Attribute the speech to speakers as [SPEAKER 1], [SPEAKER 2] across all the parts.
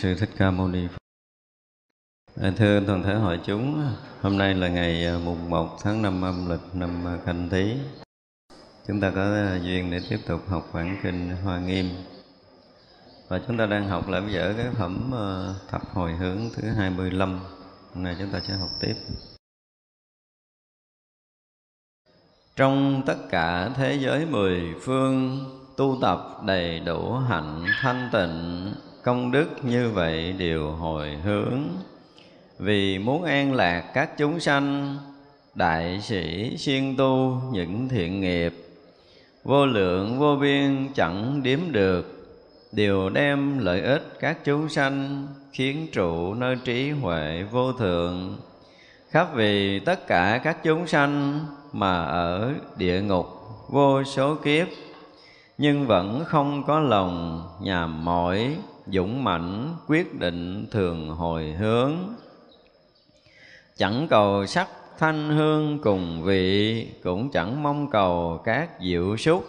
[SPEAKER 1] Sư Thích Ca Mâu Ni Phật. À, thưa toàn thể hội chúng, hôm nay là ngày à, mùng 1 tháng 5 âm lịch năm à, Canh Tý. Chúng ta có à, duyên để tiếp tục học bản kinh Hoa Nghiêm. Và chúng ta đang học lại bây giờ cái phẩm thập hồi hướng thứ 25. Hôm nay chúng ta sẽ học tiếp. Trong tất cả thế giới mười phương tu tập đầy đủ hạnh thanh tịnh công đức như vậy đều hồi hướng. Vì muốn an lạc các chúng sanh, đại sĩ siêng tu những thiện nghiệp, vô lượng vô biên chẳng đếm được, đều đem lợi ích các chúng sanh khiến trụ nơi trí huệ vô thượng. Khắp vì tất cả các chúng sanh mà ở địa ngục vô số kiếp, nhưng vẫn không có lòng nhàm mỏi dũng mãnh quyết định thường hồi hướng. Chẳng cầu sắc thanh hương cùng vị, cũng chẳng mong cầu các diệu súc.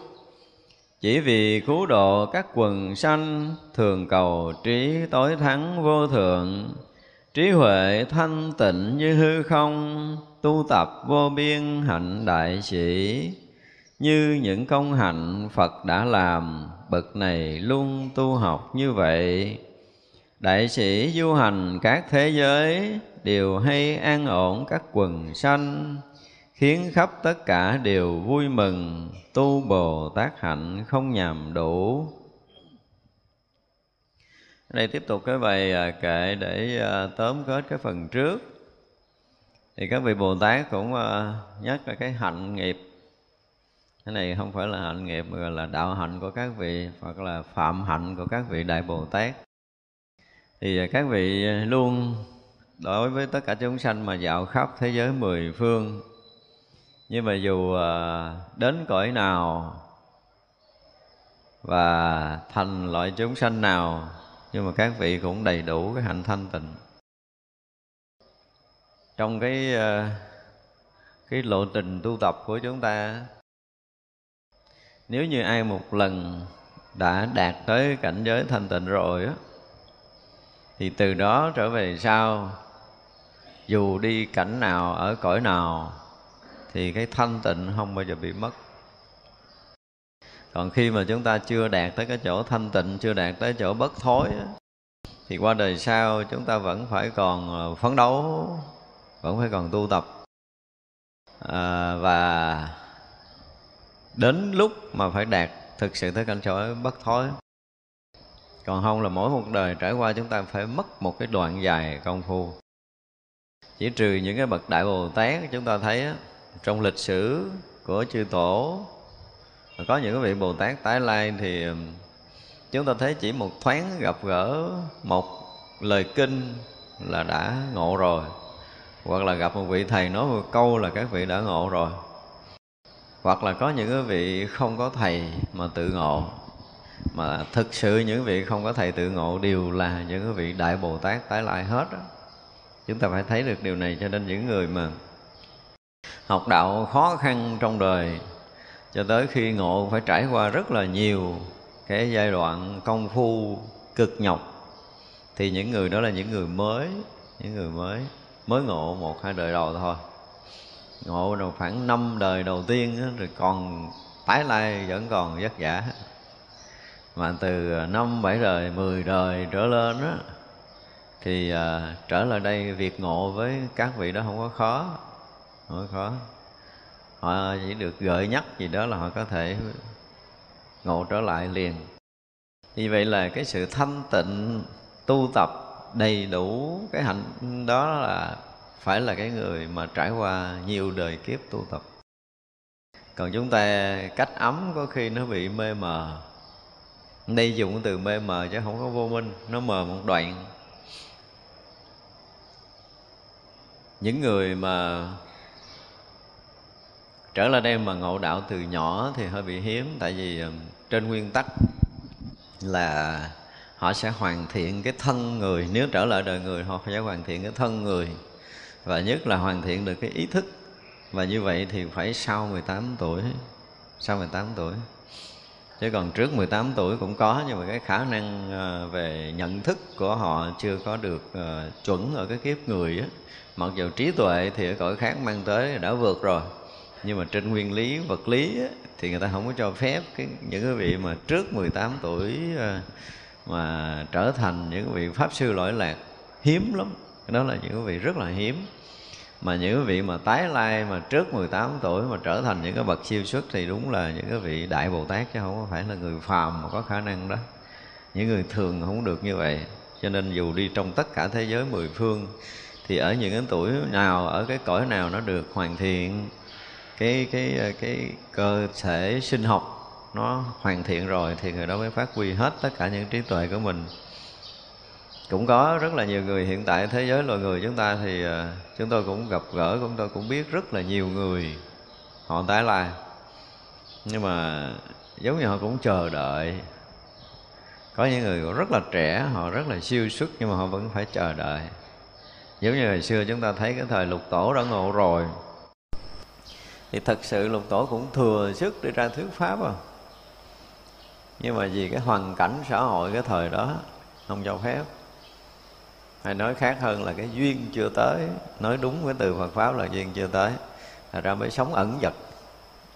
[SPEAKER 1] Chỉ vì cứu độ các quần sanh, thường cầu trí tối thắng vô thượng. Trí huệ thanh tịnh như hư không, tu tập vô biên hạnh đại sĩ. Như những công hạnh Phật đã làm bậc này luôn tu học như vậy. Đại sĩ du hành các thế giới đều hay an ổn các quần sanh, khiến khắp tất cả đều vui mừng, tu bồ tát hạnh không nhàm đủ. Đây tiếp tục cái bài à, kệ để à, tóm kết cái phần trước. Thì các vị bồ tát cũng à, nhắc là cái hạnh nghiệp cái này không phải là hạnh nghiệp mà là đạo hạnh của các vị, hoặc là phạm hạnh của các vị đại bồ tát. Thì các vị luôn, đối với tất cả chúng sanh mà dạo khắp thế giới mười phương, nhưng mà dù à, đến cõi nào và thành loại chúng sanh nào, nhưng mà các vị cũng đầy đủ cái hạnh thanh tịnh. Trong cái à, cái lộ trình tu tập của chúng ta nếu như ai một lần đã đạt tới cảnh giới thanh tịnh rồi á thì từ đó trở về sau dù đi cảnh nào ở cõi nào thì cái thanh tịnh không bao giờ bị mất. Còn khi mà chúng ta chưa đạt tới cái chỗ thanh tịnh chưa đạt tới chỗ bất thối á, thì qua đời sau chúng ta vẫn phải còn ờ, phấn đấu vẫn phải còn tu tập. À, và đến lúc mà phải đạt thực sự tới cảnh giới bất thối. Còn không là mỗi một đời trải qua chúng ta phải mất một cái đoạn dài công phu. Chỉ trừ những cái bậc đại bồ tát, chúng ta thấy trong lịch sử của chư tổ có những cái vị bồ tát tái lai thì chúng ta thấy chỉ một thoáng gặp gỡ một lời kinh là đã ngộ rồi. Hoặc là gặp một vị thầy nói một câu là các vị đã ngộ rồi hoặc là có những vị không có thầy mà tự ngộ mà thực sự những vị không có thầy tự ngộ đều là những vị đại bồ tát tái lại hết đó. chúng ta phải thấy được điều này cho nên những người mà học đạo khó khăn trong đời, cho tới khi ngộ phải trải qua rất là nhiều cái giai đoạn công phu cực nhọc, thì những người đó là những người mới, những người mới mới ngộ một hai đời đầu thôi ngộ rồi khoảng năm đời đầu tiên rồi còn tái lai vẫn còn vất vả. Mà từ à, năm bảy đời mười đời trở lên đó thì uh, trở lại đây việc ngộ với các vị đó không có khó không có khó. Họ chỉ được gợi nhắc gì đó là họ có thể ngộ trở lại liền. Vì vậy là cái sự thanh tịnh tu tập đầy đủ cái hạnh đó là phải là cái người mà trải qua nhiều đời kiếp tu tập. Còn chúng ta cách ấm có khi nó bị mê mờ. Đây dùng từ mê mờ chứ không có vô minh, nó mờ một đoạn. Những người mà trở lại đây mà ngộ đạo từ nhỏ thì hơi bị hiếm, tại vì ờ, trên nguyên tắc là họ sẽ hoàn thiện cái thân người. Nếu trở lại đời người, họ sẽ hoàn thiện cái thân người và nhất là hoàn thiện được cái ý thức. Và như vậy thì phải sau 18 tuổi sau 18 tuổi. Chứ còn trước 18 tuổi cũng có nhưng mà cái khả năng ờ, về nhận thức của họ chưa có được ờ, chuẩn ở cái kiếp người á. Mặc dù trí tuệ thì ở cõi khác mang tới đã vượt rồi nhưng mà trên nguyên lý vật lý á, thì người ta không có cho phép cái những cái vị mà trước 18 tuổi ờ, mà trở thành những vị pháp sư lỗi lạc hiếm lắm đó là những quý vị rất là hiếm. Mà những quý vị mà tái lai, mà trước 18 tuổi mà trở thành những cái bậc siêu xuất thì đúng là những cái vị đại bồ tát chứ không có phải là người phàm mà có khả năng đó. Những người thường không được như vậy. Cho nên dù đi trong tất cả thế giới mười phương, thì ở những cái tuổi nào, ở cái cõi nào nó được hoàn thiện, cái cái cái cơ thể sinh học nó hoàn thiện rồi thì người đó mới phát huy hết tất cả những trí tuệ của mình cũng có rất là nhiều người, hiện tại thế giới loài người chúng ta thì à, chúng tôi cũng gặp gỡ, chúng tôi cũng biết rất là nhiều người. Họ tái lai. Nhưng mà giống như họ cũng chờ đợi. Có những người rất là trẻ, họ rất là siêu xuất nhưng mà họ vẫn phải chờ đợi. Giống như hồi xưa chúng ta thấy cái thời lục tổ đã ngộ rồi. Thì thật sự lục tổ cũng thừa sức để ra thuyết pháp à. Nhưng mà vì cái hoàn cảnh xã hội cái thời đó, không cho phép hay nói khác hơn là cái duyên chưa tới. Nói đúng với từ Phật pháp là duyên chưa tới. Thật ra mới sống ẩn dật,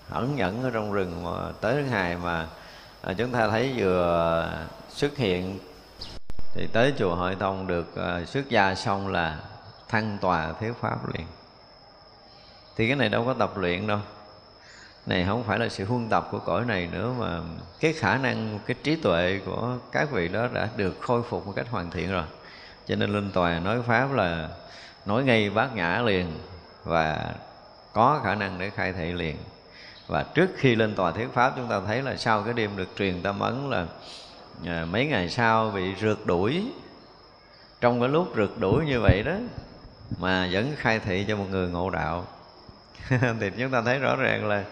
[SPEAKER 1] ẩn nhẫn ở trong rừng mà tới ngày mà à, chúng ta thấy vừa xuất hiện thì tới chùa Hội Tông được à, xuất gia xong là thăng tòa Thế pháp liền. Thì cái này đâu có tập luyện đâu. Này không phải là sự huân tập của cõi này nữa mà cái khả năng cái trí tuệ của các vị đó đã được khôi phục một cách hoàn thiện rồi cho nên linh tòa nói pháp là nói ngay bát nhã liền và có khả năng để khai thị liền. Và trước khi lên tòa thuyết pháp chúng ta thấy là sau cái đêm được truyền tâm ấn là à, mấy ngày sau bị rượt đuổi. Trong cái lúc rượt đuổi như vậy đó mà vẫn khai thị cho một người ngộ đạo. Thì chúng ta thấy rõ ràng là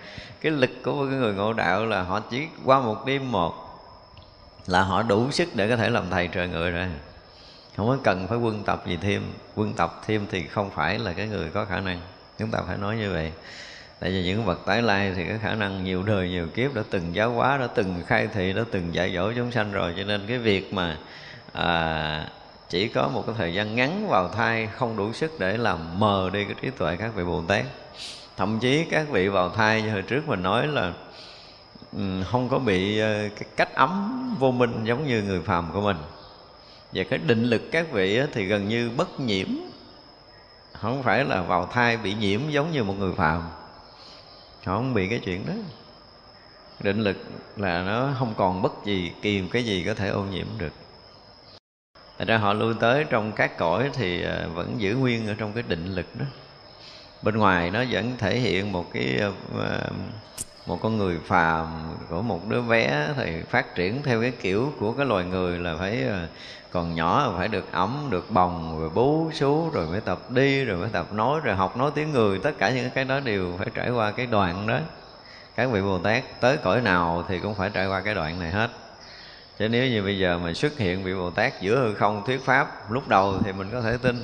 [SPEAKER 1] cái lực của một người ngộ đạo là họ chỉ qua một đêm một là họ đủ sức để có thể làm thầy trời người rồi không có cần phải quân tập gì thêm. Quân tập thêm thì không phải là cái người có khả năng. Chúng ta phải nói như vậy. Tại vì những vật tái lai thì cái khả năng nhiều đời nhiều kiếp đã từng giáo hóa đã từng khai thị đã từng dạy dỗ chúng sanh rồi. Cho nên cái việc mà à, chỉ có một cái thời gian ngắn vào thai không đủ sức để làm mờ đi cái trí tuệ các vị bồ tát. Thậm chí các vị vào thai như hồi trước mình nói là không có bị ờ, cái cách ấm vô minh giống như người phàm của mình và cái định lực các vị thì gần như bất nhiễm. Không phải là vào thai bị nhiễm giống như một người phàm. Họ không bị cái chuyện đó. Định lực là nó không còn bất gì, kìm cái gì có thể ô nhiễm được. Tại ra họ lui tới trong các cõi thì à, vẫn giữ nguyên ở trong cái định lực đó. Bên ngoài nó vẫn thể hiện một cái à, à, một con người phàm của một đứa bé thì phát triển theo cái kiểu của cái loài người là phải ờ, còn nhỏ phải được ấm, được bồng, rồi bú sú rồi mới tập đi, rồi mới tập nói, rồi học nói tiếng người. Tất cả những cái đó đều phải trải qua cái đoạn đó. Các vị bồ tát tới cõi nào thì cũng phải trải qua cái đoạn này hết. Chứ nếu như bây giờ mà xuất hiện vị bồ tát giữa hư không thuyết pháp, lúc đầu thì mình có thể tin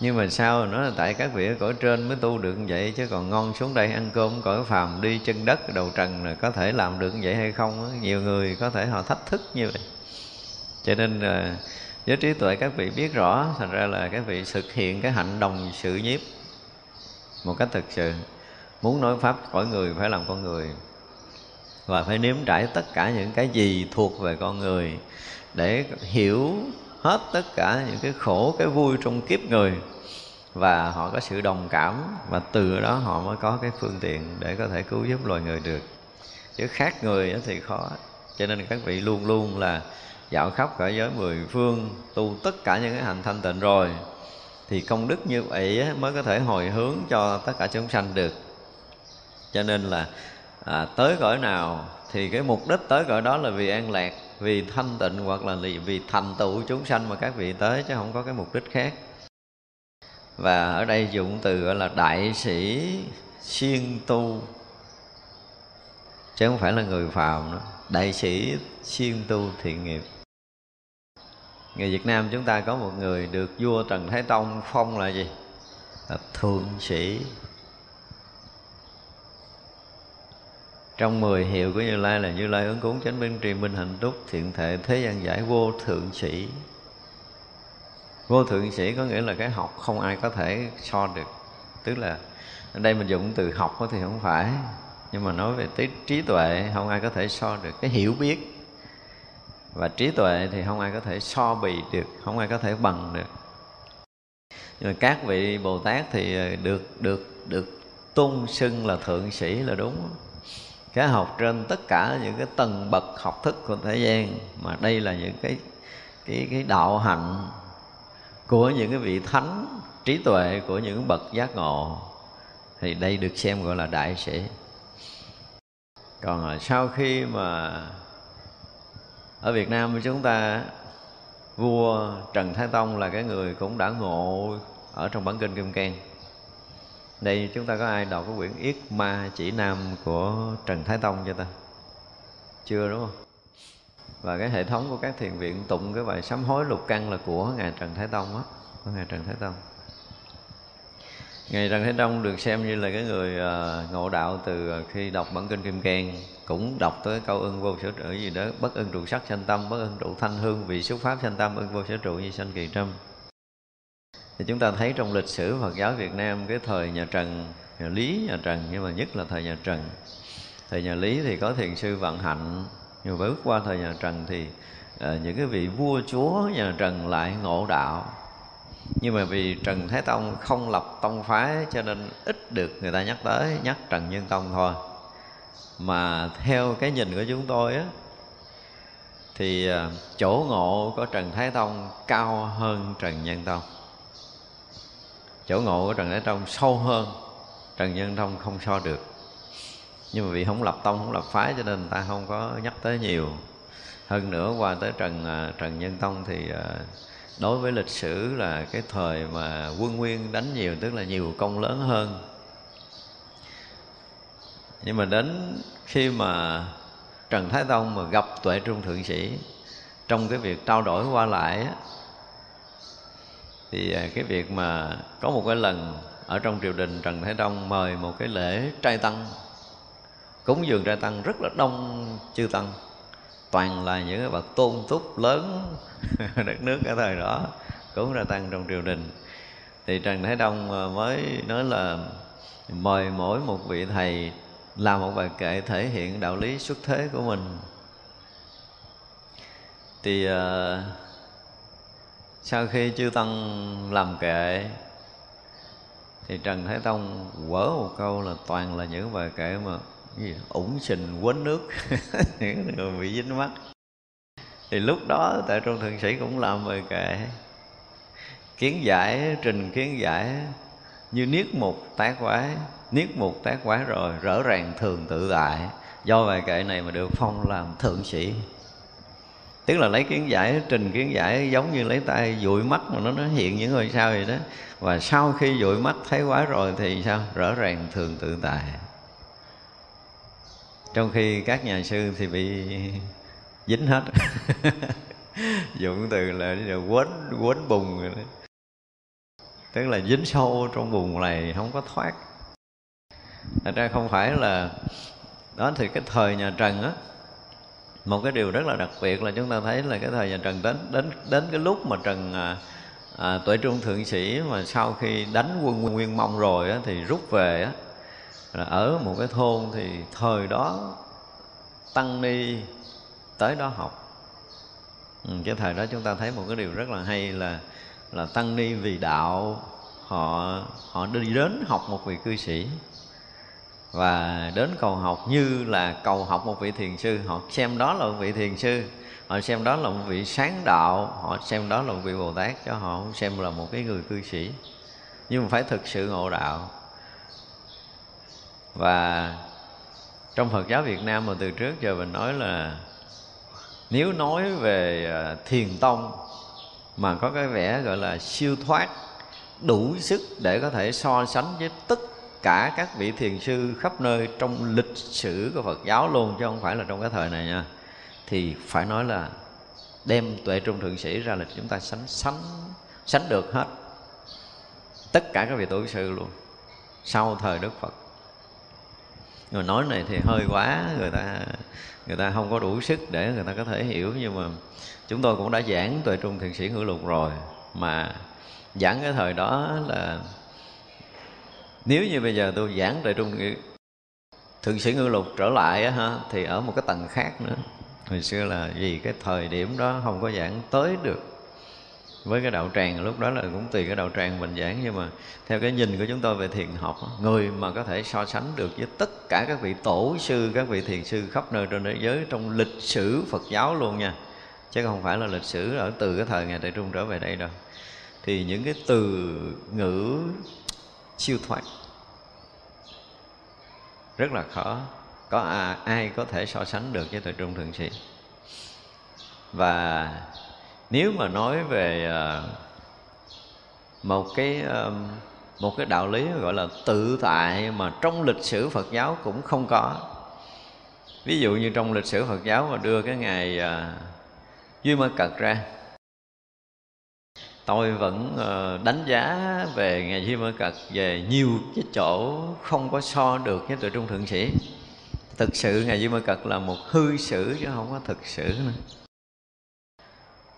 [SPEAKER 1] nhưng mà sao? Nó là tại các vị ở cõi trên mới tu được như vậy, chứ còn ngon xuống đây ăn cơm cõi phàm đi chân đất đầu trần là có thể làm được như vậy hay không nhiều người có thể họ thách thức như vậy. Cho nên là với trí tuệ các vị biết rõ, thành ra là các vị thực hiện cái hạnh đồng sự nhiếp một cách thực sự. Muốn nói pháp cõi người phải làm con người. Và phải nếm trải tất cả những cái gì thuộc về con người để hiểu hết tất cả những cái khổ cái vui trong kiếp người. Và họ có sự đồng cảm và từ đó họ mới có cái phương tiện để có thể cứu giúp loài người được. Chứ khác người thì khó. Cho nên các vị luôn luôn là dạo khắp cả giới mười phương tu tất cả những cái hành thanh tịnh rồi thì công đức như vậy mới có thể hồi hướng cho tất cả chúng sanh được. Cho nên là à, tới cõi nào thì cái mục đích tới cõi đó là vì an lạc vì thanh tịnh hoặc là vì thành tựu chúng sanh mà các vị tới chứ không có cái mục đích khác. Và ở đây dụng từ gọi là đại sĩ siêng tu, chứ không phải là người phàm nữa. Đại sĩ siêng tu thiện nghiệp. Người Việt Nam chúng ta có một người được vua Trần Thái Tông phong là gì? Là thượng sĩ trong mười hiệu của Như Lai là Như Lai ứng cúng chánh minh trì minh hạnh túc thiện thệ thế gian giải vô thượng sĩ. Vô thượng sĩ có nghĩa là cái học không ai có thể so được. Tức là ở đây mình dùng từ học thì không phải. Nhưng mà nói về tí, trí tuệ không ai có thể so được. Cái hiểu biết và trí tuệ thì không ai có thể so bì được không ai có thể bằng được. Nhưng mà các vị bồ tát thì ờ, được được được tôn xưng là thượng sĩ là đúng sẽ học trên tất cả những cái tầng bậc học thức của thế gian, mà đây là những cái cái cái đạo hạnh của những cái vị thánh trí tuệ của những bậc giác ngộ. Thì đây được xem gọi là đại sĩ. Còn à, sau khi mà ở Việt Nam của chúng ta, vua Trần Thái Tông là cái người cũng đã ngộ ở trong bản kinh Kim Cang đây chúng ta có ai đọc cái quyển Yết Ma Chỉ Nam của Trần Thái Tông chưa ta? Chưa đúng không? Và cái hệ thống của các thiền viện tụng cái bài sám hối lục căn là của Ngài Trần Thái Tông á Của Ngài Trần Thái Tông Ngài Trần Thái Tông được xem như là cái người à, ngộ đạo từ khi đọc bản kinh Kim Cang Cũng đọc tới câu ưng vô sở trụ gì đó Bất ưng trụ sắc sanh tâm, bất ưng trụ thanh hương Vị xuất pháp sanh tâm, ưng vô sở trụ như sanh kỳ trâm thì chúng ta thấy trong lịch sử Phật giáo Việt Nam cái thời nhà Trần nhà Lý nhà Trần nhưng mà nhất là thời nhà Trần. Thời nhà Lý thì có thiền sư Vận Hạnh nhưng mà bước qua thời nhà Trần thì uh, những cái vị vua chúa nhà Trần lại ngộ đạo. Nhưng mà vì Trần Thái Tông không lập tông phái cho nên ít được người ta nhắc tới nhắc Trần Nhân Tông thôi. Mà theo cái nhìn của chúng tôi á thì ờ, chỗ ngộ của Trần Thái Tông cao hơn Trần Nhân Tông chỗ ngộ của trần thái tông sâu hơn, trần nhân tông không so được. Nhưng mà vì không lập tông, không lập phái cho nên người ta không có nhắc tới nhiều. Hơn nữa, qua tới trần à, trần nhân tông thì à, đối với lịch sử là cái thời mà quân nguyên đánh nhiều, tức là nhiều công lớn hơn. Nhưng mà đến khi mà trần thái tông mà gặp tuệ trung thượng sĩ, trong cái việc trao đổi qua lại thì à, cái việc mà có một cái lần ở trong triều đình Trần Thái Tông mời một cái lễ trai tăng cúng dường trai tăng rất là đông chư tăng toàn là những cái bậc tôn túc lớn đất nước ở thời đó cúng ra tăng trong triều đình. Thì Trần Thái Tông à, mới nói là mời mỗi một vị thầy làm một bài kệ thể hiện đạo lý xuất thế của mình. Thì uh, sau khi chư tăng làm kệ, thì trần thái tông quở một câu là toàn là những bài kệ mà gì, ủng sình quấn nước. Những người bị dính mắt. Thì lúc đó tại trung thượng sĩ cũng làm bài kệ. Kiến giải, trình kiến giải, như niết mục tác quái niết mục tác quái rồi, rõ ràng thường tự tại. Do bài kệ này mà được phong làm thượng sĩ tức là lấy kiến giải trình kiến giải giống như lấy tay, dụi mắt mà nó nó hiện những ngôi sao vậy đó. Và sau khi dụi mắt thấy quá rồi thì sao? Rõ ràng thường tự tại. Trong khi các nhà sư thì bị dính hết. Dụng từ là quấn quấn bùng rồi đó. Tức là dính sâu trong bùn này, không có thoát. Thật ra không phải là, đó thì cái thời nhà trần á một cái điều rất là đặc biệt là chúng ta thấy là cái thời nhà Trần đến đến đến cái lúc mà Trần à, à, tuổi trung thượng sĩ mà sau khi đánh quân Nguyên Mông rồi á, thì rút về á, là ở một cái thôn thì thời đó tăng ni tới đó học. Ừ, cái thời đó chúng ta thấy một cái điều rất là hay là là tăng ni vì đạo họ họ đi đến học một vị cư sĩ và đến cầu học như là cầu học một vị thiền sư. Họ xem đó là một vị thiền sư, họ xem đó là một vị sáng đạo, họ xem đó là một vị bồ tát cho họ không xem là một cái người cư sĩ. Nhưng mà phải thực sự ngộ đạo. Và trong Phật giáo Việt Nam mà từ trước giờ mình nói là nếu nói về à, thiền tông mà có cái vẻ gọi là siêu thoát, đủ sức để có thể so sánh với tất cả các vị thiền sư khắp nơi trong lịch sử của Phật giáo luôn, chứ không phải là trong cái thời này nha. Thì phải nói là đem tuệ trung thượng sĩ ra là chúng ta sánh sánh sánh được hết. Tất cả các vị tổ sư luôn, sau thời Đức Phật. Người nói này thì hơi quá, người ta người ta không có đủ sức để người ta có thể hiểu, nhưng mà chúng tôi cũng đã giảng tuệ trung thiền sĩ ngữ lục rồi. Mà giảng cái thời đó là nếu như bây giờ tôi giảng đại trung thượng sĩ ngữ lục trở lại á, ha thì ở một cái tầng khác nữa. Hồi xưa là vì cái thời điểm đó không có giảng tới được với cái đạo tràng lúc đó là cũng tùy cái đạo tràng mình giảng nhưng mà theo cái nhìn của chúng tôi về thiền học người mà có thể so sánh được với tất cả các vị tổ sư các vị thiền sư khắp nơi trên thế giới trong lịch sử Phật giáo luôn nha. Chứ không phải là lịch sử ở từ cái thời ngày Đại Trung trở về đây đâu. Thì những cái từ ngữ siêu thoát rất là khó. Có à, ai có thể so sánh được với tuệ trung thượng sĩ? Và nếu mà nói về ờ, một cái ờ, một cái đạo lý gọi là tự tại mà trong lịch sử Phật giáo cũng không có. Ví dụ như trong lịch sử Phật giáo mà đưa cái ngày ờ, duy ma cật ra tôi vẫn ờ, đánh giá về ngày Di Mơ cật về nhiều cái chỗ không có so được với Tự trung thượng sĩ. Thực sự ngày Di Mơ cật là một hư sử chứ không có thực sự nữa.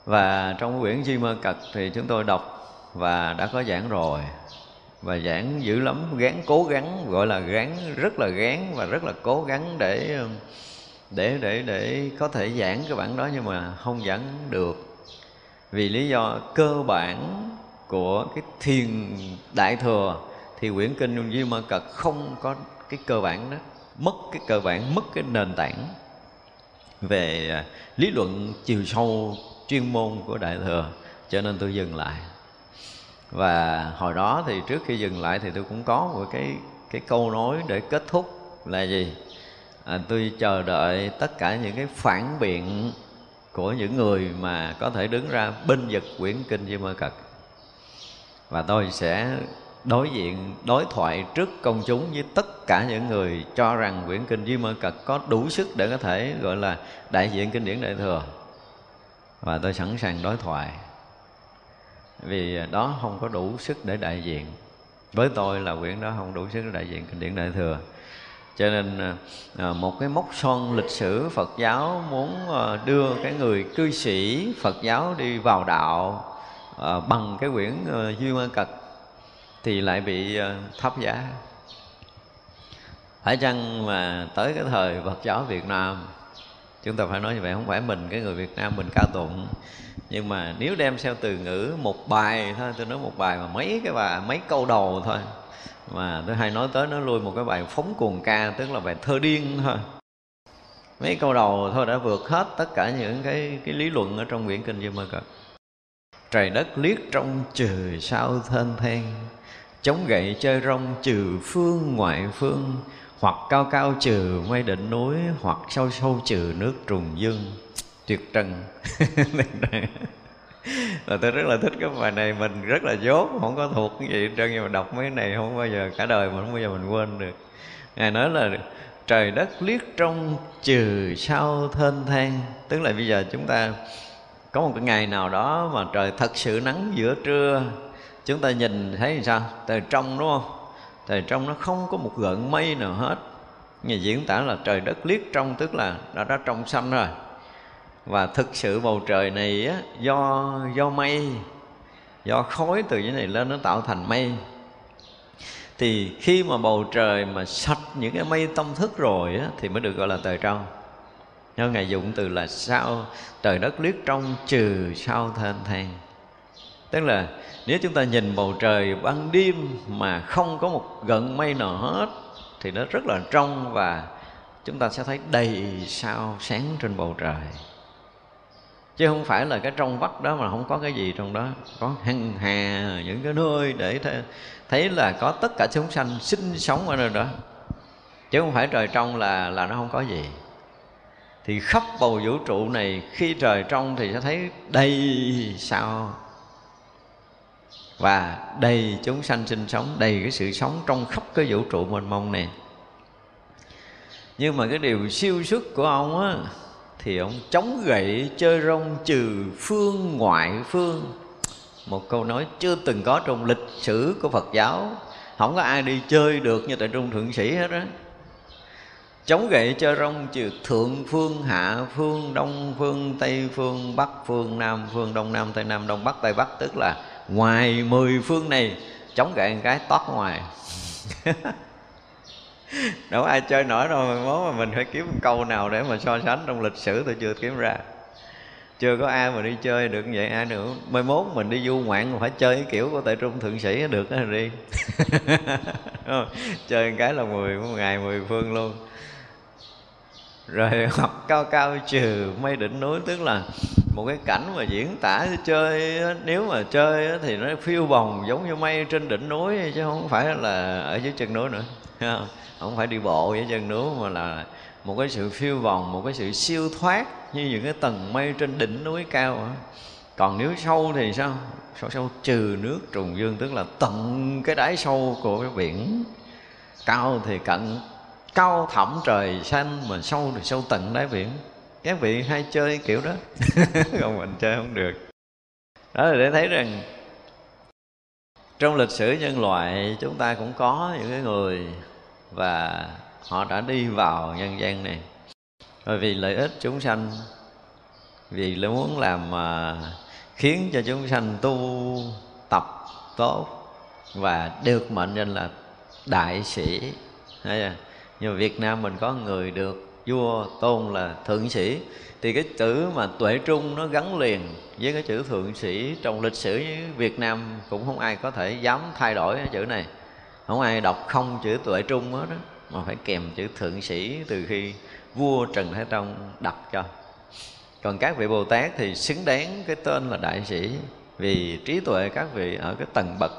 [SPEAKER 1] Và trong quyển Di Mơ Cật thì chúng tôi đọc và đã có giảng rồi. Và giảng dữ lắm, gán, cố gắng, gọi là gán, rất là gán và rất là cố gắng để ờ, để để để có thể giảng cái bản đó nhưng mà không giảng được vì lý do cơ bản của cái thiền đại thừa thì quyển kinh Di ma Cật không có cái cơ bản đó mất cái cơ bản mất cái nền tảng về à, lý luận chiều sâu chuyên môn của đại thừa. Cho nên tôi dừng lại. Và hồi đó thì trước khi dừng lại thì tôi cũng có một cái cái câu nói để kết thúc là gì? À, tôi chờ đợi tất cả những cái phản biện của những người mà có thể đứng ra binh vực quyển kinh Di Mơ Cật. Và tôi sẽ đối diện, đối thoại trước công chúng với tất cả những người cho rằng quyển kinh Di Mơ Cật có đủ sức để có thể gọi là đại diện kinh điển đại thừa. Và tôi sẵn sàng đối thoại. Vì đó không có đủ sức để đại diện. Với tôi là quyển đó không đủ sức để đại diện kinh điển đại thừa cho nên à, à, một cái mốc son lịch sử Phật giáo muốn à, đưa cái người cư sĩ Phật giáo đi vào đạo bằng cái quyển Duy Ma Cật thì lại bị thấp giá. Phải chăng mà tới cái thời Phật giáo Việt Nam, chúng ta phải nói như vậy, không phải mình, cái người Việt Nam mình ca tụng. Nhưng mà nếu đem theo từ ngữ một bài thôi, tôi nói một bài mà mấy cái bài, mấy câu đầu thôi mà tôi hay nói tới nó lui một cái bài phóng cuồng ca, tức là bài thơ điên thôi. Mấy câu đầu thôi đã vượt hết tất cả những cái cái lý luận ở trong quyển kinh Di Mơ Cật trời đất liếc trong trời sao thênh thang, chống gậy chơi rong trừ phương ngoại phương, hoặc cao cao trừ mây đỉnh núi, hoặc sâu sâu trừ nước trùng dương. Tuyệt trần. và tôi rất là thích cái bài này, mình rất là dốt không có thuộc cái gì trơn, nhưng mà đọc mấy này không bao giờ, cả đời mình không bao giờ mình quên được. Ngài nói là, trời đất liếc trong trừ sao thênh thang. Tức là bây giờ chúng ta, có một cái ngày nào đó mà trời thật sự nắng giữa trưa, chúng ta nhìn thấy làm sao? Trời trong đúng không? Trời trong nó không có một gợn mây nào hết. Nhà diễn tả là trời đất liếc trong, tức là đã đã trong xanh rồi và thực sự bầu trời này á, do do mây do khói từ dưới này lên nó tạo thành mây. Thì khi mà bầu trời mà sạch những cái mây tâm thức rồi á, thì mới được gọi là trời trong. Nên ngài dụng từ là sao trời đất liếc trong trừ sao thênh thang. Tức là nếu chúng ta nhìn bầu trời ban đêm mà không có một gợn mây nào hết thì nó rất là trong và chúng ta sẽ thấy đầy sao sáng trên bầu trời chứ không phải là cái trong vắt đó mà không có cái gì trong đó. Có hằng hà, những cái nơi để thấy là có tất cả chúng sanh sinh sống ở nơi đó. Chứ không phải trời trong là là nó không có gì. Thì khắp bầu vũ trụ này, khi trời trong thì sẽ thấy đầy sao? Và đầy chúng sanh sinh sống đầy cái sự sống trong khắp cái vũ trụ mênh mông này. Nhưng mà cái điều siêu xuất của ông á thì ông chống gậy chơi rong trừ phương ngoại phương. Một câu nói chưa từng có trong lịch sử của Phật giáo. Không có ai đi chơi được như tại trung thượng sĩ hết á. Chống gậy chơi rong trừ thượng phương, hạ phương, đông phương, tây phương, bắc phương, nam phương, đông nam, tây nam, đông bắc, tây bắc. Tức là ngoài mười phương này, chống gậy một cái toát ngoài. đâu ai chơi nổi đâu mà mốt mà mình phải kiếm câu nào để mà so sánh trong lịch sử tôi chưa kiếm ra. Chưa có ai mà đi chơi được như vậy ai nữa. Mai mốt mình đi du ngoạn phải chơi cái kiểu của tại trung thượng sĩ được đó đi. Chơi cái là mười một ngày mười phương luôn. Rồi học cao cao trừ mây đỉnh núi tức là một cái cảnh mà diễn tả chơi nếu mà chơi thì nó phiêu bồng giống như mây trên đỉnh núi chứ không phải là ở dưới chân núi nữa không phải đi bộ với chân núi mà là một cái sự phiêu vòng, một cái sự siêu thoát như những cái tầng mây trên đỉnh núi cao còn nếu sâu thì sao? Sâu sâu trừ nước trùng dương, tức là tận cái đáy sâu của cái biển. Cao thì cận, cao thẳm trời xanh, mà sâu thì sâu tận đáy biển. Các vị hay chơi kiểu đó. Còn mình chơi không được. Đó là để thấy rằng trong lịch sử nhân loại chúng ta cũng có những cái người và họ đã đi vào nhân gian này. Bởi vì lợi ích chúng sanh, vì muốn làm mà khiến cho chúng sanh tu tập tốt và được mệnh danh là đại sĩ. Nhưng mà Việt Nam mình có người được vua tôn là thượng sĩ, thì cái chữ mà tuệ trung nó gắn liền với cái chữ thượng sĩ trong lịch sử Việt Nam cũng không ai có thể dám thay đổi cái chữ này không ai đọc không chữ tuệ trung hết đó mà phải kèm chữ thượng sĩ từ khi vua trần thái tông đặt cho. Còn các vị bồ tát thì xứng đáng cái tên là đại sĩ, vì trí tuệ các vị ở cái tầng bậc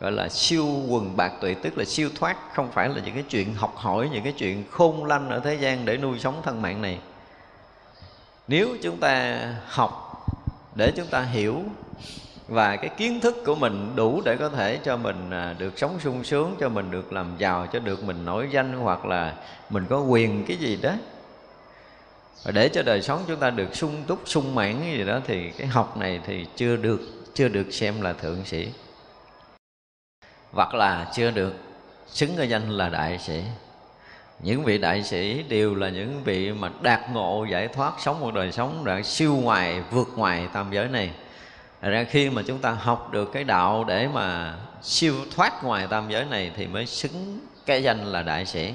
[SPEAKER 1] gọi là siêu quần bạc tuệ, tức là siêu thoát, không phải là những cái chuyện học hỏi, những cái chuyện khôn lanh ở thế gian để nuôi sống thân mạng này. Nếu chúng ta học để chúng ta hiểu và cái kiến thức của mình đủ để có thể cho mình à, được sống sung sướng, cho mình được làm giàu, cho được mình nổi danh, hoặc là mình có quyền cái gì đó. Và để cho đời sống chúng ta được sung túc, sung mãn cái gì đó thì cái học này thì chưa được chưa được xem là thượng sĩ. Hoặc là chưa được xứng cái danh là đại sĩ. Những vị đại sĩ đều là những vị mà đạt ngộ, giải thoát sống một đời sống, đã siêu ngoài, vượt ngoài tam giới này. Thật ra khi mà chúng ta học được cái đạo để mà siêu thoát ngoài tam giới này thì mới xứng cái danh là đại sĩ.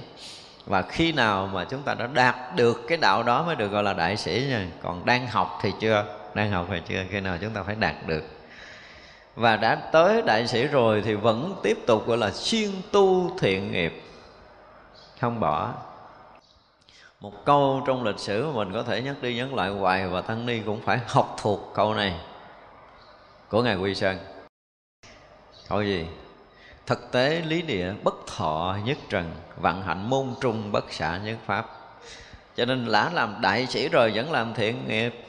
[SPEAKER 1] Và khi nào mà chúng ta đã đạt được cái đạo đó mới được gọi là đại sĩ nha. Còn đang học thì chưa, đang học thì chưa, khi nào chúng ta phải đạt được. Và đã tới đại sĩ rồi thì vẫn tiếp tục gọi là xuyên tu thiện nghiệp, không bỏ. Một câu trong lịch sử mà mình có thể nhắc đi nhắc lại hoài và tăng ni cũng phải học thuộc câu này của ngài quy sơn. Câu gì? Thực tế lý địa bất thọ nhất trần, vạn hạnh môn trung bất xả nhất pháp. Cho nên lã làm đại sĩ rồi vẫn làm thiện nghiệp.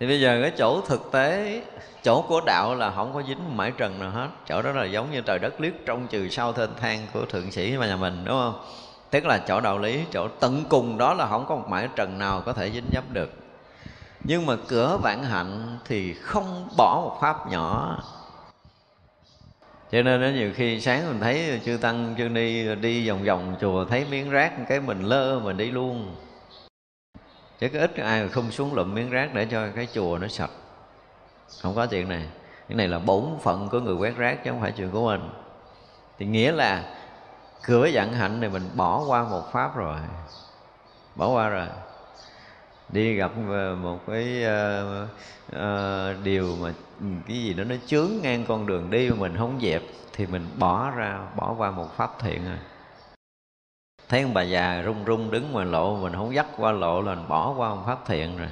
[SPEAKER 1] Thì bây giờ cái chỗ thực tế, chỗ của đạo là không có dính mãi trần nào hết. Chỗ đó là giống như trời đất liếc trong trừ sau thênh thang của thượng sĩ mà nhà mình, đúng không? Tức là chỗ đạo lý, chỗ tận cùng đó là không có một mãi trần nào có thể dính dấp được nhưng mà cửa vạn hạnh thì không bỏ một pháp nhỏ. Cho nên đó, nhiều khi sáng mình thấy chư tăng chư ni đi vòng vòng chùa thấy miếng rác cái mình lơ mình đi luôn. Chứ có ít ai không xuống lụm miếng rác để cho cái chùa nó sạch. Không có chuyện này. Cái này là bổn phận của người quét rác chứ không phải chuyện của mình. Thì nghĩa là cửa dặn hạnh này mình bỏ qua một pháp rồi. Bỏ qua rồi đi gặp ờ, một cái uh, uh, điều mà ừ, cái gì đó nó chướng ngang con đường đi mà mình không dẹp thì mình bỏ ra bỏ qua một pháp thiện rồi thấy ông bà già run run đứng ngoài lộ mình không dắt qua lộ là mình bỏ qua một pháp thiện rồi.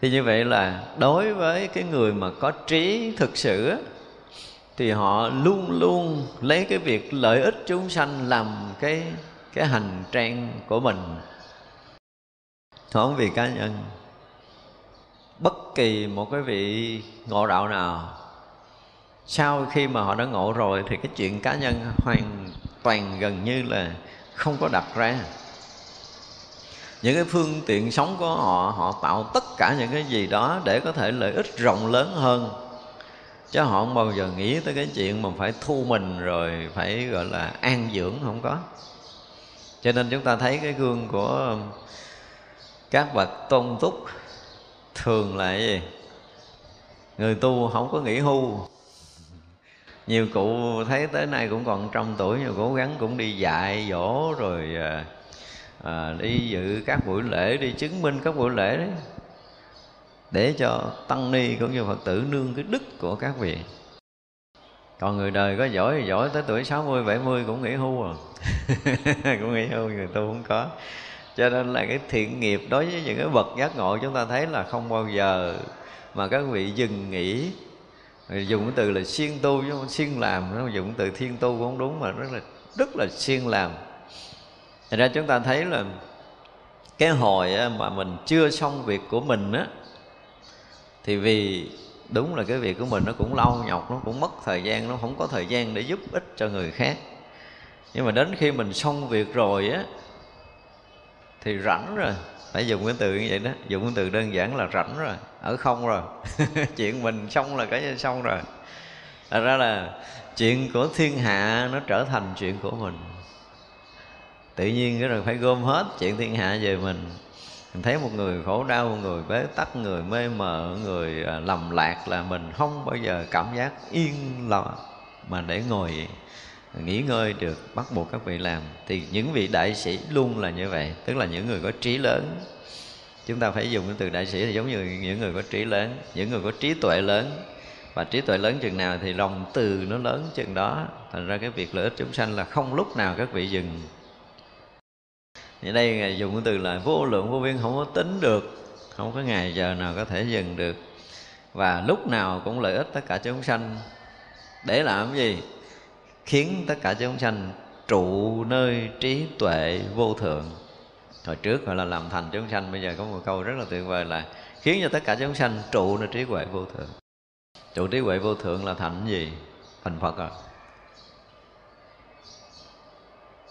[SPEAKER 1] Thì như vậy là đối với cái người mà có trí thực sự thì họ luôn luôn lấy cái việc lợi ích chúng sanh làm cái cái hành trang của mình không vì cá nhân. Bất kỳ một cái vị ngộ đạo nào, sau khi mà họ đã ngộ rồi thì cái chuyện cá nhân hoàn toàn gần như là không có đặt ra. Những cái phương tiện sống của họ họ tạo tất cả những cái gì đó để có thể lợi ích rộng lớn hơn. Chứ họ không bao giờ nghĩ tới cái chuyện mà phải thu mình rồi phải, gọi là, an dưỡng không có. Cho nên chúng ta thấy cái gương của các bậc tôn túc thường là gì người tu không có nghỉ hưu. Nhiều cụ thấy tới nay cũng còn trăm tuổi nhưng cố gắng cũng đi dạy dỗ rồi à, à, đi dự các buổi lễ đi chứng minh các buổi lễ đấy để cho tăng ni cũng như phật tử nương cái đức của các vị. Còn người đời có giỏi thì giỏi tới tuổi 60, 70 cũng nghỉ hưu à. Cũng nghỉ hưu người tu không có cho nên là cái thiện nghiệp đối với những cái bậc giác ngộ chúng ta thấy là không bao giờ mà các vị dừng nghỉ. Dùng cái từ là siêng tu chứ không siêng làm, nó dùng từ thiên tu cũng không đúng mà rất là rất là siêng làm. Thành ra chúng ta thấy là cái hồi mà mình chưa xong việc của mình á, thì vì đúng là cái việc của mình nó cũng lâu nhọc, nó cũng mất thời gian, nó không có thời gian để giúp ích cho người khác. Nhưng mà đến khi mình xong việc rồi á thì rảnh rồi. Phải dùng cái từ như vậy đó. Dùng cái từ đơn giản là rảnh rồi. Ở không rồi. Chuyện mình xong là cái xong rồi. Thật ra là chuyện của thiên hạ nó trở thành chuyện của mình. Tự nhiên cái rồi phải gom hết chuyện thiên hạ về mình. Mình thấy một người khổ đau, một người bế tắc, người mê mờ, người à, lầm lạc là mình không bao giờ cảm giác yên lòng mà để ngồi nghỉ ngơi được, bắt buộc các vị làm. Thì những vị đại sĩ luôn là như vậy, tức là những người có trí lớn. Chúng ta phải dùng cái từ đại sĩ là giống như những người có trí lớn, những người có trí tuệ lớn. Và trí tuệ lớn chừng nào thì lòng từ nó lớn chừng đó. Thành ra cái việc lợi ích chúng sanh là không lúc nào các vị dừng. Ở đây ngài dùng cái từ là vô lượng, vô biên, không có tính được. Không có ngày giờ nào có thể dừng được. Và lúc nào cũng lợi ích tất cả chúng sanh. Để làm cái gì? Khiến tất cả chúng sanh trụ nơi trí tuệ vô thượng. Hồi trước gọi là làm thành chúng sanh, bây giờ có một câu rất là tuyệt vời là khiến cho tất cả chúng sanh trụ nơi trí huệ vô thượng. Trụ trí huệ vô thượng là thành gì? Thành phật rồi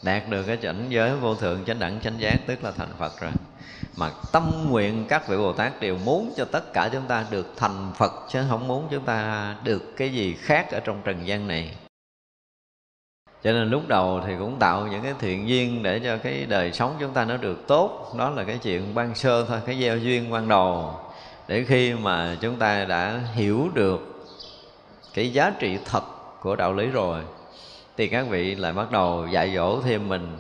[SPEAKER 1] đạt được cái cảnh giới vô thượng, chánh đẳng, chánh giác, tức là thành phật rồi. Mà tâm nguyện các vị bồ tát đều muốn cho tất cả chúng ta được thành phật, chứ không muốn chúng ta được cái gì khác ở trong trần gian này cho nên lúc đầu thì cũng tạo những cái thiện duyên để cho cái đời sống chúng ta nó được tốt. Đó là cái chuyện ban sơ thôi, cái gieo duyên ban đầu. Để khi mà chúng ta đã hiểu được cái giá trị thật của đạo lý rồi, thì các vị lại bắt đầu dạy dỗ thêm mình.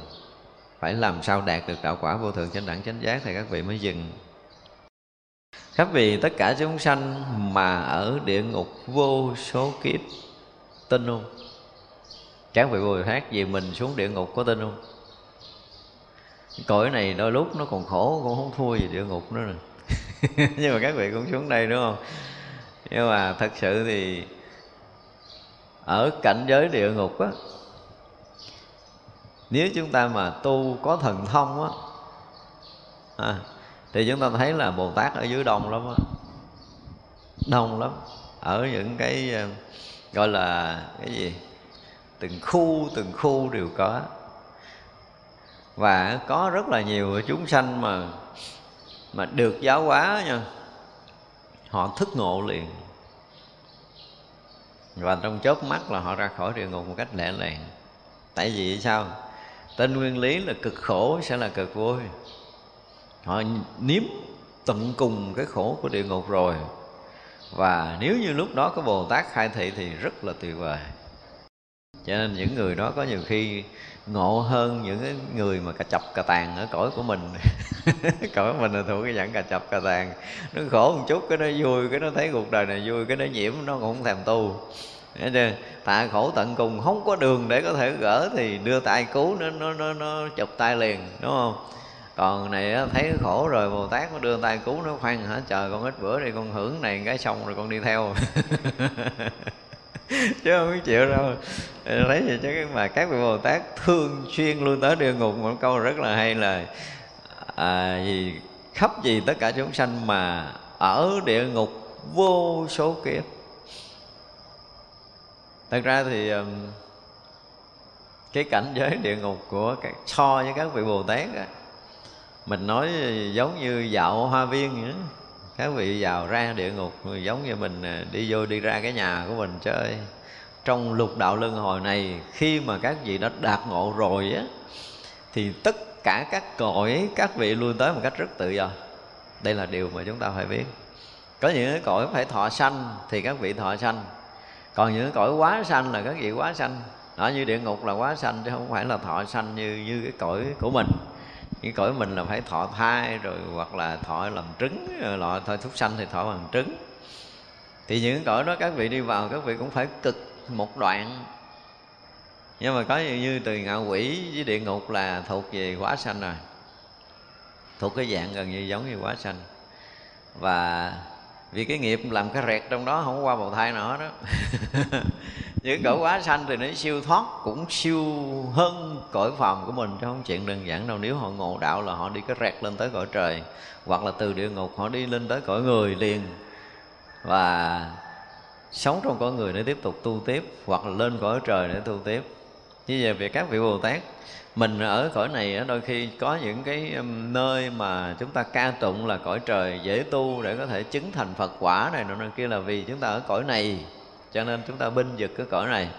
[SPEAKER 1] Phải làm sao đạt được đạo quả vô thượng chánh đẳng, chánh giác thì các vị mới dừng. Các vị tất cả chúng sanh mà ở địa ngục vô số kiếp, tin không? Các vị bồ tát vì mình xuống địa ngục có tin không? Cõi này đôi lúc nó còn khổ cũng không thua gì địa ngục nữa nè. Nhưng mà các vị cũng xuống đây đúng không? Nhưng mà thật sự thì ở cảnh giới địa ngục á nếu chúng ta mà tu có thần thông á à, thì chúng ta thấy là bồ tát ở dưới đông lắm á. Đông lắm. Ở những cái ờ, gọi là cái gì? Từng khu từng khu đều có. Và có rất là nhiều chúng sanh mà mà được giáo hóa nha. Họ thức ngộ liền. Và trong chớp mắt là họ ra khỏi địa ngục một cách lẹ làng. Tại vì sao? Tên nguyên lý là cực khổ sẽ là cực vui. Họ nếm tận cùng cái khổ của địa ngục rồi. Và nếu như lúc đó có bồ tát khai thị thì rất là tuyệt vời cho nên những người đó có nhiều khi ngộ hơn những cái người mà cà chập cà tàn ở cõi của mình. Cõi của mình là thuộc cái dạng cà chập cà tàn nó khổ một chút cái nó vui cái nó thấy cuộc đời này vui cái nó nhiễm nó cũng không thèm tu. Thấy chưa? tạ khổ tận cùng không có đường để có thể gỡ thì đưa tay cứu nó nó nó, nó chụp tay liền đúng không? Còn này thấy khổ rồi bồ tát nó đưa tay cứu nó khoan hả chờ con ít bữa đi con hưởng này cái xong rồi con đi theo. chứ không biết chịu đâu ờ, thấy vậy chứ mà các vị bồ tát thường xuyên luôn tới địa ngục một câu rất là hay là à, gì khắp gì tất cả chúng sanh mà ở địa ngục vô số kiếp thật ra thì cái cảnh giới địa ngục của các, so với các vị bồ tát á, mình nói giống như dạo hoa viên vậy đó các vị vào ra địa ngục giống như mình à, đi vô đi ra cái nhà của mình chơi trong lục đạo luân hồi này, khi mà các vị đã đạt ngộ rồi á, thì tất cả các cõi, các vị luôn tới một cách rất tự do. Đây là điều mà chúng ta phải biết. Có những cái cõi phải thọ sanh thì các vị thọ sanh. Còn những cái cõi quá sanh là các vị quá sanh. Đó như địa ngục là quá sanh chứ không phải là thọ sanh như như cái cõi của mình cái cõi mình là phải thọ thai rồi hoặc là thọ làm trứng loại thôi thúc sanh thì thọ bằng trứng. Thì những cõi đó các vị đi vào các vị cũng phải cực một đoạn. Nhưng mà có như, như từ ngạo quỷ với địa ngục là thuộc về quá sanh rồi. Thuộc cái dạng gần như giống như quá sanh. Và vì cái nghiệp làm cái rẹt trong đó không qua bào thai nữa đó. những cõi quá sanh thì nó siêu thoát, cũng siêu hơn cõi phàm của mình. Chứ không chuyện đơn giản đâu, nếu họ ngộ đạo là họ đi cái rẹt lên tới cõi trời, hoặc là từ địa ngục họ đi lên tới cõi người liền. Và sống trong cõi người để tiếp tục tu tiếp, hoặc là lên cõi trời để tu tiếp. Như vậy về các vị bồ tát, mình ở cõi này đôi khi có những cái um, nơi mà chúng ta ca tụng là cõi trời dễ tu để có thể chứng thành phật quả này nọ kia là vì chúng ta ở cõi này cho nên chúng ta binh vực cái cõi này.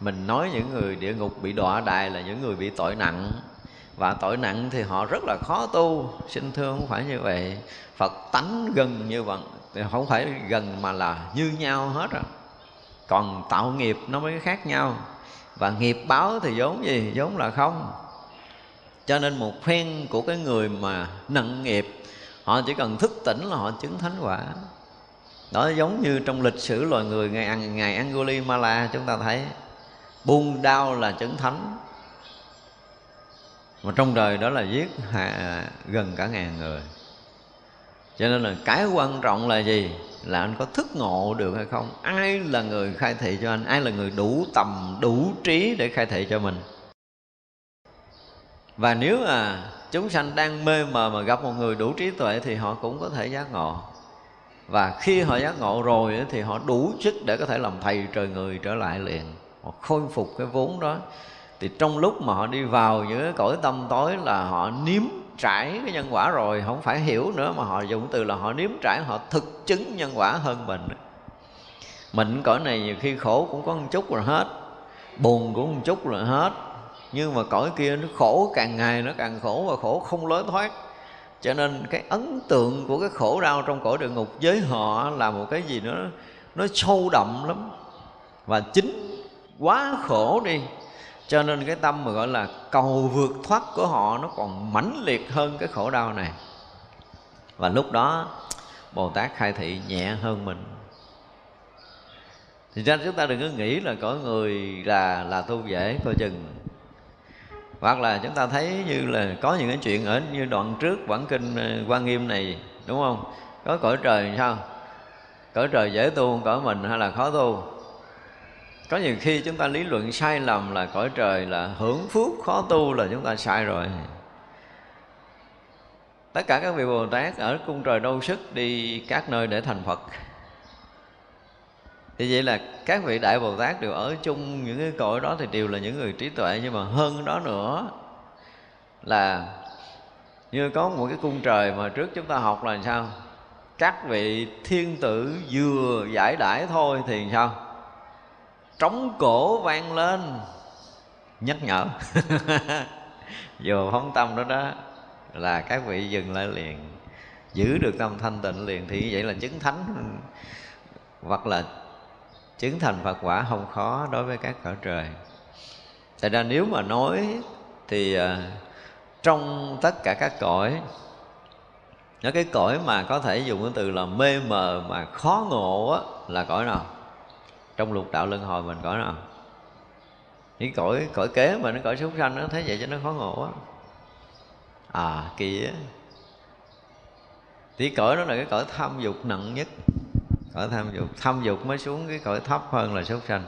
[SPEAKER 1] Mình nói những người địa ngục bị đọa đài là những người bị tội nặng. Và tội nặng thì họ rất là khó tu xin thưa không phải như vậy. Phật tánh gần như vậy không phải gần mà là như nhau hết rồi còn tạo nghiệp nó mới khác nhau. Và nghiệp báo thì vốn gì? Vốn là không. Cho nên một phen của cái người mà nặng nghiệp, họ chỉ cần thức tỉnh là họ chứng thánh quả đó giống như trong lịch sử loài người ngày ngày Angulimala chúng ta thấy buông đau là chứng thánh. Mà trong đời đó là giết hạ, gần cả ngàn người. Cho nên là cái quan trọng là gì? Là anh có thức ngộ được hay không? Ai là người khai thị cho anh? Ai là người đủ tầm đủ trí để khai thị cho mình? Và nếu mà chúng sanh đang mê mờ mà gặp một người đủ trí tuệ thì họ cũng có thể giác ngộ và khi họ giác ngộ rồi thì họ đủ sức để có thể làm thầy trời người trở lại liền. Họ khôi phục cái vốn đó. Thì trong lúc mà họ đi vào những cái cõi tâm tối là họ nếm trải cái nhân quả rồi, không phải hiểu nữa mà họ dùng từ là họ nếm trải, họ thực chứng nhân quả hơn mình. Mình cõi này nhiều khi khổ cũng có một chút rồi hết, buồn cũng một chút rồi hết. Nhưng mà cõi kia nó khổ, càng ngày nó càng khổ và khổ không lối thoát cho nên cái ấn tượng của cái khổ đau trong cõi địa ngục với họ là một cái gì nó nó sâu đậm lắm. Và chính quá khổ đi. Cho nên cái tâm mà gọi là cầu vượt thoát của họ nó còn mãnh liệt hơn cái khổ đau này. Và lúc đó, bồ tát khai thị nhẹ hơn mình. Thì ra chúng ta đừng có nghĩ là có người là là tu dễ, coi chừng hoặc là chúng ta thấy như là có những cái chuyện ở như đoạn trước bản kinh ờ, quan nghiêm này, đúng không? Có cõi trời sao? Cõi trời dễ tu, cõi mình hay là khó tu? Có nhiều khi chúng ta lý luận sai lầm là cõi trời là hưởng phước, khó tu là chúng ta sai rồi. Tất cả các vị bồ tát ở cung trời đâu sức đi các nơi để thành phật thì vậy là các vị đại bồ tát đều ở chung những cái cõi đó thì đều là những người trí tuệ, nhưng mà hơn đó nữa là như có một cái cung trời mà trước chúng ta học là sao? Các vị thiên tử vừa giải đãi thôi thì sao? Trống cổ vang lên, nhắc nhở. Vừa phóng tâm đó đó là các vị dừng lại liền, giữ được tâm thanh tịnh liền thì vậy là chứng thánh hoặc là chứng thành phật quả không khó đối với các cõi trời. Tại ra nếu mà nói thì à, trong tất cả các cõi nó cái cõi mà có thể dùng cái từ là mê mờ mà khó ngộ á, là cõi nào? Trong lục đạo luân hồi mình cõi nào? Cái cõi cõi kế mà nó cõi súc sanh nó thấy vậy cho nó khó ngộ á. À kỳ á thì cõi đó là cái cõi tham dục nặng nhất cõi tham dục. Tham dục mới xuống cái cõi thấp hơn là súc sanh.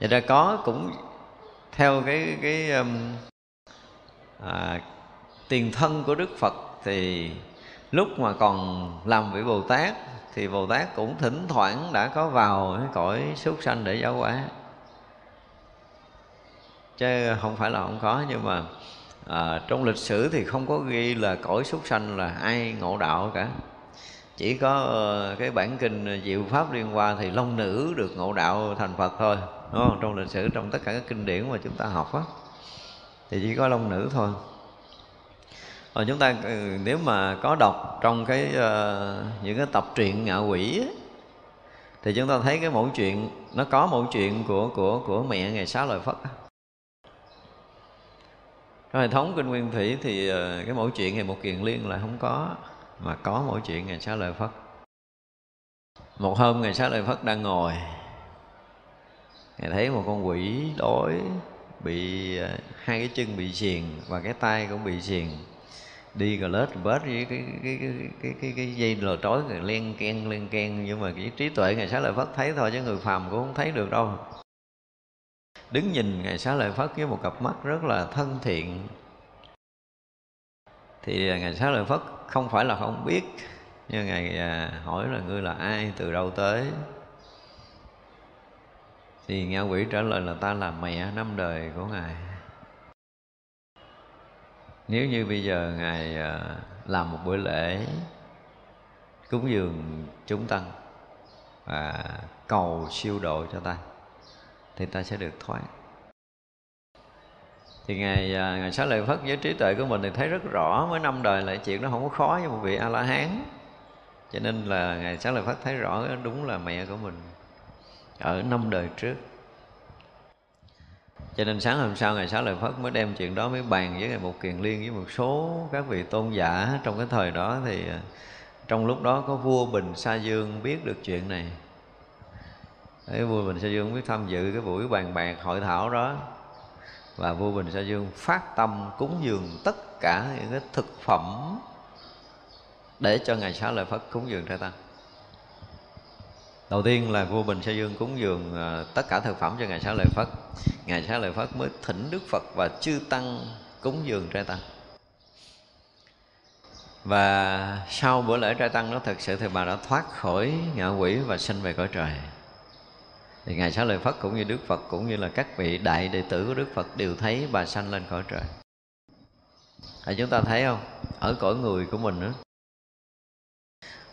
[SPEAKER 1] Vậy ra có cũng theo cái cái um, à, tiền thân của đức phật thì lúc mà còn làm vị bồ tát thì bồ tát cũng thỉnh thoảng đã có vào cái cõi súc sanh để giáo hóa. Chứ không phải là không có nhưng mà à, trong lịch sử thì không có ghi là cõi súc sanh là ai ngộ đạo cả chỉ có ờ, cái bản kinh ờ, diệu pháp liên hoa thì long nữ được ngộ đạo thành phật thôi đúng không? Trong lịch sử trong tất cả các kinh điển mà chúng ta học á thì chỉ có long nữ thôi. Rồi chúng ta ừ, nếu mà có đọc trong cái uh, những cái tập truyện ngạ quỷ ấy, thì chúng ta thấy cái mẫu chuyện nó có mẫu chuyện của của của mẹ ngày xá lợi phất trong hệ thống kinh nguyên thủy thì uh, cái mẫu chuyện ngày một kiền liên là không có mà có mỗi chuyện ngày Xá lời phất. Một hôm ngày Xá lời phất đang ngồi ngài thấy một con quỷ đói bị à, hai cái chân bị xiềng và cái tay cũng bị xiềng đi cà lết bết với cái cái cái cái cái, cái dây lò trói rồi len ken len ken. Nhưng mà cái trí tuệ ngày sáng lợi phất thấy thôi chứ người phàm cũng không thấy được đâu. Đứng nhìn ngày sáng lợi phất với một cặp mắt rất là thân thiện. Thì à, ngày sáng lợi phất không phải là không biết. Nhưng ngài à, hỏi là ngươi là ai, từ đâu tới? Thì ngạ quỷ trả lời là ta là mẹ năm đời của ngài. Nếu như bây giờ ngài à, làm một buổi lễ cúng dường chúng tăng và cầu siêu độ cho ta, thì ta sẽ được thoát thì ngài à, ngài xá lợi phất với trí tuệ của mình thì thấy rất rõ mới năm đời lại chuyện nó không có khó với một vị a la hán cho nên là ngài xá lợi phất thấy rõ đúng là mẹ của mình ở năm đời trước. Cho nên sáng hôm sau ngày sáu lời phất mới đem chuyện đó mới bàn với ngài một kiền liên với một số các vị tôn giả trong cái thời đó. Thì à, trong lúc đó có vua bình sa dương biết được chuyện này. Đấy, vua bình sa dương biết tham dự cái buổi bàn bạc hội thảo đó và vua bình sa dương phát tâm cúng dường tất cả những cái thực phẩm để cho ngày sáu lợi phất cúng dường trai tăng đầu tiên là vua bình sa dương cúng dường à, tất cả thực phẩm cho ngài xá lợi phất. Ngài xá lợi phất mới thỉnh đức phật và chư tăng cúng dường trai tăng và sau bữa lễ trai tăng đó thật sự thì bà đã thoát khỏi ngạ quỷ và sinh về cõi trời thì ngài xá lợi phất cũng như đức phật cũng như là các vị đại đệ tử của đức phật đều thấy bà sanh lên khỏi trời. À, chúng ta thấy không? Ở cõi người của mình đó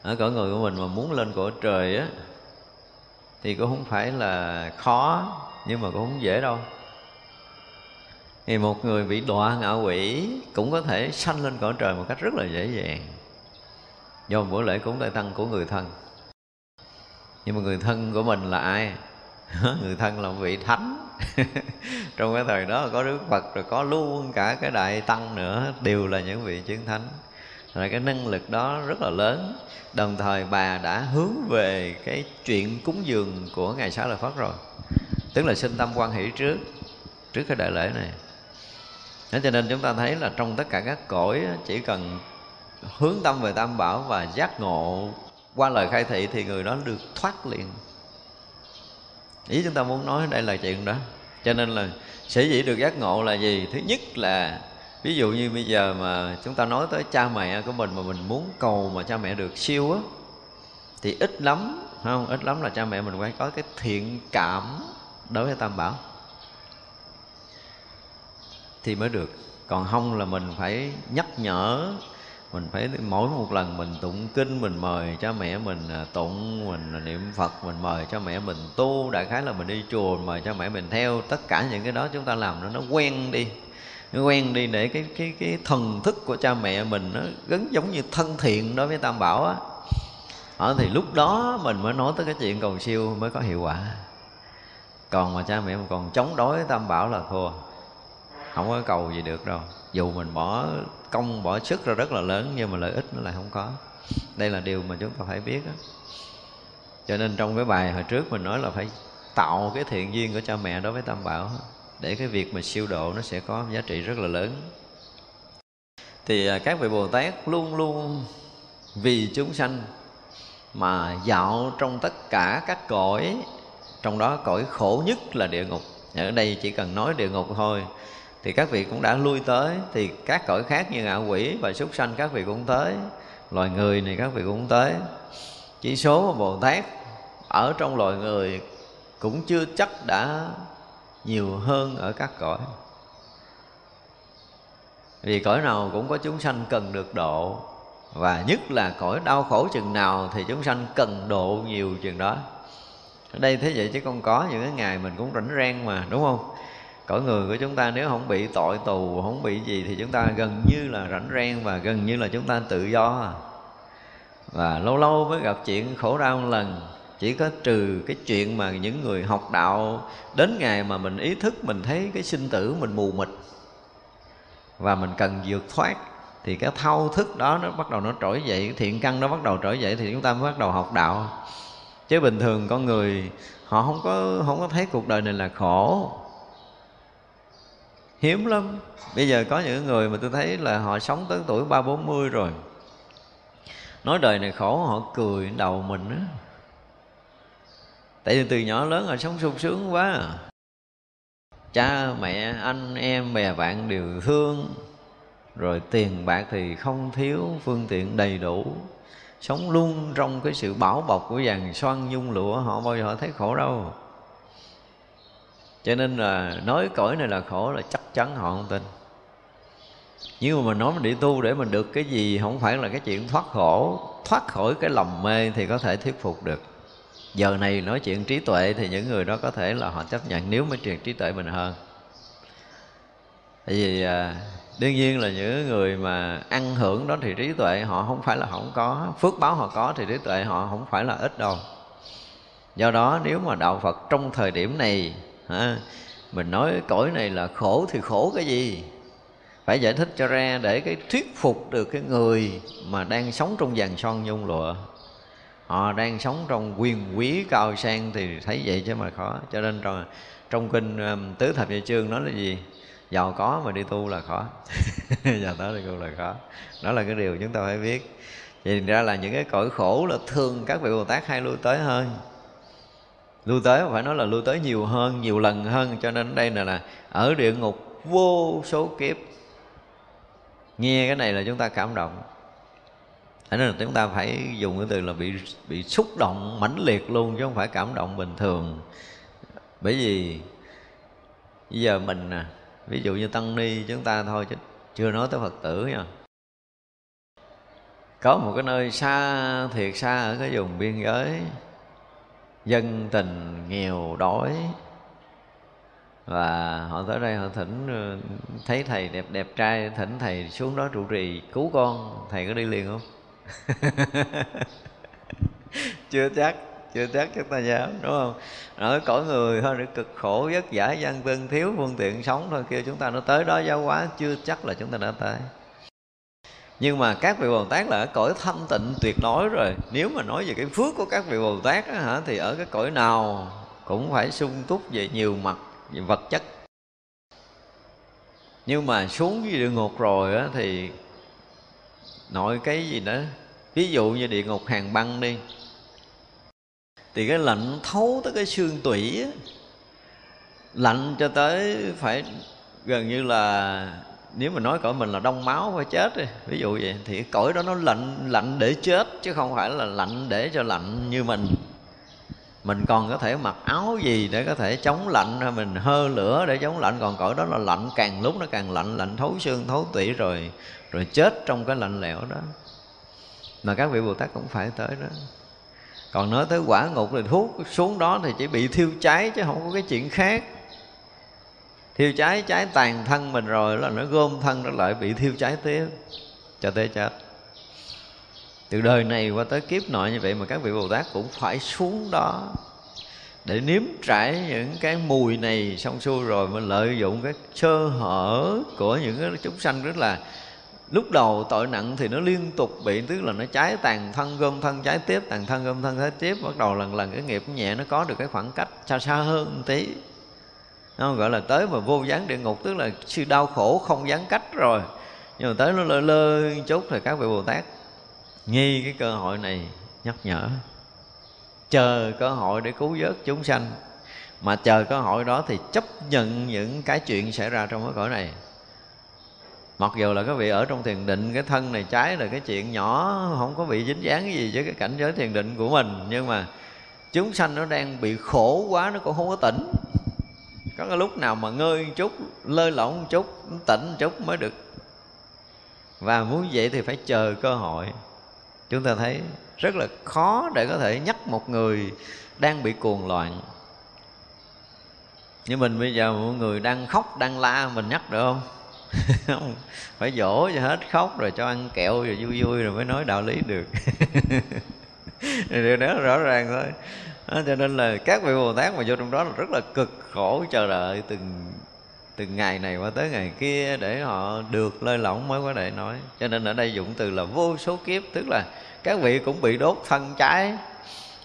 [SPEAKER 1] ở cõi người của mình mà muốn lên cõi trời á thì cũng không phải là khó nhưng mà cũng không dễ đâu. Thì một người bị đọa ngạ quỷ cũng có thể sanh lên cõi trời một cách rất là dễ dàng. Do một buổi lễ cúng đại tăng của người thân. Nhưng mà người thân của mình là ai? Người thân là vị thánh. Trong cái thời đó có đức phật rồi có luôn cả cái đại tăng nữa, đều là những vị chứng thánh. Là cái năng lực đó rất là lớn. Đồng thời bà đã hướng về cái chuyện cúng dường của ngài xá lợi phất rồi. Tức là sinh tâm quan hỷ trước trước cái đại lễ này. Thế cho nên chúng ta thấy là trong tất cả các cõi chỉ cần hướng tâm về tam bảo và giác ngộ qua lời khai thị thì người đó được thoát liền ý chúng ta muốn nói đây là chuyện đó. Cho nên là sở dĩ được giác ngộ là gì? Thứ nhất là, ví dụ như bây giờ mà chúng ta nói tới cha mẹ của mình mà mình muốn cầu mà cha mẹ được siêu á, thì ít lắm không? Ít lắm là cha mẹ mình phải có cái thiện cảm đối với tam bảo. Thì mới được. Còn không là mình phải nhắc nhở mình phải mỗi một lần mình tụng kinh, mình mời cha mẹ mình à, tụng, mình à, niệm phật, mình mời cha mẹ mình tu, đại khái là mình đi chùa mời cha mẹ mình theo. Tất cả những cái đó chúng ta làm nó nó quen đi. Nó quen đi để cái cái cái thần thức của cha mẹ mình nó gắn giống như thân thiện đối với tam bảo á. Ở thì lúc đó mình mới nói tới cái chuyện cầu siêu mới có hiệu quả. Còn mà cha mẹ mình còn chống đối tam bảo là thua. Không có cầu gì được đâu. Dù mình bỏ công bỏ sức ra rất là lớn, nhưng mà lợi ích nó lại không có. Đây là điều mà chúng ta phải biết đó. cho nên trong cái bài hồi trước mình nói là phải tạo cái thiện duyên của cha mẹ đối với tam bảo để cái việc mà siêu độ nó sẽ có giá trị rất là lớn. Thì à, các vị bồ tát luôn luôn vì chúng sanh mà dạo trong tất cả các cõi, trong đó cõi khổ nhất là địa ngục. Ở đây chỉ cần nói địa ngục thôi thì các vị cũng đã lui tới. Thì các cõi khác như ngạ quỷ và súc sanh các vị cũng tới. Loài người này các vị cũng tới. Chỉ số bồ tát ở trong loài người cũng chưa chắc đã nhiều hơn ở các cõi. Vì cõi nào cũng có chúng sanh cần được độ. Và nhất là cõi đau khổ chừng nào thì chúng sanh cần độ nhiều chừng đó. Ở đây thế vậy chứ không có những cái ngày mình cũng rảnh rang mà, đúng không? Cõi người của chúng ta nếu không bị tội tù, không bị gì thì chúng ta gần như là rảnh rang và gần như là chúng ta tự do. Và lâu lâu mới gặp chuyện khổ đau một lần. Chỉ có trừ cái chuyện mà những người học đạo đến ngày mà mình ý thức mình thấy cái sinh tử mình mù mịt và mình cần vượt thoát, thì cái thao thức đó nó bắt đầu nó trỗi dậy, cái thiện căn nó bắt đầu trỗi dậy thì chúng ta mới bắt đầu học đạo. Chứ bình thường con người họ không có không có thấy cuộc đời này là khổ hiếm lắm. Bây giờ có những người mà tôi thấy là họ sống tới tuổi ba bốn mươi rồi. Nói đời này khổ, họ cười đầu mình á. Tại vì từ nhỏ lớn họ sống sung sướng quá à. cha, mẹ, anh, em, bè, bạn đều thương. Rồi tiền bạc thì không thiếu, phương tiện đầy đủ. Sống luôn trong cái sự bảo bọc của vàng xoan nhung lụa, họ bao giờ họ thấy khổ đâu cho nên là nói cõi này là khổ là chắc chắn họ không tin. Nhưng mà mình nói mình đi tu để mình được cái gì không phải là cái chuyện thoát khổ. Thoát khỏi cái lầm mê thì có thể thuyết phục được. Giờ này nói chuyện trí tuệ thì những người đó có thể là họ chấp nhận nếu mới truyền trí tuệ mình hơn. Tại vì à, đương nhiên là những người mà ăn hưởng đó thì trí tuệ họ không phải là không có. Phước báo họ có thì trí tuệ họ không phải là ít đâu. Do đó nếu mà đạo phật trong thời điểm này ha, mình nói cõi này là khổ thì khổ cái gì? Phải giải thích cho ra để cái thuyết phục được cái người mà đang sống trong vàng son nhung lụa. Họ đang sống trong quyền quý cao sang thì thấy vậy chứ mà khó. Cho nên trong, trong kinh um, tứ thập nhị chương nói là gì? Giàu có mà đi tu là khó. Giàu có đi tu là khó. Đó là cái điều chúng ta phải biết. Vậy ra là những cái cõi khổ là thường các vị bồ tát hay lui tới hơn lưu tới phải nói là lưu tới nhiều hơn nhiều lần hơn cho nên đây là, là ở địa ngục vô số kiếp. Nghe cái này là chúng ta cảm động. Thế nên là chúng ta phải dùng cái từ là bị bị xúc động mãnh liệt luôn chứ không phải cảm động bình thường. Bởi vì bây giờ mình à, ví dụ như tăng ni chúng ta thôi chứ chưa nói tới phật tử nha. Có một cái nơi xa thiệt xa ở cái vùng biên giới dân tình nghèo đói. Và họ tới đây, họ thỉnh ờ, thấy thầy đẹp đẹp trai, thỉnh thầy xuống đó trụ trì, cứu con. Thầy có đi liền không? Chưa chắc chưa chắc chúng ta dám, đúng không? Ở cõi người thôi, để cực khổ, vất vả gian tân thiếu phương tiện sống thôi kia chúng ta nó tới đó giáo hóa, chưa chắc là chúng ta đã tới nhưng mà các vị bồ tát là ở cõi thanh tịnh tuyệt đối rồi. Nếu mà nói về cái phước của các vị bồ tát á, hả thì ở cái cõi nào cũng phải sung túc về nhiều mặt về vật chất. Nhưng mà xuống dưới địa ngục rồi á, thì nội cái gì đó ví dụ như địa ngục hàng băng đi thì cái lạnh thấu tới cái xương tủy á, lạnh cho tới phải gần như là nếu mà nói cõi mình là đông máu phải chết đi, ví dụ vậy, thì cõi đó nó lạnh lạnh để chết, chứ không phải là lạnh để cho lạnh như mình. Mình còn có thể mặc áo gì để có thể chống lạnh, hay mình hơ lửa để chống lạnh, còn cõi đó là lạnh, càng lúc nó càng lạnh lạnh thấu xương, thấu tủy rồi rồi chết trong cái lạnh lẽo đó. Mà các vị bồ tát cũng phải tới đó. Còn nói tới quả ngục thì thuốc xuống đó thì chỉ bị thiêu cháy chứ không có cái chuyện khác thiêu cháy cháy tàn thân mình rồi là nó gom thân nó lại bị thiêu cháy tiếp, cho tới chết. Từ đời này qua tới kiếp nọ như vậy mà các vị bồ tát cũng phải xuống đó để nếm trải những cái mùi này xong xuôi rồi mới lợi dụng cái sơ hở của những cái chúng sanh rất là lúc đầu tội nặng thì nó liên tục bị, tức là nó cháy tàn thân, gom thân, cháy tiếp tàn thân, gom thân, cháy tiếp. Bắt đầu lần lần cái nghiệp nhẹ nó có được cái khoảng cách xa xa hơn một tí nó gọi là tới mà vô gián địa ngục, tức là sự đau khổ không gián cách rồi. Nhưng mà tới nó lơ lơ chút thì các vị bồ tát nghi cái cơ hội này, nhắc nhở. Chờ cơ hội để cứu vớt chúng sanh. Mà chờ cơ hội đó thì chấp nhận những cái chuyện xảy ra trong cái cõi này. Mặc dù là các vị ở trong thiền định, cái thân này trái là cái chuyện nhỏ, không có bị dính dáng gì với cái cảnh giới thiền định của mình. Nhưng mà chúng sanh nó đang bị khổ quá, nó cũng không có tỉnh có cái lúc nào mà ngơi một chút lơi lỏng một chút, tỉnh một chút mới được. Và muốn vậy thì phải chờ cơ hội. Chúng ta thấy rất là khó để có thể nhắc một người đang bị cuồng loạn. Như mình bây giờ một người đang khóc, đang la, mình nhắc được không? Không, phải dỗ cho hết khóc rồi cho ăn kẹo rồi vui vui rồi mới nói đạo lý được. Điều đó rõ ràng thôi đó, cho nên là các vị bồ tát mà vô trong đó là rất là cực khổ chờ đợi từng từng ngày này qua tới ngày kia để họ được lơi lỏng mới có thể nói. Cho nên ở đây dụng từ là vô số kiếp tức là các vị cũng bị đốt thân cháy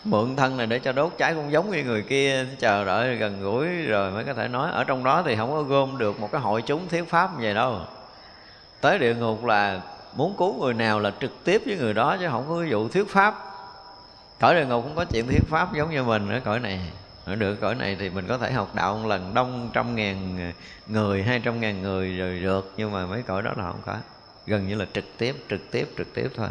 [SPEAKER 1] mượn thân này để cho đốt cháy cũng giống như người kia chờ đợi gần gũi rồi mới có thể nói. Ở trong đó thì không có gom được một cái hội chúng thiếu pháp như vậy đâu. Tới địa ngục là muốn cứu người nào là trực tiếp với người đó chứ không có dụ thuyết pháp cõi địa ngục cũng có chuyện thuyết pháp giống như mình ở cõi này. Ở được, cõi này thì mình có thể học đạo một lần, đông trăm ngàn người, hai trăm ngàn người rồi được, nhưng mà mấy cõi đó là không có. Gần như là trực tiếp trực tiếp trực tiếp thôi.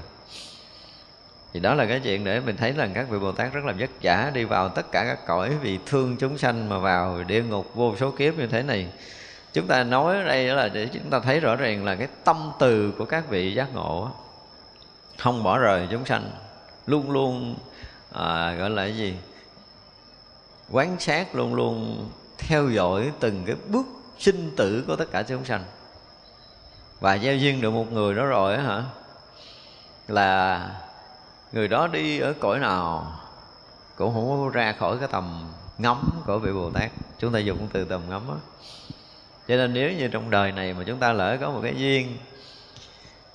[SPEAKER 1] Thì đó là cái chuyện để mình thấy rằng các vị bồ tát rất là vất vả đi vào tất cả các cõi vì thương chúng sanh mà vào địa ngục vô số kiếp như thế này. Chúng ta nói ở đây là để chúng ta thấy rõ ràng là cái tâm từ của các vị giác ngộ không bỏ rời chúng sanh, luôn luôn à, gọi là cái gì? Quán sát luôn luôn theo dõi từng cái bước sinh tử của tất cả chúng sanh. Và gieo duyên được một người đó rồi hả? Là người đó đi ở cõi nào cũng không có ra khỏi cái tầm ngắm của vị bồ tát. Chúng ta dùng từ tầm ngắm á. Cho nên nếu như trong đời này mà chúng ta lỡ có một cái duyên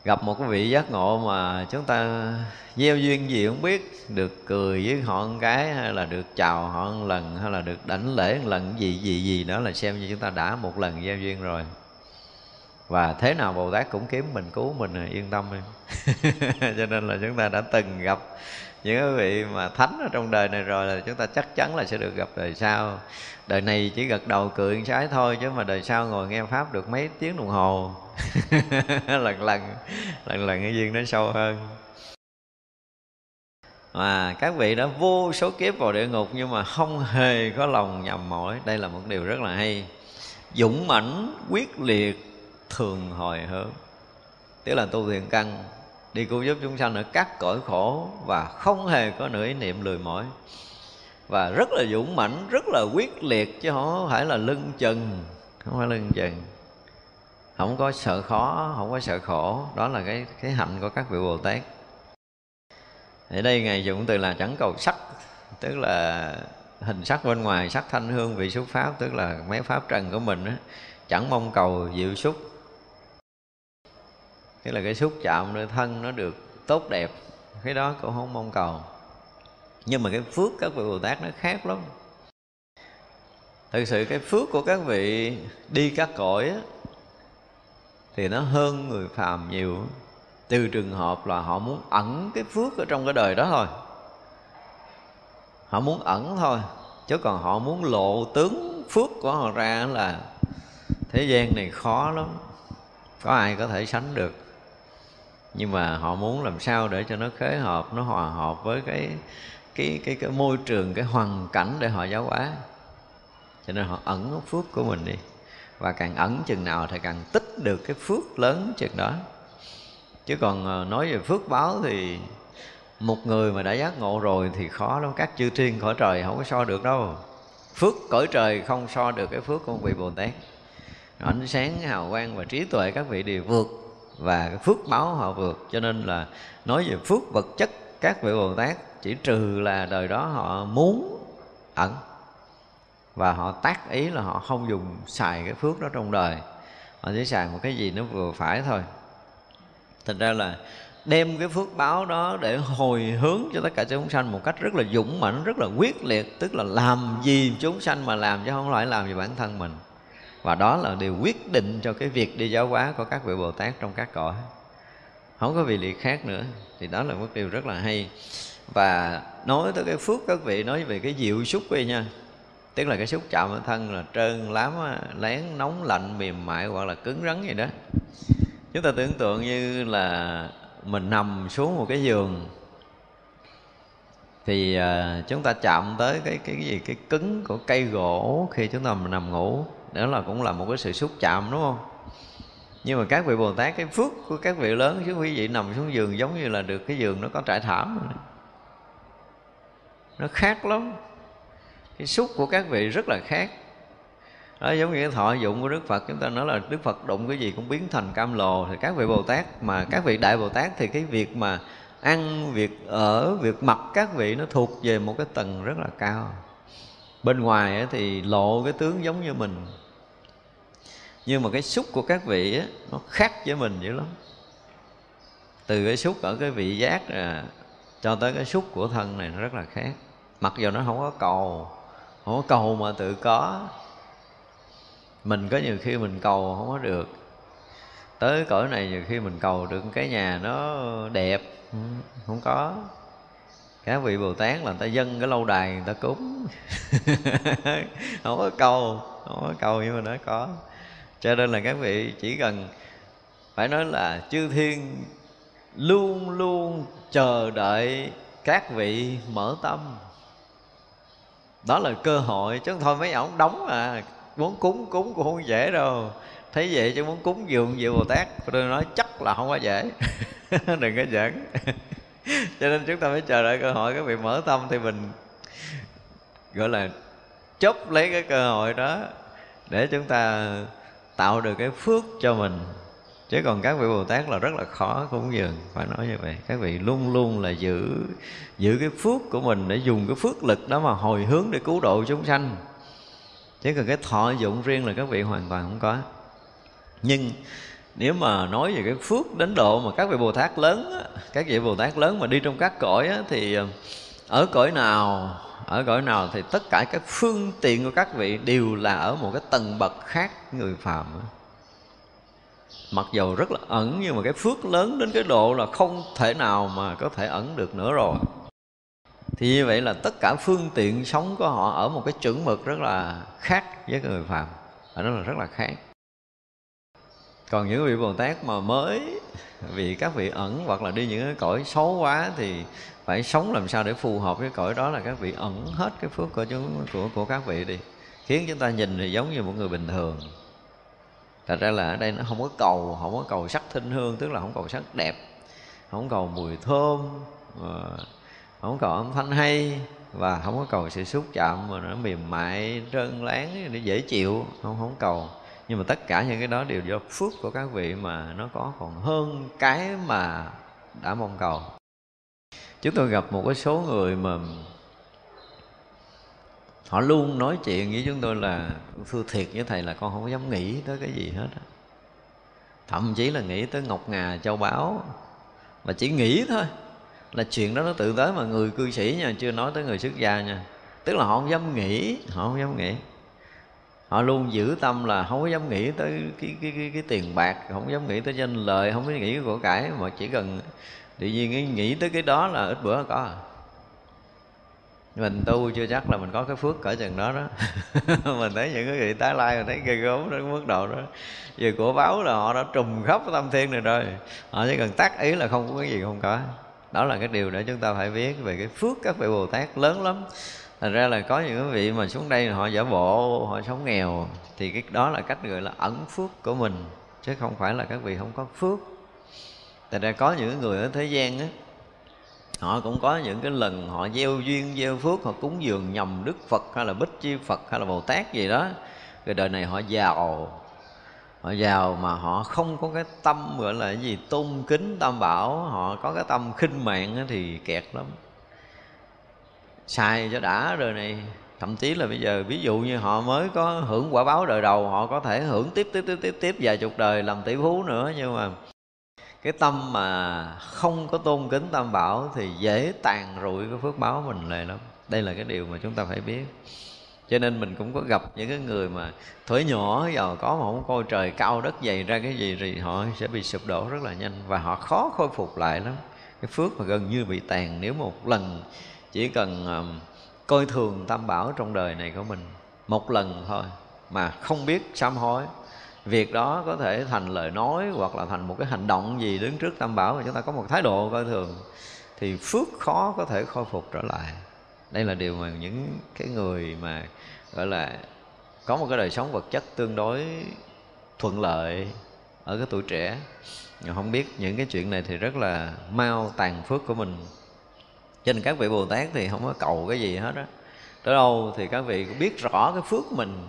[SPEAKER 1] gặp một cái vị giác ngộ mà chúng ta gieo duyên gì không biết, được cười với họ một cái hay là được chào họ một lần hay là được đảnh lễ một lần gì gì gì đó là xem như chúng ta đã một lần gieo duyên rồi. Và thế nào bồ tát cũng kiếm mình, cứu mình, yên tâm em. Cho nên là chúng ta đã từng gặp những quý vị mà thánh ở trong đời này rồi là chúng ta chắc chắn là sẽ được gặp đời sau. Đời này chỉ gật đầu cười trái thôi, chứ mà đời sau ngồi nghe pháp được mấy tiếng đồng hồ. Lần lần lần lần cái duyên nó sâu hơn. Mà các vị đã vô số kiếp vào địa ngục nhưng mà không hề có lòng nhầm mỏi. Đây là một điều rất là hay. Dũng mãnh, quyết liệt, thường hồi hướng tức là tu thiện căn đi cứu giúp chúng sanh ở các cõi khổ và không hề có nửa ý niệm lười mỏi. Và rất là dũng mãnh, rất là quyết liệt chứ không phải là lưng chừng, không phải lưng chừng. Không có sợ khó, không có sợ khổ. Đó là cái cái hạnh của các vị bồ tát. Ở đây ngài dùng từ là chẳng cầu sắc, tức là hình sắc bên ngoài, sắc thanh hương vị xúc pháp, tức là mấy pháp trần của mình á. Chẳng mong cầu diệu xúc tức là cái xúc chạm nơi thân nó được tốt đẹp. Cái đó cũng không mong cầu. Nhưng mà cái phước các vị bồ tát nó khác lắm. Thực sự cái phước của các vị đi các cõi á, thì nó hơn người phàm nhiều. Từ trường hợp là họ muốn ẩn cái phước ở trong cái đời đó thôi. Họ muốn ẩn thôi chứ còn họ muốn lộ tướng phước của họ ra là thế gian này khó lắm. Có ai có thể sánh được nhưng mà họ muốn làm sao để cho nó khế hợp, nó hòa hợp với cái cái cái cái môi trường, cái hoàn cảnh để họ giáo hóa. Cho nên họ ẩn cái phước của mình đi. Và càng ẩn chừng nào thì càng tích được cái phước lớn chừng đó. Chứ còn ờ, nói về phước báo thì một người mà đã giác ngộ rồi thì khó lắm. Các chư thiên khỏi trời không có so được đâu. Phước cõi trời không so được cái phước của một vị bồ tát. Ánh sáng, hào quang và trí tuệ các vị đều vượt và cái phước báo họ vượt. Cho nên là nói về phước vật chất, các vị bồ tát, chỉ trừ là đời đó họ muốn ẩn. Và họ tác ý là họ không dùng xài cái phước đó trong đời. Họ chỉ xài một cái gì nó vừa phải thôi. Thành ra là đem cái phước báo đó để hồi hướng cho tất cả chúng sanh một cách rất là dũng mãnh, rất là quyết liệt, tức là làm gì chúng sanh mà làm chứ không phải làm gì bản thân mình và đó là điều quyết định cho cái việc đi giáo hóa của các vị bồ tát trong các cõi. Không có vị liệt khác nữa. Thì đó là một điều rất là hay. Và nói tới cái phước các vị nói về cái diệu xúc đi nha. Tức là cái xúc chạm ở thân là trơn lám lén nóng lạnh mềm mại hoặc là cứng rắn gì đó. Chúng ta tưởng tượng như là mình nằm xuống một cái giường. Thì à, chúng ta chạm tới cái cái, cái gì? Cái cứng của cây gỗ khi chúng ta nằm ngủ đó là cũng là một cái sự xúc chạm, đúng không? Nhưng mà các vị bồ tát, cái phước của các vị lớn chứ quý vị nằm xuống giường giống như là được cái giường nó có trải thảm rồi nó khác lắm. Cái xúc của các vị rất là khác. Đó, giống như cái thọ dụng của đức phật, chúng ta nói là đức phật đụng cái gì cũng biến thành cam lồ. Thì các vị bồ tát mà, các vị đại bồ tát thì cái việc mà ăn, việc ở, việc mặc các vị nó thuộc về một cái tầng rất là cao. Bên ngoài thì lộ cái tướng giống như mình nhưng mà cái xúc của các vị á, nó khác với mình dữ lắm. Từ cái xúc ở cái vị giác à, cho tới cái xúc của thân này nó rất là khác. Mặc dù nó không có cầu không có cầu mà tự có. Mình có nhiều khi mình cầu không có được. Tới cõi này nhiều khi mình cầu được cái nhà nó đẹp không có. Các vị bồ tát là người ta dân cái lâu đài người ta cúng. Không có cầu không có cầu nhưng mà nó có cho nên là các vị chỉ cần phải nói là chư thiên luôn luôn chờ đợi các vị mở tâm. Đó là cơ hội, chứ thôi mấy ổng đóng à muốn cúng cúng cũng không dễ đâu. Thấy vậy chứ muốn cúng dường về bồ tát, tôi nói chắc là không có dễ. Đừng có giỡn. Cho nên chúng ta phải chờ đợi cơ hội, các vị mở tâm thì mình gọi là chốc lấy cái cơ hội đó để chúng ta tạo được cái phước cho mình. Chứ còn các vị bồ tát là rất là khó cúng dường phải nói như vậy. Các vị luôn luôn là giữ giữ cái phước của mình để dùng cái phước lực đó mà hồi hướng để cứu độ chúng sanh. Chứ còn cái thọ dụng riêng là các vị hoàn toàn không có. Nhưng nếu mà nói về cái phước đến độ mà các vị bồ tát lớn các vị bồ tát lớn mà đi trong các cõi thì ờ, ở cõi nào ở cõi nào thì tất cả các phương tiện của các vị đều là ở một cái tầng bậc khác người phàm mặc dầu rất là ẩn, nhưng mà cái phước lớn đến cái độ là không thể nào mà có thể ẩn được nữa rồi. Thì như vậy là tất cả phương tiện sống của họ ở một cái chuẩn mực rất là khác với người phàm. Ở đó là rất là khác. Còn những vị bồ tát mà mới, vì các vị ẩn hoặc là đi những cái cõi xấu quá thì phải sống làm sao để phù hợp với cõi đó là các vị ẩn hết cái phước của chúng, của của các vị đi. Khiến chúng ta nhìn thì giống như một người bình thường. Thật ra là ở đây nó không có cầu, không có cầu sắc thinh hương, tức là không cầu sắc đẹp, không cầu mùi thơm ờ, không cầu âm thanh hay, và không có cầu sự xúc chạm mà nó mềm mại, trơn láng để dễ chịu, không không cầu. Nhưng mà tất cả những cái đó đều do phước của các vị mà nó có. Còn hơn cái mà đã mong cầu chúng tôi gặp một cái số người mà họ luôn nói chuyện với chúng tôi là thưa thiệt với thầy là con không dám nghĩ tới cái gì hết thậm chí là nghĩ tới ngọc ngà châu báu mà chỉ nghĩ thôi. Là chuyện đó nó tự tới mà người cư sĩ nha chưa nói tới người xuất gia nha. Tức là họ không dám nghĩ họ không dám nghĩ. Họ luôn giữ tâm là không có dám nghĩ tới cái cái cái, cái tiền bạc không dám nghĩ tới danh lợi không có nghĩ của cải mà chỉ cần tự nhiên nghĩ tới cái đó là ít bữa có à. Mình tu chưa chắc là mình có cái phước cỡ chừng đó đó. Mình thấy những cái vị tái lai, mình thấy ghê gớm đến mức độ đó. Về của báo là họ đã trùm khắp tâm thiên này rồi. Họ chỉ cần tác ý là không có cái gì không có. Đó là cái điều để chúng ta phải biết về cái phước các vị bồ tát lớn lắm. Thành ra là có những vị mà xuống đây họ giả bộ, họ sống nghèo, thì cái đó là cách gọi là ẩn phước của mình, chứ không phải là các vị không có phước tại ra có những người ở thế gian á, họ cũng có những cái lần họ gieo duyên, gieo phước, họ cúng dường nhầm đức phật hay là bích chi phật hay là bồ tát gì đó. Rồi đời này họ giàu họ giàu mà họ không có cái tâm gọi là cái gì, tôn kính tam bảo, họ có cái tâm khinh mạng thì kẹt lắm. Sai cho đã rồi này, thậm chí là bây giờ ví dụ như họ mới có hưởng quả báo đời đầu, họ có thể hưởng tiếp tiếp tiếp tiếp tiếp vài chục đời làm tỷ phú nữa, nhưng mà cái tâm mà không có tôn kính tam bảo thì dễ tàn rụi cái phước báo mình này lắm. Đây là cái điều mà chúng ta phải biết. Cho nên mình cũng có gặp những cái người mà tuổi nhỏ giàu có mà không coi trời cao đất dày ra cái gì thì họ sẽ bị sụp đổ rất là nhanh và họ khó khôi phục lại lắm. Cái phước mà gần như bị tàn nếu một lần chỉ cần um, coi thường tam bảo trong đời này của mình một lần thôi mà không biết sám hối việc đó có thể thành lời nói hoặc là thành một cái hành động gì đứng trước tam bảo mà chúng ta có một thái độ coi thường, thì phước khó có thể khôi phục trở lại. Đây là điều mà những cái người mà, gọi là, có một cái đời sống vật chất tương đối thuận lợi ở cái tuổi trẻ. Nhưng không biết những cái chuyện này thì rất là mau tàn phước của mình. Cho nên các vị bồ tát thì không có cầu cái gì hết á. Tới đâu thì các vị cũng biết rõ cái phước mình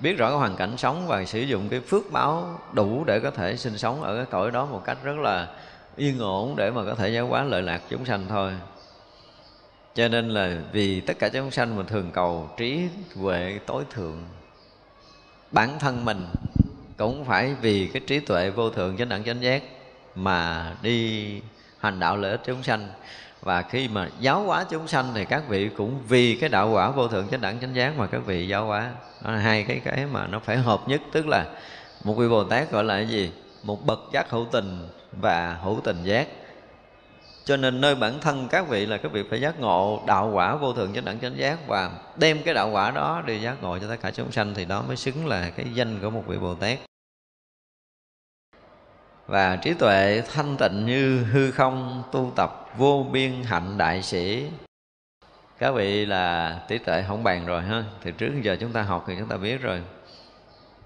[SPEAKER 1] biết rõ cái hoàn cảnh sống và sử dụng cái phước báo đủ để có thể sinh sống ở cái cõi đó một cách rất là yên ổn để mà có thể giáo hóa lợi lạc chúng sanh thôi. Cho nên là vì tất cả chúng sanh mà thường cầu trí huệ tối thượng, bản thân mình cũng phải vì cái trí tuệ vô thượng chánh đẳng chánh giác mà đi hành đạo lợi ích chúng sanh và khi mà giáo hóa chúng sanh thì các vị cũng vì cái đạo quả vô thượng chánh đẳng chánh giác mà các vị giáo hóa. Đó là hai cái cái mà nó phải hợp nhất, tức là một vị bồ tát gọi là cái gì? Một bậc giác hữu tình và hữu tình giác. Cho nên nơi bản thân các vị là các vị phải giác ngộ đạo quả vô thượng chánh đẳng chánh giác và đem cái đạo quả đó đi giác ngộ cho tất cả chúng sanh, thì đó mới xứng là cái danh của một vị bồ tát và trí tuệ thanh tịnh như hư không tu tập vô biên hạnh đại sĩ. Các vị là trí tuệ không bàn rồi ha. Thì trước giờ chúng ta học thì chúng ta biết rồi.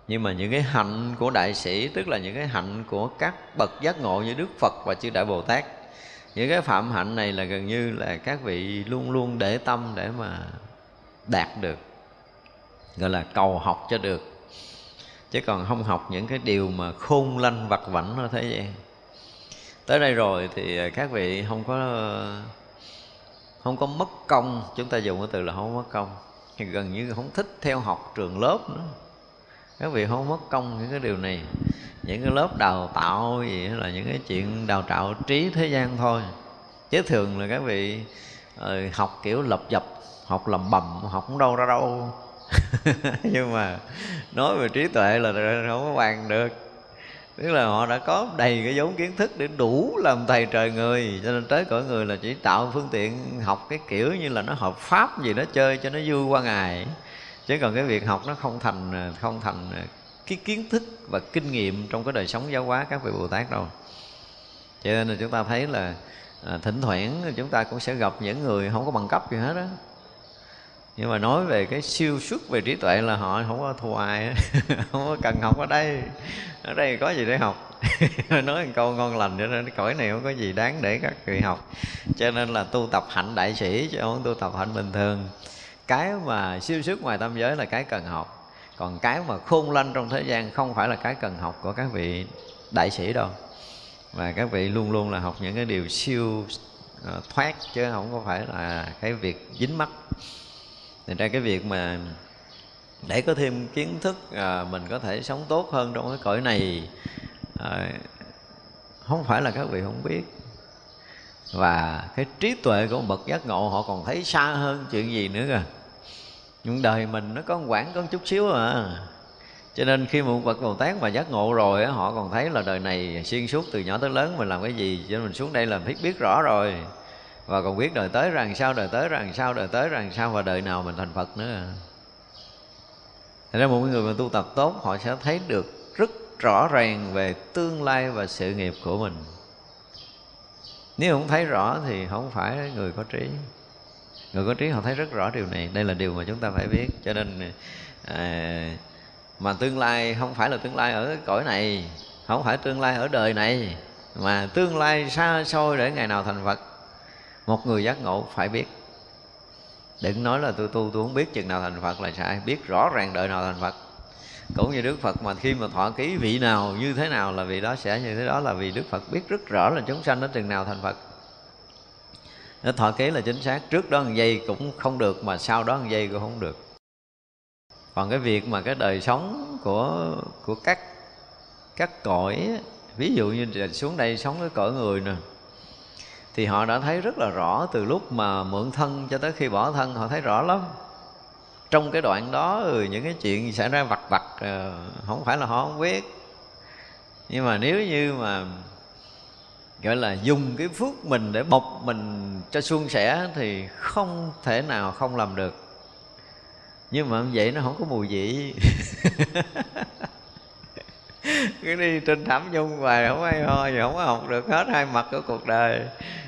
[SPEAKER 1] Nhưng mà những cái hạnh của đại sĩ, tức là những cái hạnh của các bậc giác ngộ như đức phật và chư đại bồ tát, những cái phạm hạnh này là gần như là các vị luôn luôn để tâm để mà đạt được, gọi là cầu học cho được chứ còn không học những cái điều mà khôn lanh vặt vảnh nó thế gian tới đây rồi thì à, các vị không có không có mất công. Chúng ta dùng cái từ là không mất công. Thì gần như không thích theo học trường lớp nữa. Các vị không mất công những cái điều này. Những cái lớp đào tạo gì là những cái chuyện đào tạo trí thế gian thôi. Chứ thường là các vị ờ, học kiểu lập dập, học lầm bầm học không đâu ra đâu. nhưng mà nói về trí tuệ là không có bàn được. Tức là họ đã có đầy cái vốn kiến thức để đủ làm thầy trời người. Cho nên tới cõi người là chỉ tạo phương tiện học cái kiểu như là nó hợp pháp gì đó chơi cho nó vui qua ngày. Chứ còn cái việc học nó không thành không thành cái kiến thức và kinh nghiệm trong cái đời sống giáo hóa các vị bồ tát đâu. Cho nên là chúng ta thấy là à, thỉnh thoảng chúng ta cũng sẽ gặp những người không có bằng cấp gì hết đó nhưng mà nói về cái siêu xuất về trí tuệ là họ không có thua ai không có cần học ở đây. Ở đây có gì để học? Nói một câu ngon lành cho nên cái cõi này không có gì đáng để các vị học. Cho nên là tu tập hạnh đại sĩ chứ không tu tập hạnh bình thường. Cái mà siêu xuất ngoài tam giới là cái cần học. Còn cái mà khôn lanh trong thế gian không phải là cái cần học của các vị đại sĩ đâu. Và các vị luôn luôn là học những cái điều siêu ờ, thoát chứ không có phải là cái việc dính mắt thành ra cái việc mà để có thêm kiến thức à, mình có thể sống tốt hơn trong cái cõi này à, không phải là các vị không biết. Và cái trí tuệ của một bậc giác ngộ họ còn thấy xa hơn chuyện gì nữa kìa. Những đời mình nó có quản có chút xíu à. Cho nên khi một bậc bồ tát mà giác ngộ rồi họ còn thấy là đời này xuyên suốt từ nhỏ tới lớn mình làm cái gì cho nên mình xuống đây là biết biết rõ rồi và còn biết đời tới rằng sao đời tới rằng sao đời tới rằng sao và đời nào mình thành phật nữa. Thành ra một người mà tu tập tốt họ sẽ thấy được rất rõ ràng về tương lai và sự nghiệp của mình. Nếu không thấy rõ thì không phải người có trí. Người có trí họ thấy rất rõ điều này. Đây là điều mà chúng ta phải biết. Cho nên à, mà tương lai không phải là tương lai ở cái cõi này không phải tương lai ở đời này mà tương lai xa xôi để ngày nào thành phật một người giác ngộ phải biết. Đừng nói là tôi tu, tôi không biết chừng nào thành phật là sai, biết rõ ràng đợi nào thành phật. Cũng như đức phật mà khi mà thọ ký vị nào như thế nào là vị đó sẽ như thế đó là vì đức phật biết rất rõ là chúng sanh nó chừng nào thành phật. Nó thọ ký là chính xác, trước đó một giây cũng không được mà sau đó một giây cũng không được. Còn cái việc mà cái đời sống của của các các cõi, ví dụ như là xuống đây sống cái cõi người nè thì họ đã thấy rất là rõ từ lúc mà mượn thân cho tới khi bỏ thân, họ thấy rõ lắm. Trong cái đoạn đó ừ, những cái chuyện xảy ra vặt vặt ờ, không phải là họ không biết. Nhưng mà nếu như mà, gọi là, dùng cái phước mình để bọc mình cho suôn sẻ thì không thể nào không làm được. Nhưng mà vậy nó không có mùi vị. Cứ đi trên thảm nhung hoài, không ai ho gì, không có học được hết hai mặt của cuộc đời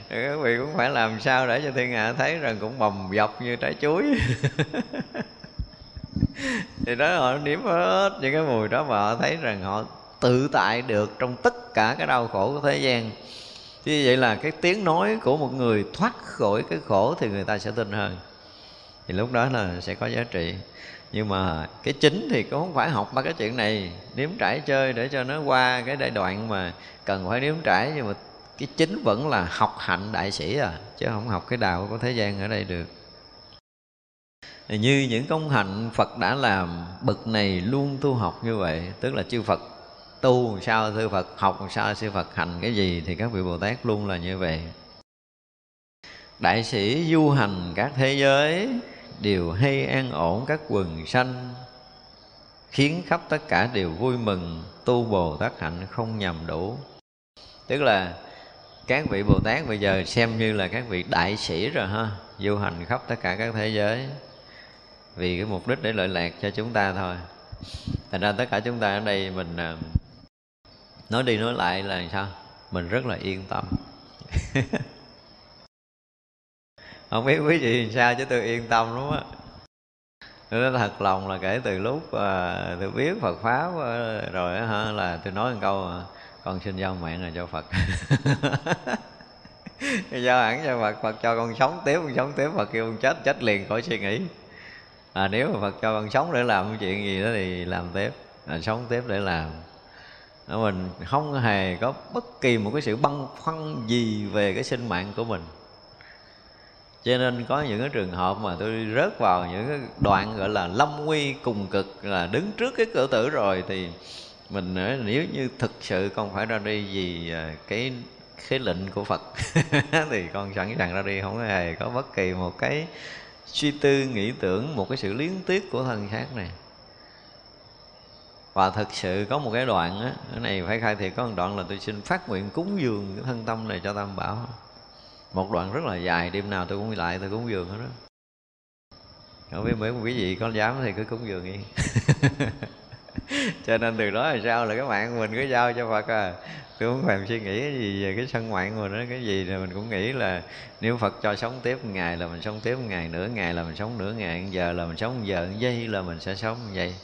[SPEAKER 1] các vị cũng phải làm sao để cho thiên hạ thấy rằng cũng bầm dọc như trái chuối. Thì đó, họ nếm hết những cái mùi đó và họ thấy rằng họ tự tại được trong tất cả cái đau khổ của thế gian. Như vậy là cái tiếng nói của một người thoát khỏi cái khổ thì người ta sẽ tin hơn. Thì lúc đó là sẽ có giá trị. Nhưng mà cái chính thì cũng không phải học ba cái chuyện này. Nếm trải chơi để cho nó qua cái giai đoạn mà cần phải nếm trải. Nhưng mà cái chính vẫn là học hạnh đại sĩ à chứ không học cái đạo của thế gian ở đây được. Như những công hạnh Phật đã làm, bậc này luôn tu học như vậy, tức là chư Phật tu sao sư Phật, học sao sư Phật, hành cái gì thì các vị Bồ Tát luôn là như vậy. Đại sĩ du hành các thế giới, đều hay an ổn các quần sanh, khiến khắp tất cả đều vui mừng, tu bồ tát hạnh không nhầm đủ. Tức là các vị bồ tát bây giờ xem như là các vị đại sĩ rồi ha du hành khắp tất cả các thế giới. Vì cái mục đích để lợi lạc cho chúng ta thôi. Thành ra tất cả chúng ta ở đây mình à, nói đi nói lại là sao? Mình rất là yên tâm. Không biết quý vị sao chứ tôi yên tâm lắm á. Tôi nói thật lòng là kể từ lúc uh, tôi biết Phật pháp uh, rồi uh, hả là tôi nói một câu uh, con xin giao mạng là cho Phật. Giao hẳn cho Phật Phật cho con sống tiếp con sống tiếp Phật kêu con chết chết liền khỏi suy nghĩ. À, nếu mà Phật cho con sống để làm cái chuyện gì đó thì làm tiếp à, sống tiếp để làm. Mình không hề có bất kỳ một cái sự băn khoăn gì về cái sinh mạng của mình. Cho nên có những cái trường hợp mà tôi rớt vào những cái đoạn gọi là lâm nguy cùng cực là đứng trước cái cửa tử rồi thì mình nếu như thực sự con phải ra đi vì à, cái khế lệnh của Phật, thì con sẵn sàng ra đi. Không hề có bất kỳ một cái suy tư, nghĩ tưởng, một cái sự liếng tiếc của thân xác này. Và thực sự có một cái đoạn á, cái này phải khai thì có một đoạn là tôi xin phát nguyện cúng dường cái thân tâm này cho tam bảo. Một đoạn rất là dài, đêm nào tôi cũng lại, tôi cúng dường hết đó không biết mấy quý vị có dám thì cứ cúng dường đi. cho nên từ đó là sao? Là cái mạng mình cứ giao cho phật à? Tôi không phải suy nghĩ cái gì về cái sân mạng của đó. Cái gì thì mình cũng nghĩ là nếu phật cho sống tiếp một ngày là mình sống tiếp một ngày, nửa ngày là mình sống nửa ngày, một giờ là mình sống một giờ, một giây là mình sẽ sống như vậy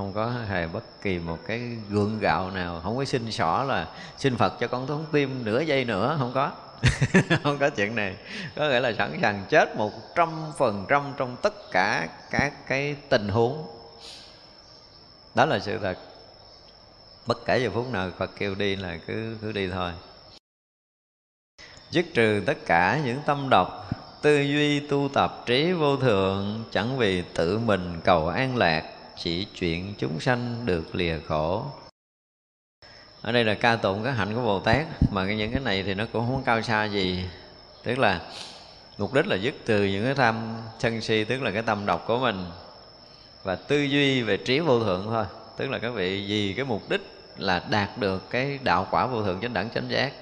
[SPEAKER 1] không có hề bất kỳ một cái gượng gạo nào. Không có xin xỏ là xin phật cho con thống tim nửa giây nữa. Không có. Không có chuyện này. Có nghĩa là sẵn sàng chết một trăm phần trăm trong tất cả các cái tình huống đó là sự thật. Bất kể giờ phút nào phật kêu đi là cứ cứ đi thôi. Dứt trừ tất cả những tâm độc, tư duy tu tập trí vô thượng, chẳng vì tự mình cầu an lạc, chỉ chuyện chúng sanh được lìa khổ. Ở đây là ca tụng các hạnh của bồ tát, mà những cái này thì nó cũng không cao xa gì. Tức là mục đích là dứt từ những cái tham sân si, tức là cái tâm độc của mình và tư duy về trí vô thượng thôi. Tức là các vị, vì cái mục đích là đạt được cái đạo quả vô thượng chánh đẳng chánh giác,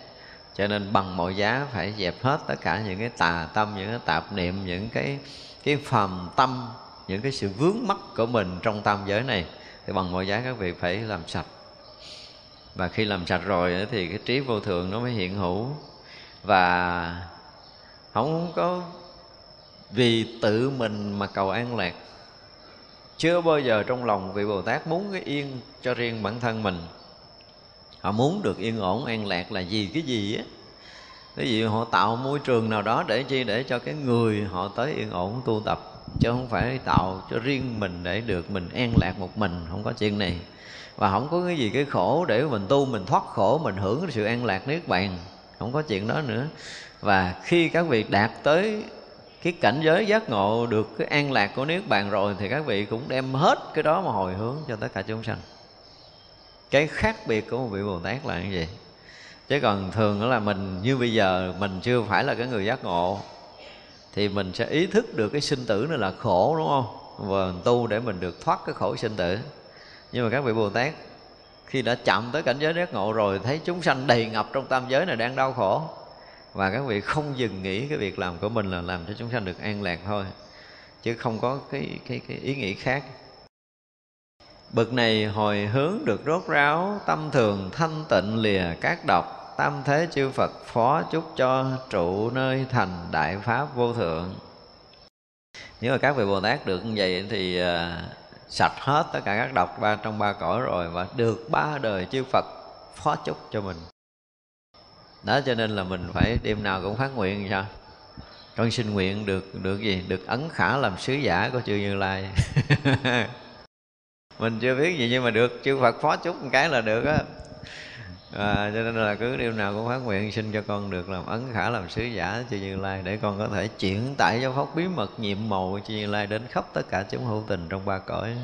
[SPEAKER 1] cho nên bằng mọi giá phải dẹp hết tất cả những cái tà tâm, những cái tạp niệm, những cái cái phàm tâm, những cái sự vướng mắc của mình trong tam giới này. Thì bằng mọi giá các vị phải làm sạch. Và khi làm sạch rồi thì cái trí vô thượng nó mới hiện hữu. Và không có vì tự mình mà cầu an lạc chưa bao giờ trong lòng vị bồ tát muốn cái yên cho riêng bản thân mình. Họ muốn được yên ổn, an lạc là gì cái gì á? Cái gì họ tạo môi trường nào đó để chi? Để cho cái người họ tới yên ổn tu tập. Chứ không phải tạo cho riêng mình để được mình an lạc một mình. Không có chuyện này. Và không có cái gì cái khổ để mình tu, mình thoát khổ, mình hưởng sự an lạc niết bàn. Không có chuyện đó nữa. Và khi các vị đạt tới cái cảnh giới giác ngộ được cái an lạc của niết bàn rồi thì các vị cũng đem hết cái đó mà hồi hướng cho tất cả chúng sanh. Cái khác biệt của một vị bồ tát là như vậy chứ còn thường là mình, như bây giờ mình chưa phải là cái người giác ngộ, thì mình sẽ ý thức được cái sinh tử này là khổ, đúng không? Và mình tu để mình được thoát cái khổ sinh tử. Nhưng mà các vị bồ tát, khi đã chạm tới cảnh giới giác ngộ rồi, thấy chúng sanh đầy ngập trong tam giới này đang đau khổ và các vị không dừng nghĩ cái việc làm của mình là làm cho chúng sanh được an lạc thôi chứ không có cái cái cái ý nghĩ khác. Bậc này hồi hướng được rốt ráo tâm thường thanh tịnh lìa các độc tam thế chư phật phó chúc cho trụ nơi thành đại pháp vô thượng. Nếu mà các vị bồ tát được như vậy thì uh, sạch hết tất cả các độc ba trong ba cõi rồi và được ba đời chư phật phó chúc cho mình đó cho nên là mình phải đêm nào cũng phát nguyện sao? Con xin nguyện được được gì? Được ấn khả làm sứ giả của chư như lai. Mình chưa biết gì nhưng mà được chư phật phó chúc một cái là được á. À, cho nên là cứ đêm nào cũng phát nguyện xin cho con được làm ấn khả làm sứ giả chư như lai để con có thể chuyển tải giáo pháp bí mật nhiệm màu chư như lai đến khắp tất cả chúng hữu tình trong ba cõi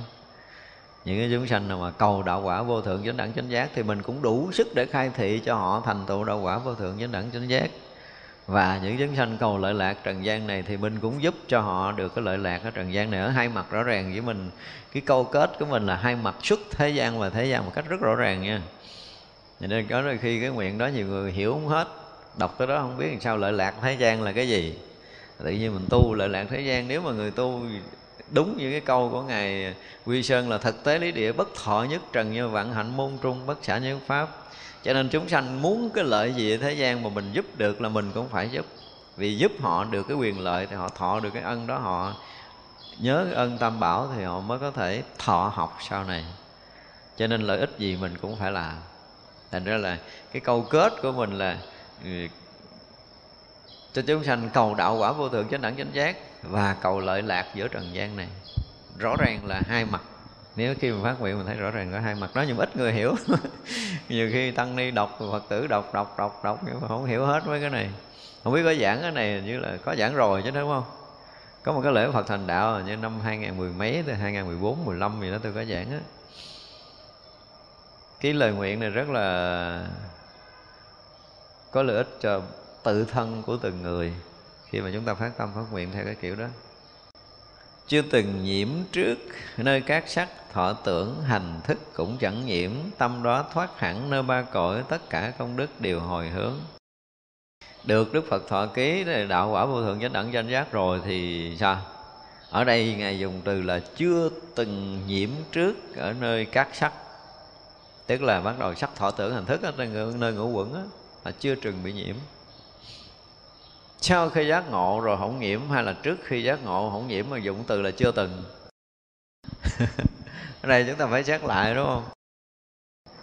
[SPEAKER 1] những cái chúng sanh nào mà cầu đạo quả vô thượng chánh đẳng chánh giác thì mình cũng đủ sức để khai thị cho họ thành tựu đạo quả vô thượng chánh đẳng chánh giác. Và những chúng sanh cầu lợi lạc trần gian này thì mình cũng giúp cho họ được cái lợi lạc ở trần gian này. Ở hai mặt rõ ràng với mình, cái câu kết của mình là hai mặt xuất thế gian và thế gian một cách rất rõ ràng nha. Nên có đôi khi cái nguyện đó nhiều người hiểu không hết, đọc tới đó không biết làm sao lợi lạc thế gian là cái gì. Tự nhiên mình tu lợi lạc thế gian, nếu mà người tu đúng như cái câu của ngài quy sơn là thực tế lý địa bất thọ nhất trần như vạn hạnh môn trung, bất xả nhân pháp. Cho nên chúng sanh muốn cái lợi gì ở thế gian mà mình giúp được là mình cũng phải giúp. Vì giúp họ được cái quyền lợi thì họ thọ được cái ân đó, họ nhớ cái ân tam bảo thì họ mới có thể thọ học sau này. Cho nên lợi ích gì mình cũng phải làm. Thành ra là cái câu kết của mình là ừ, cho chúng sanh cầu đạo quả vô thượng chánh đẳng chánh giác và cầu lợi lạc giữa trần gian này. Rõ ràng là hai mặt. Nếu khi mình phát nguyện mình thấy rõ ràng có hai mặt đó nhưng ít người hiểu. Nhiều khi tăng ni đọc, phật tử đọc đọc đọc đọc, nhưng mà không hiểu hết mấy cái này. Không biết có giảng cái này như là có giảng rồi chứ, đúng không? Có một cái lễ Phật thành đạo như năm 2010 mấy tới 2014 15 gì đó tôi có giảng á. Cái lời nguyện này rất là có lợi ích cho tự thân của từng người khi mà chúng ta phát tâm, phát nguyện theo cái kiểu đó. Chưa từng nhiễm trước, nơi các sắc thọ tưởng, hành thức cũng chẳng nhiễm. Tâm đó thoát hẳn nơi ba cõi, tất cả công đức đều hồi hướng. Được đức phật thọ ký đạo quả vô thượng chánh đẳng danh giác rồi thì sao? Ở đây ngài dùng từ là chưa từng nhiễm trước ở nơi các sắc. Tức là bắt đầu sắc thọ tưởng, hành thức ở nơi ngũ quẩn á chưa từng bị nhiễm sau khi giác ngộ rồi hổng nhiễm, hay là trước khi giác ngộ hổng nhiễm mà dụng từ là chưa từng? Ở đây chúng ta phải xét lại, đúng không?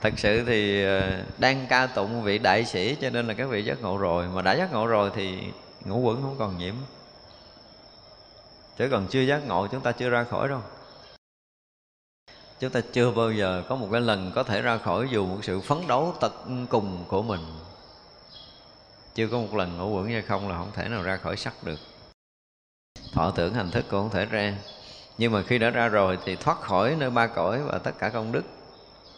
[SPEAKER 1] Thật sự thì ờ, đang ca tụng vị đại sĩ cho nên là các vị giác ngộ rồi. Mà đã giác ngộ rồi thì ngũ quẩn không còn nhiễm. Chứ còn chưa giác ngộ chúng ta chưa ra khỏi đâu. Chúng ta chưa bao giờ có một cái lần có thể ra khỏi dù một sự phấn đấu tật cùng của mình chưa có một lần ngũ quẩn hay không là không thể nào ra khỏi sắc được. Thọ tưởng hành thức cũng không thể ra. Nhưng mà khi đã ra rồi thì thoát khỏi nơi ba cõi và tất cả công đức.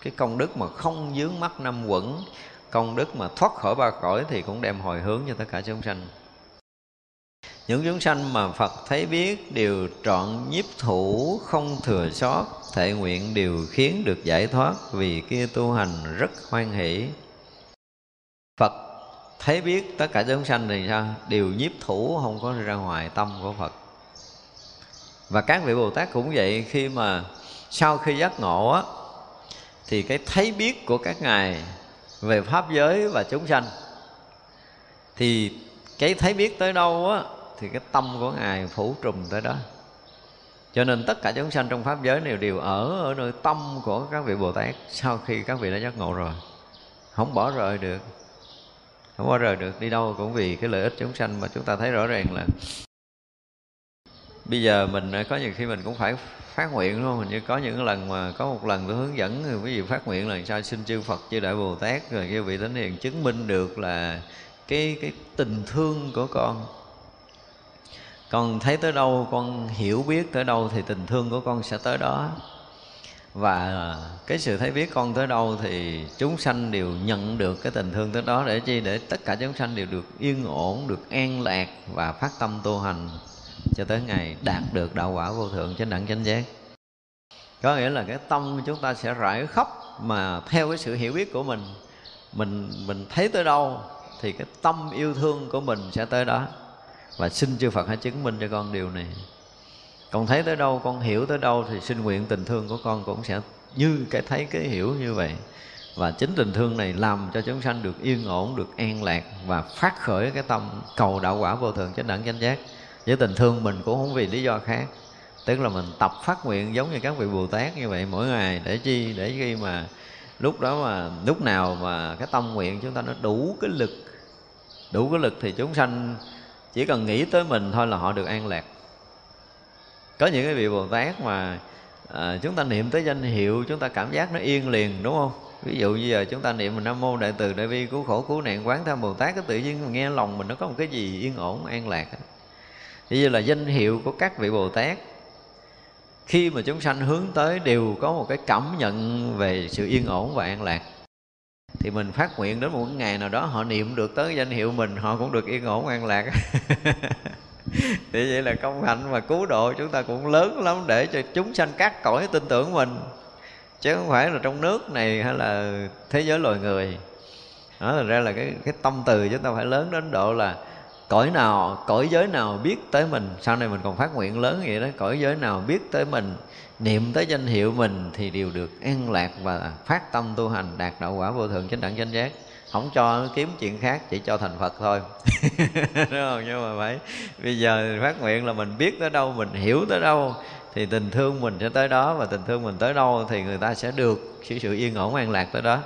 [SPEAKER 1] Cái công đức mà không dướng mắt năm quẩn, công đức mà thoát khỏi ba cõi thì cũng đem hồi hướng cho tất cả chúng sanh. Những chúng sanh mà Phật thấy biết đều trọn nhiếp thủ, không thừa sót thệ nguyện đều khiến được giải thoát vì kia tu hành rất hoan hỷ. Phật thấy biết tất cả chúng sanh thì sao? Đều nhiếp thủ, không có ra ngoài tâm của Phật. Và các vị Bồ Tát cũng vậy, khi mà sau khi giác ngộ á, thì cái thấy biết của các ngài về pháp giới và chúng sanh, thì cái thấy biết tới đâu á, thì cái tâm của ngài phủ trùm tới đó. Cho nên tất cả chúng sanh trong pháp giới đều đều ở ở nơi tâm của các vị bồ tát sau khi các vị đã giác ngộ rồi. Không bỏ rời được không bao rời được đi đâu cũng vì cái lợi ích chúng sanh mà chúng ta thấy rõ ràng là bây giờ mình à, có nhiều khi mình cũng phải phát nguyện, đúng không? Như có những lần mà có một lần tôi hướng dẫn quý vị phát nguyện là sao xin chư Phật, chư Đại Bồ Tát, rồi kêu vị Thánh Hiền chứng minh được là cái cái tình thương của con. Con thấy tới đâu, con hiểu biết tới đâu thì tình thương của con sẽ tới đó và ờ, cái sự thấy biết con tới đâu thì chúng sanh đều nhận được cái tình thương tới đó để chi? Để tất cả chúng sanh đều được yên ổn, được an lạc và phát tâm tu hành cho tới ngày đạt được đạo quả vô thượng trên đẳng chánh giác. Có nghĩa là cái tâm chúng ta sẽ rải khắp mà theo cái sự hiểu biết của mình mình mình thấy tới đâu thì cái tâm yêu thương của mình sẽ tới đó. Và xin chư Phật hãy chứng minh cho con điều này con thấy tới đâu, con hiểu tới đâu thì xin nguyện tình thương của con cũng sẽ như cái thấy cái hiểu như vậy. Và chính tình thương này làm cho chúng sanh được yên ổn, được an lạc và phát khởi cái tâm cầu đạo quả vô thường chánh đẳng chánh giác. Với tình thương mình cũng không vì lý do khác. Tức là mình tập phát nguyện giống như các vị bồ tát như vậy mỗi ngày, để chi? Để khi mà lúc đó mà, lúc nào mà cái tâm nguyện chúng ta nó đủ cái lực, đủ cái lực thì chúng sanh chỉ cần nghĩ tới mình thôi là họ được an lạc có những cái vị bồ tát mà à, chúng ta niệm tới danh hiệu chúng ta cảm giác nó yên liền đúng không? Ví dụ như giờ chúng ta niệm nam mô đại từ đại bi cứu khổ cứu nạn quán tham bồ tát cái tự nhiên mình nghe lòng mình nó có một cái gì yên ổn an lạc Như như là danh hiệu của các vị bồ tát khi mà chúng sanh hướng tới đều có một cái cảm nhận về sự yên ổn và an lạc thì mình phát nguyện đến một ngày nào đó họ niệm được tới danh hiệu mình họ cũng được yên ổn an lạc. thì vậy là công hạnh và cứu độ chúng ta cũng lớn lắm để cho chúng sanh các cõi tin tưởng mình. Chứ không phải là trong nước này hay là thế giới loài người. Đó là ra là cái cái tâm từ chúng ta phải lớn đến độ là cõi nào, cõi giới nào biết tới mình. Sau này mình còn phát nguyện lớn vậy đó, cõi giới nào biết tới mình, niệm tới danh hiệu mình thì đều được an lạc và phát tâm tu hành, đạt đạo quả vô thượng chánh đẳng chánh giác không cho kiếm chuyện khác chỉ cho thành phật thôi. Đúng không? Nhưng mà phải bây giờ phát nguyện là mình biết tới đâu mình hiểu tới đâu thì tình thương mình sẽ tới đó và tình thương mình tới đâu thì người ta sẽ được sự sự yên ổn an lạc tới đó.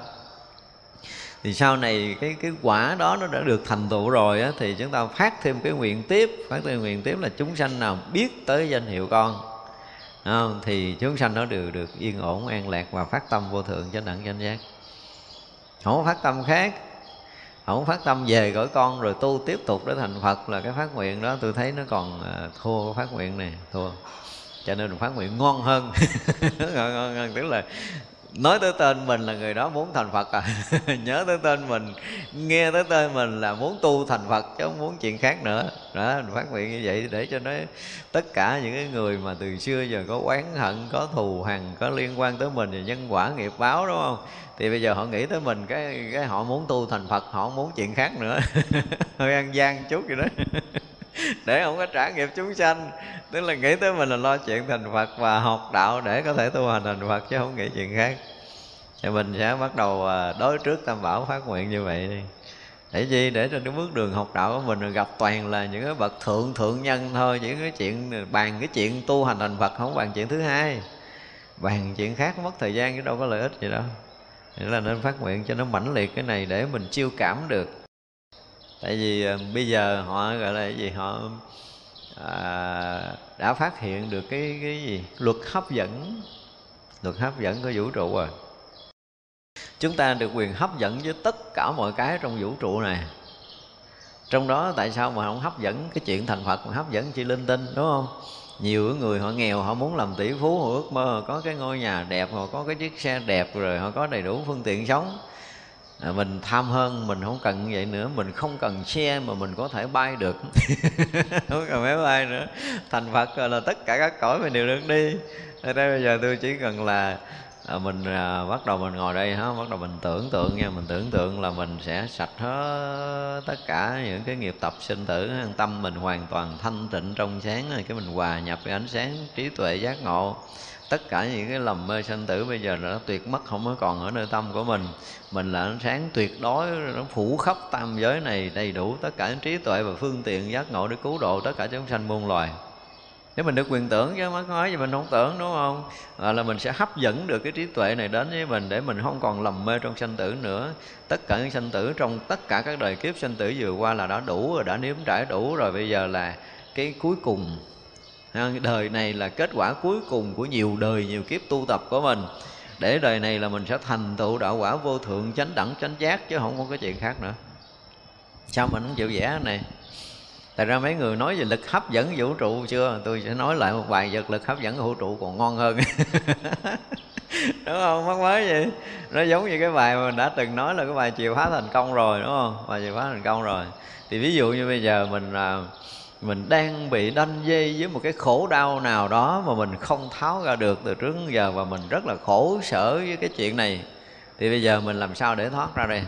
[SPEAKER 1] Thì sau này cái cái quả đó nó đã được thành tựu rồi á, thì chúng ta phát thêm cái nguyện tiếp. Phát thêm nguyện tiếp là chúng sanh nào biết tới danh hiệu con. Không? thì chúng sanh nó đều được yên ổn an lạc và phát tâm vô thượng chánh đẳng chánh giác không phát tâm khác. Không phát tâm về cõi con rồi tu tiếp tục để thành phật là cái phát nguyện đó. Tôi thấy nó còn ờ, thua phát nguyện này thua. Cho nên phát nguyện ngon hơn. Ngon, ngon hơn tức là nói tới tên mình là người đó muốn thành phật à? Nhớ tới tên mình, nghe tới tên mình là muốn tu thành phật chứ không muốn chuyện khác nữa. Đó phát nguyện như vậy để cho nó, tất cả những cái người mà từ xưa giờ có oán hận, có thù hằn, có liên quan tới mình và nhân quả, nghiệp báo, đúng không? Thì bây giờ họ nghĩ tới mình, cái cái họ muốn tu thành phật, họ không muốn chuyện khác nữa. Hơi ăn gian chút vậy đó để không có trả nghiệp chúng sanh. Tức là nghĩ tới mình là lo chuyện thành phật và học đạo để có thể tu hành thành phật chứ không nghĩ chuyện khác. Thì mình sẽ bắt đầu à, đối trước tam bảo phát nguyện như vậy đi. Để gì để trên cái bước đường học đạo của mình gặp toàn là những cái bậc thượng thượng nhân thôi. Những cái chuyện, bàn cái chuyện tu hành thành phật không bàn chuyện thứ hai. Bàn chuyện khác mất thời gian chứ đâu có lợi ích gì đâu. Nên là nên phát nguyện cho nó mãnh liệt cái này để mình chiêu cảm được tại vì ờ, bây giờ họ gọi là cái gì họ à, đã phát hiện được cái cái gì? Luật hấp dẫn. Luật hấp dẫn của vũ trụ rồi. Chúng ta được quyền hấp dẫn với tất cả mọi cái trong vũ trụ này. Trong đó tại sao mà không hấp dẫn? Cái chuyện thành phật mà hấp dẫn chỉ linh tinh đúng không? Nhiều người họ nghèo họ muốn làm tỷ phú họ ước mơ họ có cái ngôi nhà đẹp họ có cái chiếc xe đẹp rồi họ có đầy đủ phương tiện sống à, mình tham hơn mình không cần vậy nữa. Mình không cần xe mà mình có thể bay được. Không cần máy bay nữa. Thành phật là tất cả các cõi mình đều được đi. Ở đây bây giờ tôi chỉ cần là à, mình à, bắt đầu mình ngồi đây ha bắt đầu mình tưởng tượng nha. Mình tưởng tượng là mình sẽ sạch hết tất cả những cái nghiệp tập sinh tử. Tâm mình hoàn toàn thanh tịnh trong sáng. Cái mình hòa nhập với ánh sáng trí tuệ giác ngộ tất cả những cái lầm mê sanh tử bây giờ nó tuyệt mất không có còn ở nơi tâm của mình. Mình là ánh sáng tuyệt đối nó phủ khắp tam giới này đầy đủ tất cả trí tuệ và phương tiện giác ngộ để cứu độ tất cả chúng sanh muôn loài. Nếu mình được quyền tưởng chứ mắc nói gì mình không tưởng đúng không? À, là mình sẽ hấp dẫn được cái trí tuệ này đến với mình để mình không còn lầm mê trong sanh tử nữa. Tất cả những sanh tử trong tất cả các đời kiếp sanh tử vừa qua là đã đủ rồi đã nếm trải đủ rồi. Bây giờ là cái cuối cùng đời này là kết quả cuối cùng của nhiều đời, nhiều kiếp tu tập của mình. Để đời này là mình sẽ thành tựu đạo quả vô thượng, chánh đẳng, chánh giác, chứ không có cái chuyện khác nữa. Sao mình không chịu vẽ này? Tại ra mấy người nói về lực hấp dẫn vũ trụ chưa? Tôi sẽ nói lại một bài vật lực hấp dẫn vũ trụ còn ngon hơn. Đúng không? Mắc mới vậy. Nó giống như cái bài mà mình đã từng nói là cái bài chiều phá thành công rồi, đúng không? Bài chiều phá thành công rồi. Thì ví dụ như bây giờ mình à, mình đang bị đanh dây với một cái khổ đau nào đó mà mình không tháo ra được từ trước đến giờ và mình rất là khổ sở với cái chuyện này. Thì bây giờ mình làm sao để thoát ra đây?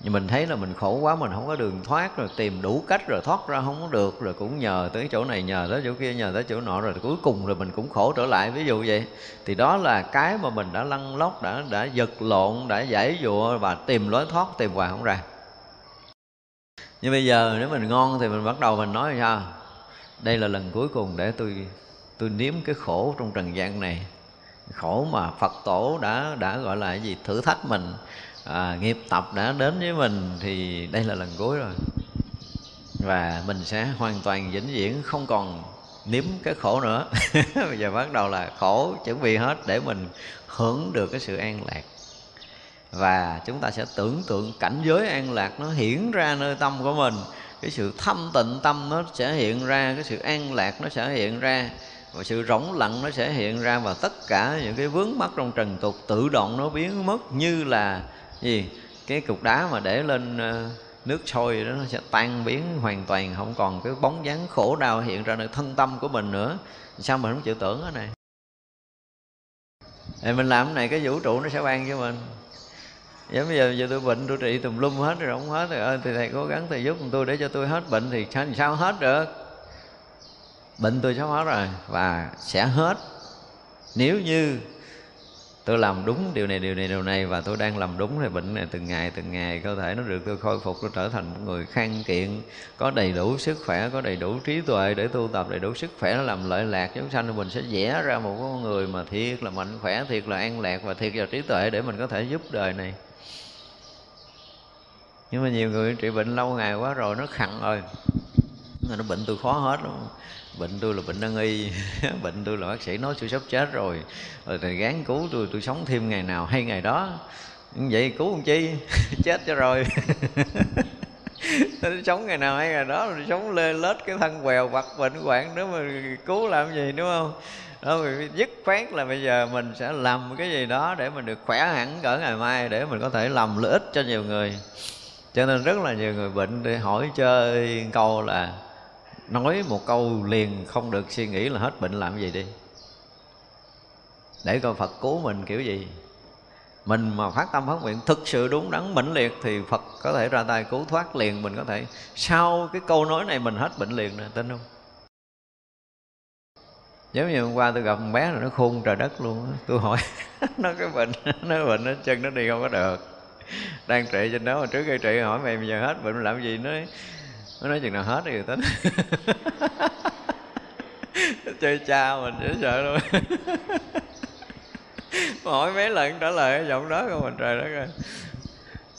[SPEAKER 1] Nhưng mình thấy là mình khổ quá, mình không có đường thoát, rồi tìm đủ cách rồi thoát ra không có được, rồi cũng nhờ tới chỗ này, nhờ tới chỗ kia, nhờ tới chỗ nọ, rồi cuối cùng rồi mình cũng khổ trở lại. Ví dụ vậy, thì đó là cái mà mình đã lăn lóc, đã đã giật lộn, đã giải dụa và tìm lối thoát, tìm hoài không ra nhưng bây giờ nếu mình ngon thì mình bắt đầu mình nói sao? Đây là lần cuối cùng để tôi tôi nếm cái khổ trong trần gian này. Khổ mà phật tổ đã đã gọi là cái gì? Thử thách mình. À, nghiệp tập đã đến với mình thì đây là lần cuối rồi. Và mình sẽ hoàn toàn vĩnh viễn không còn nếm cái khổ nữa. Bây giờ bắt đầu là khổ chuẩn bị hết để mình hưởng được cái sự an lạc và chúng ta sẽ tưởng tượng cảnh giới an lạc nó hiển ra nơi tâm của mình. Cái sự thâm tịnh tâm nó sẽ hiện ra, cái sự an lạc nó sẽ hiện ra, và sự rỗng lặng nó sẽ hiện ra, và tất cả những cái vướng mắc trong trần tục tự động nó biến mất như là gì? Cái cục đá mà để lên ờ, nước sôi đó, nó sẽ tan biến hoàn toàn, không còn cái bóng dáng khổ đau hiện ra nơi thân tâm của mình nữa. Sao mình không chịu tưởng cái này? Thì mình làm cái này cái vũ trụ nó sẽ ban cho mình giống bây giờ giờ tôi bệnh, tôi trị tùm lum hết rồi, không hết rồi. Ơi thì thầy cố gắng thầy giúp tôi để cho tôi hết bệnh thì sao sao hết được? Bệnh tôi sắp hết rồi và sẽ hết. Nếu như tôi làm đúng điều này điều này điều này và tôi đang làm đúng thì bệnh này từng ngày từng ngày cơ thể nó được tôi khôi phục, tôi trở thành một người khang kiện có đầy đủ sức khỏe, có đầy đủ trí tuệ để tu tập, đầy đủ sức khỏe nó làm lợi lạc. Chúng sanh thì mình sẽ vẽ ra một con người mà thiệt là mạnh khỏe, thiệt là an lạc và thiệt là trí tuệ để mình có thể giúp đời này nhưng mà nhiều người trị bệnh lâu ngày quá rồi, nó khẳng rồi. Nó bệnh tôi khó hết luôn. Bệnh tôi là bệnh nan y, bệnh tôi là bác sĩ nói tôi sắp chết rồi. Rồi thì gán cứu tôi tôi sống thêm ngày nào hay ngày đó. Vậy cứu làm chi? Chết cho rồi. Tôi sống ngày nào hay ngày đó, rồi sống lê lết cái thân quèo, vặt bệnh hoạn. Nữa mà cứu làm gì, đúng không? Đó dứt khoát là bây giờ mình sẽ làm cái gì đó để mình được khỏe hẳn cỡ ngày mai, để mình có thể làm lợi ích cho nhiều người cho nên rất là nhiều người bệnh để hỏi chơi câu là nói một câu liền không được suy nghĩ là hết bệnh làm gì đi. Để coi phật cứu mình kiểu gì. Mình mà phát tâm phát nguyện thực sự đúng đắn, mãnh liệt thì phật có thể ra tay cứu thoát liền, mình có thể sau cái câu nói này mình hết bệnh liền nè, tin không? Giống như hôm qua tôi gặp một bé là nó khôn trời đất luôn tôi hỏi, nó cái bệnh, nó bệnh nó chân, nó đi không có được. đang trị trên đó mà trước khi trị hỏi mày, bây giờ hết, bệnh làm gì? Nó nó nói chừng nào hết thì tính chơi cha mình, dễ sợ luôn hỏi mấy lần trả lời cái giọng đó không mình trời đất ơi.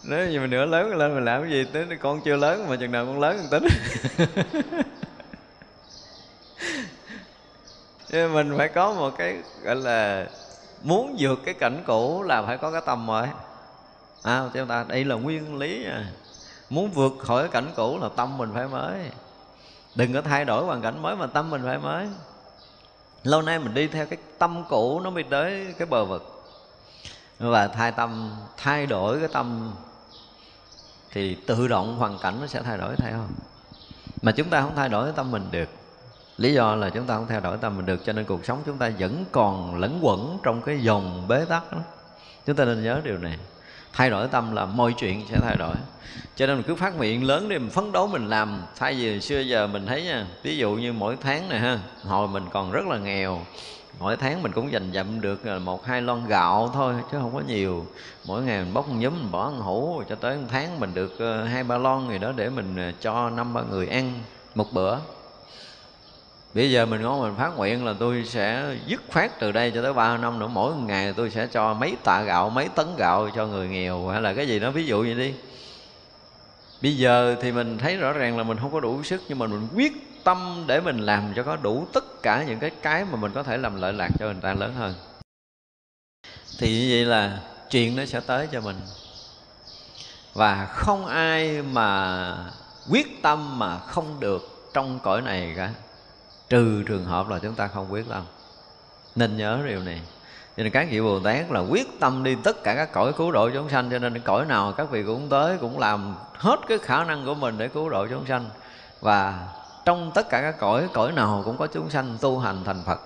[SPEAKER 1] Nếu như mình nữa lớn lên mình làm cái gì tính con chưa lớn mà chừng nào con lớn tính. Nhưng mình phải có một cái, gọi là, muốn vượt cái cảnh cũ là phải có cái tâm mới à chúng ta, đây là nguyên lý à. Muốn vượt khỏi cảnh cũ là tâm mình phải mới. Đừng có thay đổi hoàn cảnh mới mà tâm mình phải mới. Lâu nay mình đi theo cái tâm cũ nó mới tới cái bờ vực. Và thay tâm, thay đổi cái tâm thì tự động hoàn cảnh nó sẽ thay đổi theo mà chúng ta không thay đổi cái tâm mình được. Lý do là chúng ta không thay đổi tâm mình được, cho nên cuộc sống chúng ta vẫn còn lẫn quẩn trong cái dòng bế tắc đó. Chúng ta nên nhớ điều này thay đổi tâm là mọi chuyện sẽ thay đổi. Cho nên mình cứ phát nguyện lớn đi, mình phấn đấu, mình làm. Thay vì xưa giờ mình thấy nha, ví dụ như mỗi tháng này ha, hồi mình còn rất là nghèo, mỗi tháng mình cũng dành dặm được ờ, một, hai lon gạo thôi, chứ không có nhiều. Mỗi ngày mình bóc một nhúm, mình bỏ ăn hủ cho tới một tháng mình được ờ, hai, ba lon gì đó để mình ờ, cho năm, ba người ăn một bữa bây giờ mình nói mình phát nguyện là tôi sẽ dứt khoát từ đây cho tới ba năm nữa. Mỗi ngày tôi sẽ cho mấy tạ gạo, mấy tấn gạo cho người nghèo. Hay là cái gì đó, ví dụ vậy đi. Bây giờ thì mình thấy rõ ràng là mình không có đủ sức, nhưng mà mình quyết tâm để mình làm cho có đủ tất cả những cái cái mà mình có thể làm lợi lạc cho người ta lớn hơn. Thì như vậy là chuyện nó sẽ tới cho mình. Và không ai mà quyết tâm mà không được trong cõi này cả trừ trường hợp là chúng ta không quyết tâm. Nên nhớ điều này. Cho nên các vị bồ tát là quyết tâm đi tất cả các cõi cứu độ chúng sanh, cho nên cõi nào các vị cũng tới cũng làm hết cái khả năng của mình để cứu độ chúng sanh. Và trong tất cả các cõi cõi nào cũng có chúng sanh tu hành thành phật.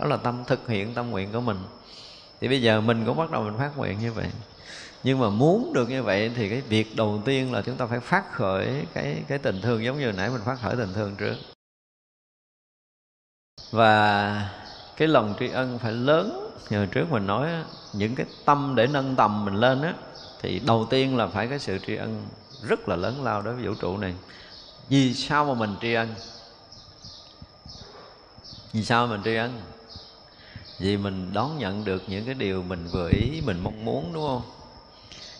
[SPEAKER 1] Đó là tâm thực hiện tâm nguyện của mình. Thì bây giờ mình cũng bắt đầu mình phát nguyện như vậy. Nhưng mà muốn được như vậy thì cái việc đầu tiên là chúng ta phải phát khởi cái cái tình thương giống như nãy mình phát khởi tình thương trước và cái lòng tri ân phải lớn. Như trước mình nói những cái tâm để nâng tầm mình lên á, thì đầu tiên là phải cái sự tri ân rất là lớn lao đối với vũ trụ này. Vì sao mà mình tri ân? Vì sao mình tri ân? Vì mình đón nhận được những cái điều mình vừa ý, mình mong muốn, đúng không?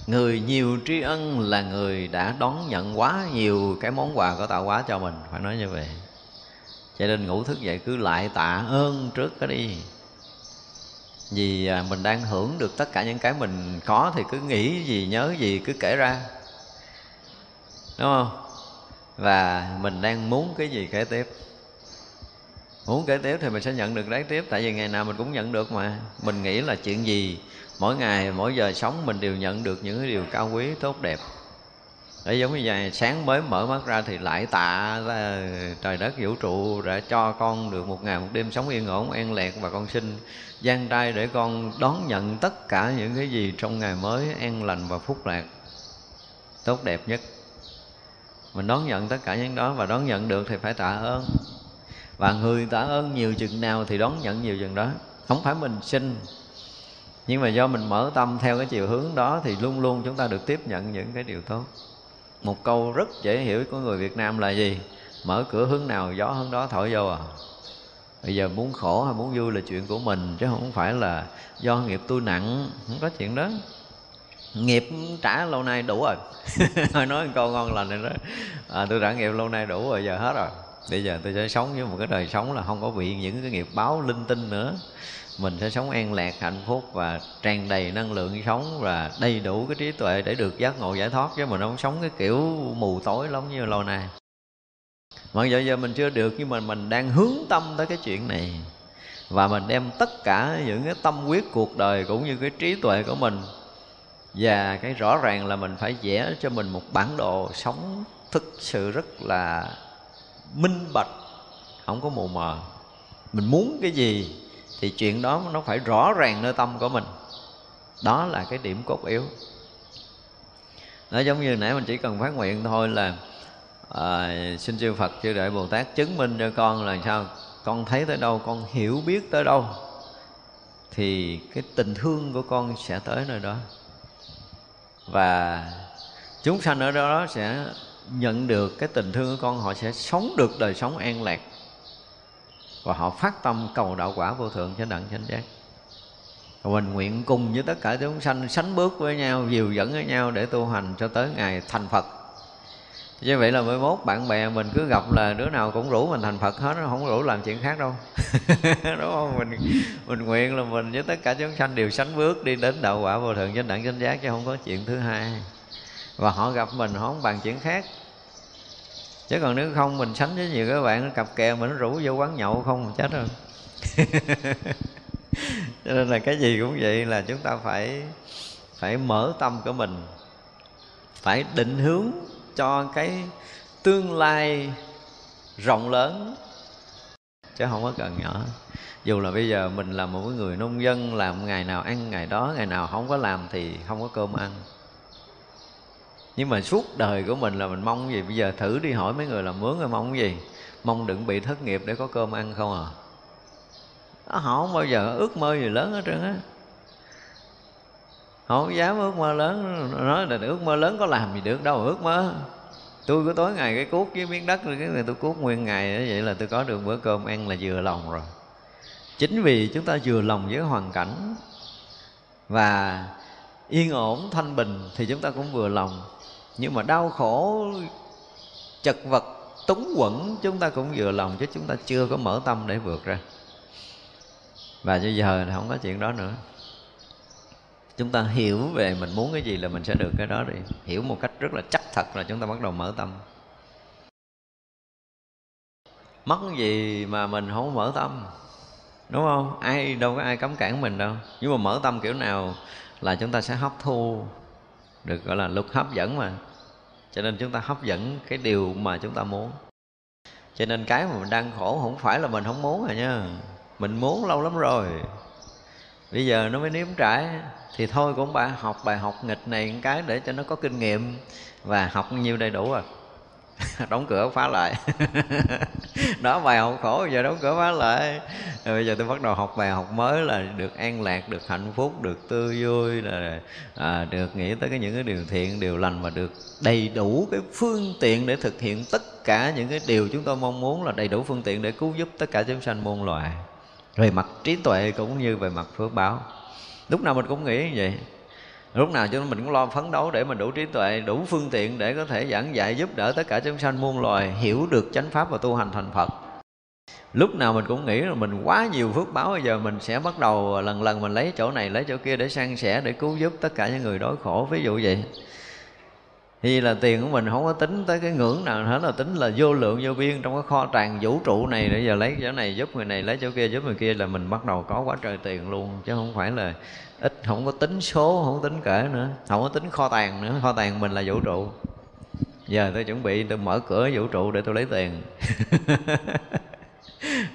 [SPEAKER 1] Người nhiều tri ân là người đã đón nhận quá nhiều cái món quà của tạo hóa cho mình, phải nói như vậy cho nên ngủ thức dậy cứ lại tạ ơn trước cái đi. Vì à, mình đang hưởng được tất cả những cái mình có thì cứ nghĩ gì, nhớ gì cứ kể ra. Đúng không? Và mình đang muốn cái gì kể tiếp. Muốn kể tiếp thì mình sẽ nhận được đấy tiếp tại vì ngày nào mình cũng nhận được mà. Mình nghĩ là chuyện gì mỗi ngày, mỗi giờ sống mình đều nhận được những cái điều cao quý, tốt đẹp để giống như vậy, sáng mới mở mắt ra thì lại tạ trời đất vũ trụ đã cho con được một ngày một đêm sống yên ổn, an lạc và con xin gian trai để con đón nhận tất cả những cái gì trong ngày mới an lành và phúc lạc. Tốt đẹp nhất. Mình đón nhận tất cả những đó và đón nhận được thì phải tạ ơn. Và người tạ ơn nhiều chừng nào thì đón nhận nhiều chừng đó. Không phải mình xin, nhưng mà do mình mở tâm theo cái chiều hướng đó thì luôn luôn chúng ta được tiếp nhận những cái điều tốt một câu rất dễ hiểu của người Việt Nam là gì? Mở cửa hướng nào gió hướng đó thổi vô à? Bây giờ muốn khổ hay muốn vui là chuyện của mình chứ không phải là do nghiệp tôi nặng. Không có chuyện đó. Nghiệp trả lâu nay đủ rồi. Thôi nói một câu ngon lành này đó. À, tôi trả nghiệp lâu nay đủ rồi giờ hết rồi. Bây giờ tôi sẽ sống với một cái đời sống là không có bị những cái nghiệp báo linh tinh nữa mình sẽ sống an lạc, hạnh phúc và tràn đầy năng lượng sống và đầy đủ cái trí tuệ để được giác ngộ, giải thoát. Chứ mình không sống cái kiểu mù tối lắm như lâu nay. Mặc dù giờ mình chưa được, nhưng mà mình đang hướng tâm tới cái chuyện này. Và mình đem tất cả những cái tâm quyết cuộc đời cũng như cái trí tuệ của mình và cái rõ ràng là mình phải vẽ cho mình một bản đồ sống thực sự rất là minh bạch, không có mù mờ. Mình muốn cái gì thì chuyện đó nó phải rõ ràng nơi tâm của mình. Đó là cái điểm cốt yếu. Nó giống như nãy mình chỉ cần phát nguyện thôi là à, xin chư Phật chư Đại Bồ Tát chứng minh cho con là sao? Con thấy tới đâu con hiểu biết tới đâu thì cái tình thương của con sẽ tới nơi đó. Và chúng sanh ở đó sẽ nhận được cái tình thương của con họ sẽ sống được đời sống an lạc và họ phát tâm cầu đạo quả vô thượng chánh đẳng chánh giác. Mình nguyện cùng với tất cả chúng sanh sánh bước với nhau, dìu dẫn với nhau để tu hành cho tới ngày thành phật. Như vậy là mới mốt bạn bè mình cứ gặp là đứa nào cũng rủ mình thành phật hết, nó không rủ làm chuyện khác đâu. Đúng không? Mình mình nguyện là mình với tất cả chúng sanh đều sánh bước đi đến đạo quả vô thượng chánh đẳng chánh giác chứ không có chuyện thứ hai. Và họ gặp mình họ không bàn chuyện khác chứ còn nếu không mình sánh với nhiều các bạn cặp kè mình nó rủ vô quán nhậu không chết rồi. Cho nên là cái gì cũng vậy là chúng ta phải phải mở tâm của mình. Phải định hướng cho cái tương lai rộng lớn. Chứ không có cần nhỏ. Dù là bây giờ mình là một người nông dân, làm ngày nào ăn ngày đó, ngày nào không có làm thì không có cơm ăn nhưng mà suốt đời của mình là mình mong gì? Bây giờ thử đi hỏi mấy người làm mướn rồi mong gì? Mong đừng bị thất nghiệp để có cơm ăn không à? Họ không bao giờ, ước mơ gì lớn hết trơn á. Họ không dám ước mơ lớn. Nói là ước mơ lớn có làm gì được đâu, ước mơ. Tôi cứ tối ngày cái cuốc với miếng đất rồi cái người tôi cuốc nguyên ngày vậy là tôi có được bữa cơm ăn là vừa lòng rồi. Chính vì chúng ta vừa lòng với hoàn cảnh và yên ổn, thanh bình thì chúng ta cũng vừa lòng nhưng mà đau khổ, chật vật, túng quẩn chúng ta cũng vừa lòng chứ chúng ta chưa có mở tâm để vượt ra. Và bây giờ thì không có chuyện đó nữa. Chúng ta hiểu về mình muốn cái gì là mình sẽ được cái đó đi. Hiểu một cách rất là chắc thật là chúng ta bắt đầu mở tâm. Mất gì mà mình không mở tâm, đúng không? Ai, đâu có ai cấm cản mình đâu. Nhưng mà mở tâm kiểu nào là chúng ta sẽ hấp thu được gọi là luật hấp dẫn mà. Cho nên chúng ta hấp dẫn cái điều mà chúng ta muốn. Cho nên cái mà mình đang khổ không phải là mình không muốn rồi nha. Mình muốn lâu lắm rồi. Bây giờ nó mới nếm trải. Thì thôi cũng bà học bài học nghịch này cái để cho nó có kinh nghiệm và học nhiêu đầy đủ rồi đóng cửa phá lại đó bài học khổ giờ đóng cửa phá lại rồi bây giờ tôi bắt đầu học bài học mới là được an lạc được hạnh phúc được tươi vui là à, được nghĩ tới cái những cái điều thiện điều lành và được đầy đủ cái phương tiện để thực hiện tất cả những cái điều chúng tôi mong muốn là đầy đủ phương tiện để cứu giúp tất cả chúng sanh muôn loài. Về mặt trí tuệ cũng như về mặt phước báo. Lúc nào mình cũng nghĩ như vậy lúc nào cho mình cũng lo phấn đấu để mình đủ trí tuệ, đủ phương tiện để có thể giảng dạy giúp đỡ tất cả chúng sanh muôn loài, hiểu được chánh pháp và tu hành thành phật. Lúc nào mình cũng nghĩ là mình quá nhiều phước báo, bây giờ mình sẽ bắt đầu lần lần mình lấy chỗ này, lấy chỗ kia để san sẻ, để cứu giúp tất cả những người đói khổ. Ví dụ vậy. Thì là tiền của mình không có tính tới cái ngưỡng nào hết, là tính là vô lượng, vô biên, trong cái kho tràn vũ trụ này để giờ lấy chỗ này giúp người này, lấy chỗ kia giúp người kia là mình bắt đầu có quá trời tiền luôn. Chứ không phải là ít, không có tính số, không có tính kể nữa. Không có tính kho tàng nữa. Kho tàng mình là vũ trụ. Giờ tôi chuẩn bị, tôi mở cửa vũ trụ để tôi lấy tiền.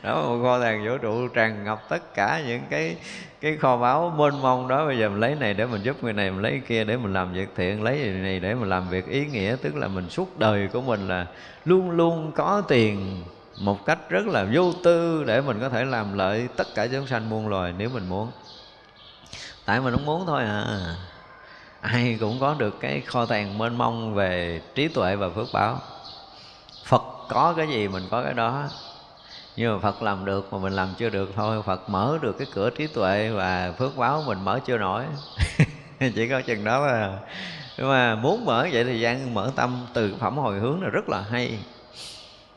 [SPEAKER 1] Đó, một kho tàng vũ trụ tràn ngập tất cả những cái cái kho báu mênh mông đó. Bây giờ mình lấy này để mình giúp người này, mình lấy cái kia để mình làm việc thiện, lấy cái này để mình làm việc ý nghĩa. Tức là mình suốt đời của mình là luôn luôn có tiền một cách rất là vô tư để mình có thể làm lợi tất cả chúng sanh muôn loài nếu mình muốn tại mình không muốn thôi à. Ai cũng có được cái kho tàng mênh mông về trí tuệ và phước báo. Phật có cái gì mình có cái đó. Nhưng mà phật làm được mà mình làm chưa được thôi. Phật mở được cái cửa trí tuệ và phước báo mình mở chưa nổi. Chỉ có chừng đó mà nhưng mà muốn mở vậy thì gian mở tâm từ phẩm hồi hướng là rất là hay.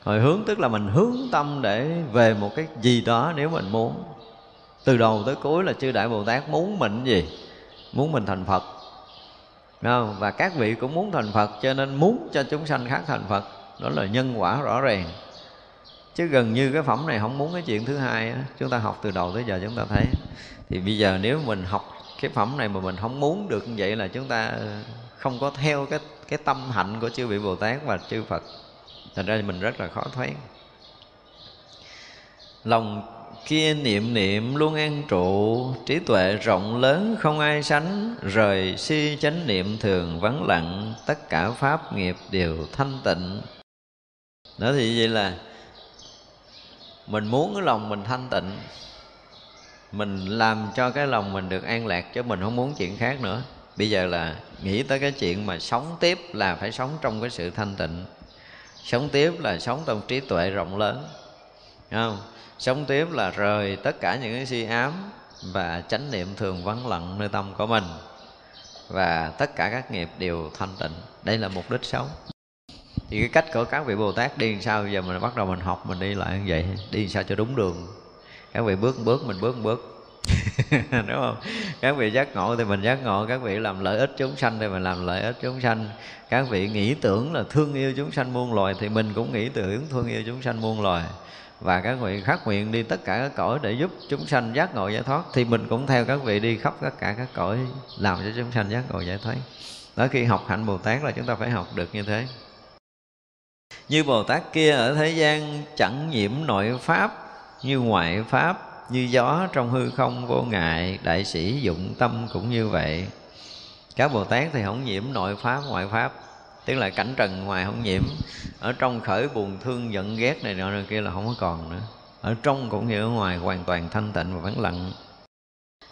[SPEAKER 1] Hồi hướng tức là mình hướng tâm để về một cái gì đó nếu mình muốn từ đầu tới cuối là chư đại bồ tát muốn mình gì? Muốn mình thành phật. Không? và các vị cũng muốn thành phật, cho nên muốn cho chúng sanh khác thành phật. Đó là nhân quả rõ ràng. Chứ gần như cái phẩm này không muốn cái chuyện thứ hai á, chúng ta học từ đầu tới giờ chúng ta thấy. Thì bây giờ nếu mình học cái phẩm này mà mình không muốn được như vậy là chúng ta không có theo cái cái tâm hạnh của chư vị bồ tát và chư phật. Thành ra mình rất là khó thoát. Lòng kia niệm niệm luôn an trụ, trí tuệ rộng lớn không ai sánh. Rời si chánh niệm thường vắng lặng, tất cả pháp nghiệp đều thanh tịnh. Đó thì vậy là mình muốn cái lòng mình thanh tịnh, mình làm cho cái lòng mình được an lạc chứ mình không muốn chuyện khác nữa. Bây giờ là nghĩ tới cái chuyện mà sống tiếp là phải sống trong cái sự thanh tịnh, sống tiếp là sống trong trí tuệ rộng lớn. Đúng không? Sống tiếp là rời tất cả những cái si ám và chánh niệm thường vắng lặng nơi tâm của mình và tất cả các nghiệp đều thanh tịnh. Đây là mục đích sống. Thì cái cách của các vị bồ tát đi làm sao giờ mình bắt đầu mình học, mình đi lại như vậy, đi làm sao cho đúng đường. Các vị bước bước, mình bước bước. Đúng không? Các vị giác ngộ thì mình giác ngộ, các vị làm lợi ích chúng sanh thì mình làm lợi ích chúng sanh. Các vị nghĩ tưởng là thương yêu chúng sanh muôn loài thì mình cũng nghĩ tưởng thương yêu chúng sanh muôn loài và các vị khắc nguyện đi tất cả các cõi để giúp chúng sanh giác ngộ giải thoát. Thì mình cũng theo các vị đi khắp tất cả các cõi làm cho chúng sanh giác ngộ giải thoát. Đó khi học hạnh bồ tát là chúng ta phải học được như thế. Như bồ tát kia ở thế gian chẳng nhiễm nội pháp, như ngoại pháp, như gió trong hư không vô ngại. Đại sĩ dụng tâm cũng như vậy. Các bồ tát thì không nhiễm nội pháp, ngoại pháp tức là cảnh trần ngoài không nhiễm. Ở trong khởi buồn thương giận ghét này nọ kia là không có còn nữa. Ở trong cũng như ở ngoài hoàn toàn thanh tịnh và vắng lặng.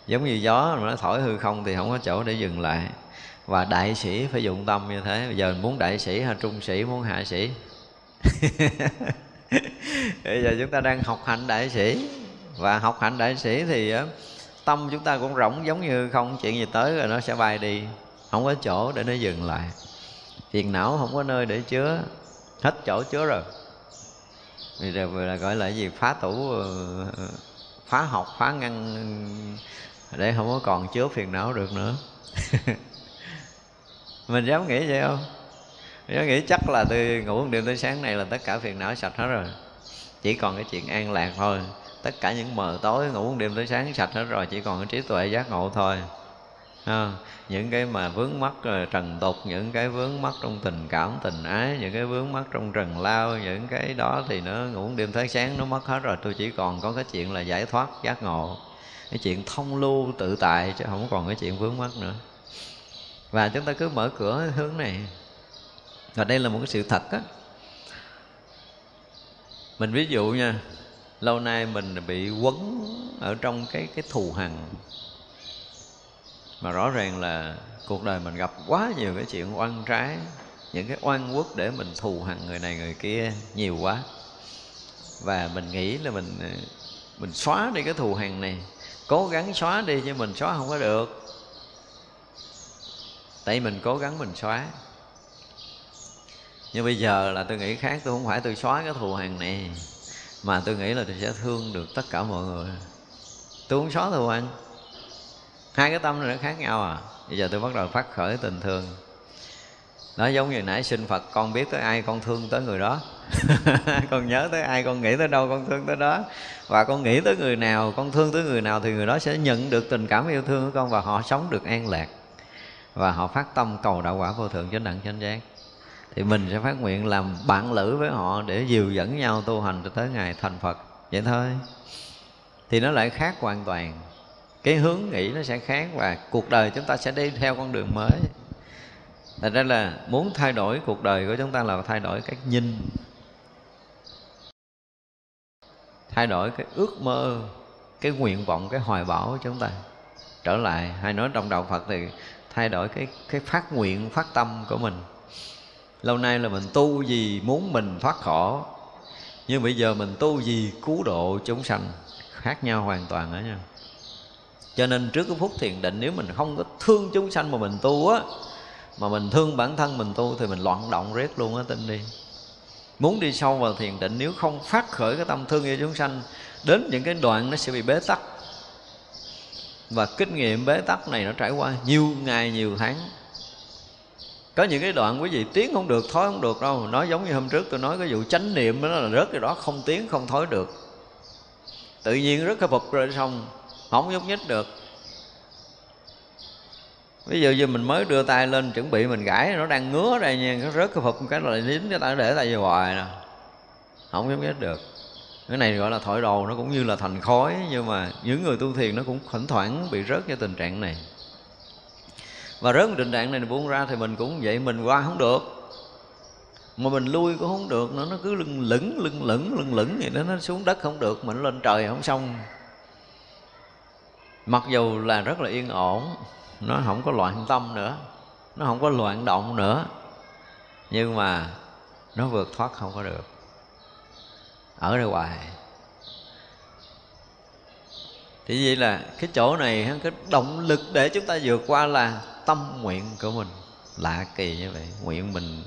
[SPEAKER 1] Giống như gió mà nó thổi hư không thì không có chỗ để dừng lại. Và đại sĩ phải dụng tâm như thế. Bây giờ muốn đại sĩ hay trung sĩ, muốn hạ sĩ? Bây giờ chúng ta đang học hạnh đại sĩ. Và học hạnh đại sĩ thì tâm chúng ta cũng rỗng giống như không. Chuyện gì tới rồi nó sẽ bay đi. Không có chỗ để nó dừng lại phiền não không có nơi để chứa. Hết chỗ chứa rồi. Vì là gọi là gì? Phá tủ ờ, phá học, phá ngăn, để không có còn chứa phiền não được nữa. Mình dám nghĩ vậy không? Mình nghĩ chắc là từ ngủ một đêm tới sáng này là tất cả phiền não sạch hết rồi. Chỉ còn cái chuyện an lạc thôi. Tất cả những mờ tối ngủ một đêm tới sáng sạch hết rồi, chỉ còn cái trí tuệ giác ngộ thôi ha. những cái mà vướng mắc ờ, trần tục, những cái vướng mắc trong tình cảm, tình ái, những cái vướng mắc trong trần lao, những cái đó thì nó ngủ đêm tới sáng nó mất hết rồi. Tôi chỉ còn có cái chuyện là giải thoát, giác ngộ, cái chuyện thông lưu tự tại chứ không còn cái chuyện vướng mắc nữa. Và chúng ta cứ mở cửa hướng này. Và đây là một cái sự thật á. Mình ví dụ nha, lâu nay mình bị quấn ở trong cái cái thù hằn mà rõ ràng là cuộc đời mình gặp quá nhiều cái chuyện oan trái, những cái oan quốc để mình thù hằn người này người kia nhiều quá. Và mình nghĩ là mình ờ, mình xóa đi cái thù hằn này, cố gắng xóa đi chứ mình xóa không có được. Tại mình cố gắng mình xóa. Nhưng bây giờ là tôi nghĩ khác, tôi không phải tôi xóa cái thù hằn này, mà tôi nghĩ là tôi sẽ thương được tất cả mọi người. Tôi không xóa thù hằn hai cái tâm này nó khác nhau à. Bây giờ tôi bắt đầu phát khởi tình thương. Nó giống như nãy sinh phật, con biết tới ai con thương tới người đó. Con nhớ tới ai, con nghĩ tới đâu con thương tới đó. Và con nghĩ tới người nào, con thương tới người nào thì người đó sẽ nhận được tình cảm yêu thương của con và họ sống được an lạc. Và họ phát tâm cầu đạo quả vô thượng chánh đẳng chánh giác. Thì mình sẽ phát nguyện làm bạn lữ với họ để dìu dẫn nhau tu hành cho tới ngày thành phật. Vậy thôi. Thì nó lại khác hoàn toàn cái hướng nghĩ nó sẽ khác và cuộc đời chúng ta sẽ đi theo con đường mới. Thành ra là muốn thay đổi cuộc đời của chúng ta là thay đổi cách nhìn. Thay đổi cái ước mơ, cái nguyện vọng, cái hoài bão của chúng ta. Trở lại, hay nói trong đạo Phật thì thay đổi cái cái phát nguyện, phát tâm của mình. Lâu nay là mình tu gì muốn mình thoát khổ Nhưng bây giờ mình tu gì cứu độ chúng sanh Khác nhau hoàn toàn đó nha cho nên trước cái phút thiền định, nếu mình không có thương chúng sanh mà mình tu á, mà mình thương bản thân mình tu thì mình loạn động riết luôn á, tin đi. Muốn đi sâu vào thiền định, nếu không phát khởi cái tâm thương yêu chúng sanh, đến những cái đoạn nó sẽ bị bế tắc. Và kinh nghiệm bế tắc này nó trải qua nhiều ngày, nhiều tháng. Có những cái đoạn quý vị tiếng không được thói không được đâu. Nói giống như hôm trước tôi nói, cái vụ chánh niệm đó là rớt cái đó không tiếng không thói được. Tự nhiên rất khắc phục rồi xong không nhúc nhích được. Ví dụ như mình mới đưa tay lên chuẩn bị mình gãi, nó đang ngứa đây nha, nó rớt cái phục cái là dính cái tay, để tay vô hoài nè. Không nhúc nhích được. Cái này gọi là thổi đồ, nó cũng như là thành khói, nhưng mà những người tu thiền nó cũng thỉnh thoảng bị rớt cái tình trạng này. Và rớt tình trạng này buông ra thì mình cũng vậy, mình qua không được. Mà mình lui cũng không được nữa, nó cứ lưng lửng lưng lửng lưng lửng vậy đó, nó xuống đất không được mình lên trời không xong mặc dù là rất là yên ổn, nó không có loạn tâm nữa, nó không có loạn động nữa, nhưng mà nó vượt thoát không có được. Ở đây hoài. Thì vậy là cái chỗ này cái động lực để chúng ta vượt qua là tâm nguyện của mình. Lạ kỳ như vậy, nguyện mình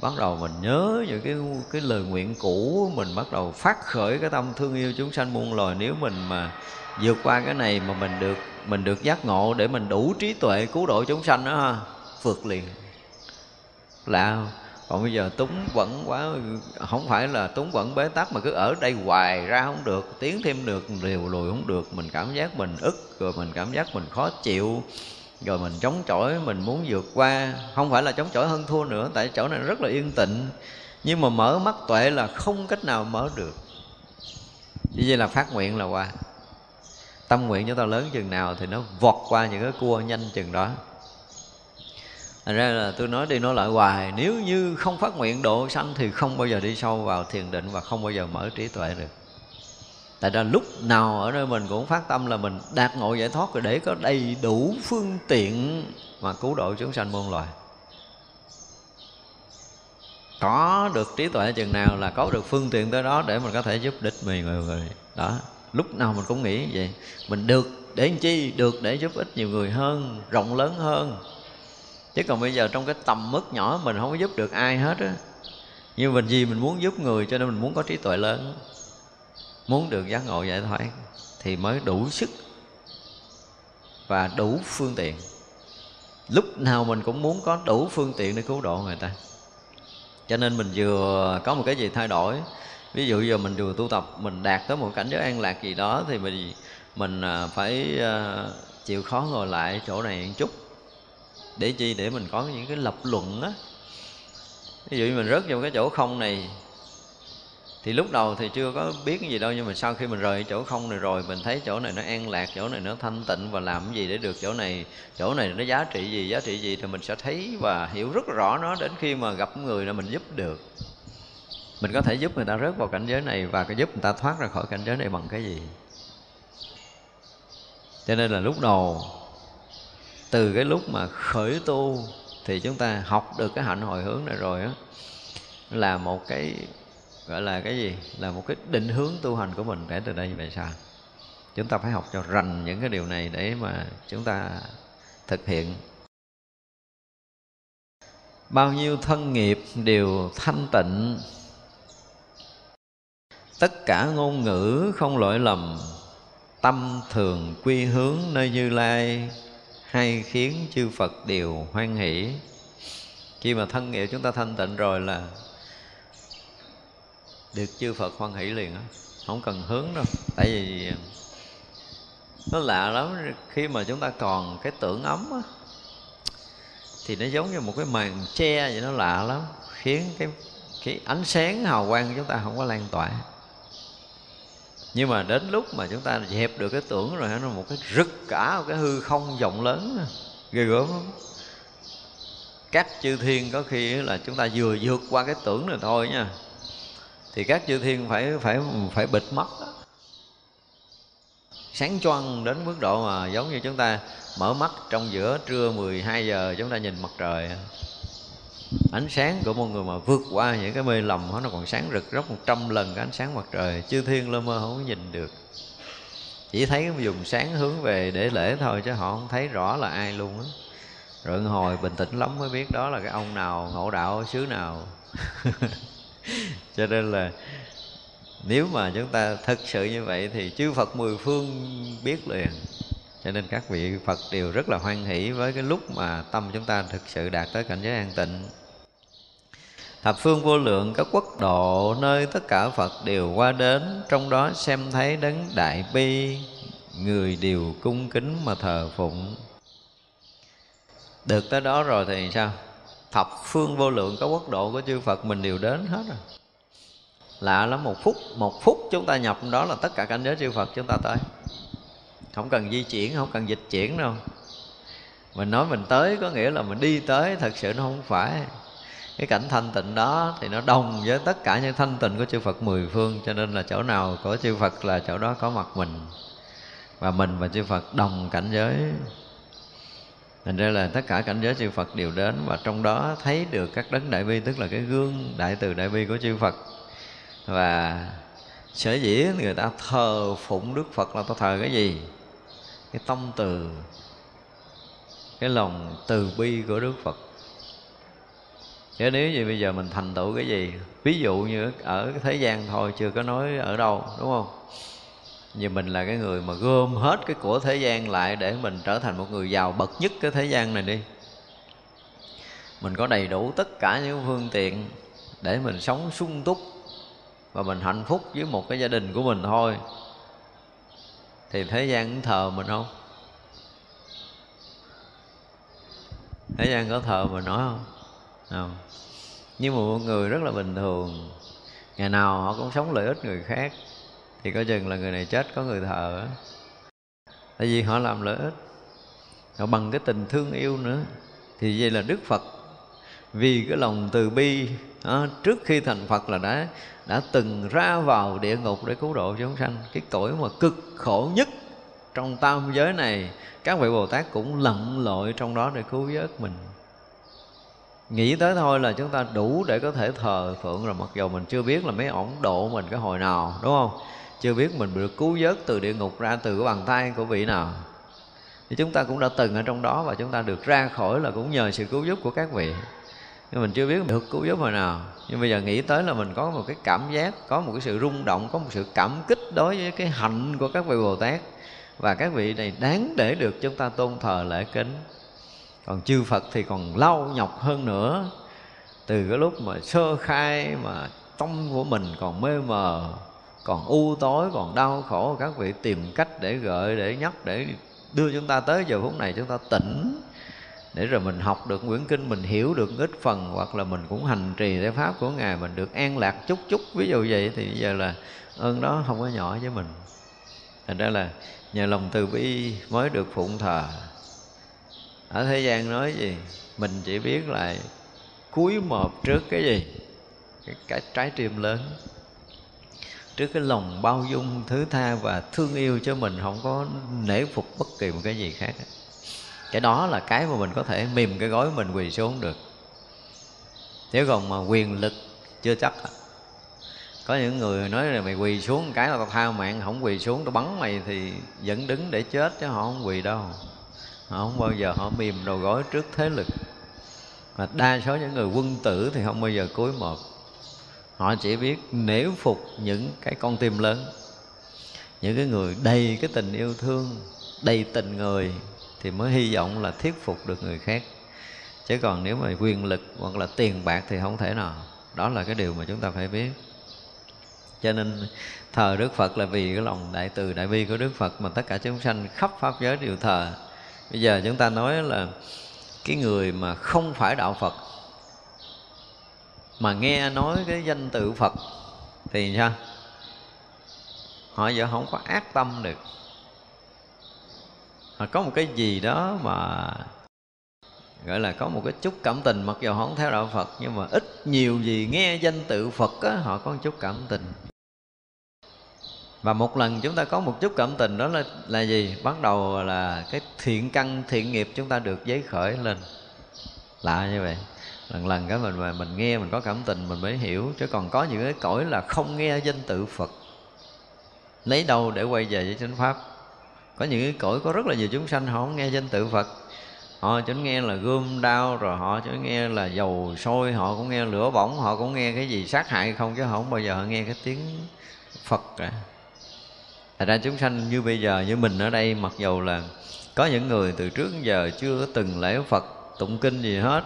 [SPEAKER 1] bắt đầu mình nhớ những cái cái lời nguyện cũ mình, bắt đầu phát khởi cái tâm thương yêu chúng sanh muôn loài. Nếu mình mà vượt qua cái này mà mình được mình được giác ngộ để mình đủ trí tuệ cứu độ chúng sanh đó ha. Phượt liền. Lạ không? Còn bây giờ túng vẫn quá, không phải là túng vẫn bế tắc mà cứ ở đây hoài ra không được, tiến thêm được liều lùi không được. Mình cảm giác mình ức, rồi mình cảm giác mình khó chịu, rồi mình chống chọi mình muốn vượt qua. Không phải là chống chọi hơn thua nữa, tại chỗ này rất là yên tịnh nhưng mà mở mắt tuệ là không cách nào mở được. Như vậy là phát nguyện là qua tâm nguyện chúng ta lớn chừng nào thì nó vọt qua những cái cua nhanh chừng đó. Thành ra là tôi nói đi nói lại hoài, Nếu như không phát nguyện độ sanh Thì không bao giờ đi sâu vào thiền định Và không bao giờ mở trí tuệ được. Tại ra lúc nào ở nơi mình cũng phát tâm là mình đạt ngộ giải thoát Rồi để có đầy đủ phương tiện Mà cứu độ chúng sanh muôn loài. Có được trí tuệ chừng nào là có được phương tiện tới đó Để mình có thể giúp đích mình người người. Đó lúc nào mình cũng nghĩ vậy. Mình được để làm chi? Được để giúp ích nhiều người hơn, rộng lớn hơn. Chứ còn bây giờ trong cái tầm mức nhỏ mình không có giúp được ai hết á. Nhưng mình gì mình muốn giúp người cho nên mình muốn có trí tuệ lớn. Muốn được giác ngộ giải thoát thì mới đủ sức và đủ phương tiện. Lúc nào mình cũng muốn có đủ phương tiện để cứu độ người ta. Cho nên mình vừa có một cái gì thay đổi ví dụ giờ mình vừa tu tập, mình đạt tới một cảnh giới an lạc gì đó thì mình mình à, phải à, chịu khó ngồi lại chỗ này một chút. Để chi? Để mình có những cái lập luận á. Ví dụ như mình rớt vào cái chỗ không này, thì lúc đầu thì chưa có biết cái gì đâu, nhưng mà sau khi mình rời chỗ không này rồi, mình thấy chỗ này nó an lạc, chỗ này nó thanh tịnh và làm cái gì để được chỗ này chỗ này nó giá trị gì, giá trị gì thì mình sẽ thấy và hiểu rất rõ nó đến khi mà gặp người là mình giúp được mình có thể giúp người ta rớt vào cảnh giới này và cái giúp người ta thoát ra khỏi cảnh giới này bằng cái gì? Cho nên là lúc đầu, từ cái lúc mà khởi tu thì chúng ta học được cái hạnh hồi hướng này rồi á, là một cái, gọi là cái gì? Là một cái định hướng tu hành của mình để từ đây về sau. Chúng ta phải học cho rành những cái điều này để mà chúng ta thực hiện. Bao nhiêu thân nghiệp đều thanh tịnh tất cả ngôn ngữ không lỗi lầm. Tâm thường quy hướng nơi như lai, hay khiến chư phật đều hoan hỷ. Khi mà thân nghiệp chúng ta thanh tịnh rồi là được chư Phật hoan hỷ liền á, không cần hướng đâu. Tại vì nó lạ lắm, khi mà chúng ta còn cái tưởng ấm á, thì nó giống như một cái màn che vậy, nó lạ lắm, khiến cái cái ánh sáng hào quang của chúng ta không có lan tỏa nhưng mà đến lúc mà chúng ta dẹp được cái tưởng rồi, nó một cái rực cả một cái hư không rộng lớn. Ghê gớm lắm. Các chư thiên có khi là chúng ta vừa vượt qua cái tưởng rồi thôi nha. Thì các chư thiên phải phải phải bịt mắt đó. sáng choang đến mức độ mà giống như chúng ta mở mắt trong giữa trưa 12 giờ, chúng ta nhìn mặt trời ánh sáng của một người mà vượt qua những cái mê lầm đó, nó còn sáng rực gấp một trăm lần cái ánh sáng mặt trời. Chư thiên lơ mơ không nhìn được. Chỉ thấy dùng sáng hướng về để lễ thôi chứ họ không thấy rõ là ai luôn á. Rồi hồi bình tĩnh lắm mới biết đó là cái ông nào ngộ đạo xứ nào. Cho nên là nếu mà chúng ta thực sự như vậy thì chư Phật mười phương biết liền. Cho nên các vị Phật đều rất là hoan hỷ với cái lúc mà tâm chúng ta thực sự đạt tới cảnh giới an tịnh. Thập phương vô lượng, các quốc độ, nơi tất cả Phật đều qua đến, Trong đó xem thấy đấng đại bi, Người đều cung kính mà thờ phụng. Được tới đó rồi thì sao? thập phương vô lượng, các quốc độ của chư Phật mình đều đến hết rồi. Lạ lắm, một phút một phút chúng ta nhập đó là tất cả cảnh giới chư Phật chúng ta tới. Không cần di chuyển, không cần dịch chuyển đâu. Mình nói mình tới có nghĩa là mình đi tới, thật sự nó không phải cái cảnh thanh tịnh đó thì nó đồng với tất cả những thanh tịnh của chư Phật mười phương, cho nên là chỗ nào có chư Phật là chỗ đó có mặt mình. Và mình và chư Phật đồng cảnh giới. Thành ra là tất cả cảnh giới chư Phật đều đến và trong đó thấy được các đấng đại bi, tức là cái gương đại từ đại bi của chư Phật. Và sở dĩ người ta thờ phụng Đức Phật là ta thờ cái gì? Cái tâm từ, cái lòng từ bi của Đức Phật chứ nếu như bây giờ mình thành tựu cái gì, ví dụ như ở thế gian thôi, chưa có nói ở đâu, đúng không? Như mình là cái người mà gom hết cái của thế gian lại để mình trở thành một người giàu bậc nhất cái thế gian này đi. Mình có đầy đủ tất cả những phương tiện để mình sống sung túc và mình hạnh phúc với một cái gia đình của mình thôi. Thì thế gian cũng thờ mình không? Thế gian có thờ mình nói không? Không. Nhưng mà một người rất là bình thường ngày nào họ cũng sống lợi ích người khác thì có chừng là người này chết có người thờ tại vì họ làm lợi ích họ bằng cái tình thương yêu nữa. Thì vậy là đức phật vì cái lòng từ bi đó, trước khi thành phật là đã đã từng ra vào địa ngục để cứu độ chúng sanh. Cái cõi mà cực khổ nhất trong tam giới này các vị bồ tát cũng lặn lội trong đó để cứu vớt mình nghĩ tới thôi là chúng ta đủ để có thể thờ phượng rồi. Mặc dù mình chưa biết là mấy ổng độ mình cái hồi nào, đúng không? Chưa biết mình được cứu vớt từ địa ngục ra từ cái bàn tay của vị nào. Thì chúng ta cũng đã từng ở trong đó và chúng ta được ra khỏi là cũng nhờ sự cứu giúp của các vị. Nhưng mình chưa biết được cứu giúp hồi nào. Nhưng bây giờ nghĩ tới là mình có một cái cảm giác, có một cái sự rung động, có một sự cảm kích đối với cái hạnh của các vị bồ tát. Và các vị này đáng để được chúng ta tôn thờ lễ kính còn chư phật thì còn lâu nhọc hơn nữa. Từ cái lúc mà sơ khai mà tâm của mình còn mê mờ, còn u tối, còn đau khổ, các vị tìm cách để gợi, để nhắc, để đưa chúng ta tới giờ phút này, chúng ta tỉnh. Để rồi mình học được quyển kinh, mình hiểu được ít phần, hoặc là mình cũng hành trì theo pháp của ngài, mình được an lạc chút chút. Ví dụ vậy thì bây giờ là ơn đó không có nhỏ với mình. Thành ra là nhờ lòng từ bi mới được phụng thờ ở thế gian nói gì? Mình chỉ biết là cúi mọp trước cái gì? Cái, cái trái tim lớn. Trước cái lòng bao dung thứ tha và thương yêu cho mình không có nể phục bất kỳ một cái gì khác. Cái đó là cái mà mình có thể mềm cái gối mình quỳ xuống được. Nếu còn mà quyền lực chưa chắc. Có những người nói là mày quỳ xuống cái là tao tha mạng không quỳ xuống tao bắn mày thì vẫn đứng để chết chứ họ không quỳ đâu họ không bao giờ họ mềm đầu gối trước thế lực. Và đa số những người quân tử thì không bao giờ cúi một họ chỉ biết nể phục những cái con tim lớn. Những cái người đầy cái tình yêu thương, đầy tình người thì mới hy vọng là thuyết phục được người khác. Chứ còn nếu mà quyền lực hoặc là tiền bạc thì không thể nào. Đó là cái điều mà chúng ta phải biết. Cho nên thờ đức phật là vì cái lòng đại từ đại bi của đức phật mà tất cả chúng sanh khắp pháp giới đều thờ bây giờ chúng ta nói là cái người mà không phải đạo phật mà nghe nói cái danh tự phật thì sao? Họ giờ không có ác tâm được. Họ có một cái gì đó mà gọi là có một cái chút cảm tình mặc dù họ không theo đạo Phật nhưng mà ít nhiều gì nghe danh tự Phật á, họ có một chút cảm tình và một lần chúng ta có một chút cảm tình đó là là gì? Bắt đầu là cái thiện căn, thiện nghiệp chúng ta được giấy khởi lên. Lạ như vậy. Lần lần cái mình mà mình nghe, mình có cảm tình, mình mới hiểu. Chứ còn có những cái cõi là không nghe danh tự Phật. Lấy đâu để quay về với chánh pháp? Có những cái cõi có rất là nhiều chúng sanh, họ không nghe danh tự Phật. Họ chỉ nghe là gươm, đao, rồi họ chỉ nghe là dầu, sôi, họ cũng nghe lửa bỏng, họ cũng nghe cái gì, sát hại không, chứ họ không bao giờ họ nghe cái tiếng Phật cả. Thật ra chúng sanh như bây giờ như mình ở đây mặc dầu là có những người từ trước đến giờ chưa từng lễ Phật tụng kinh gì hết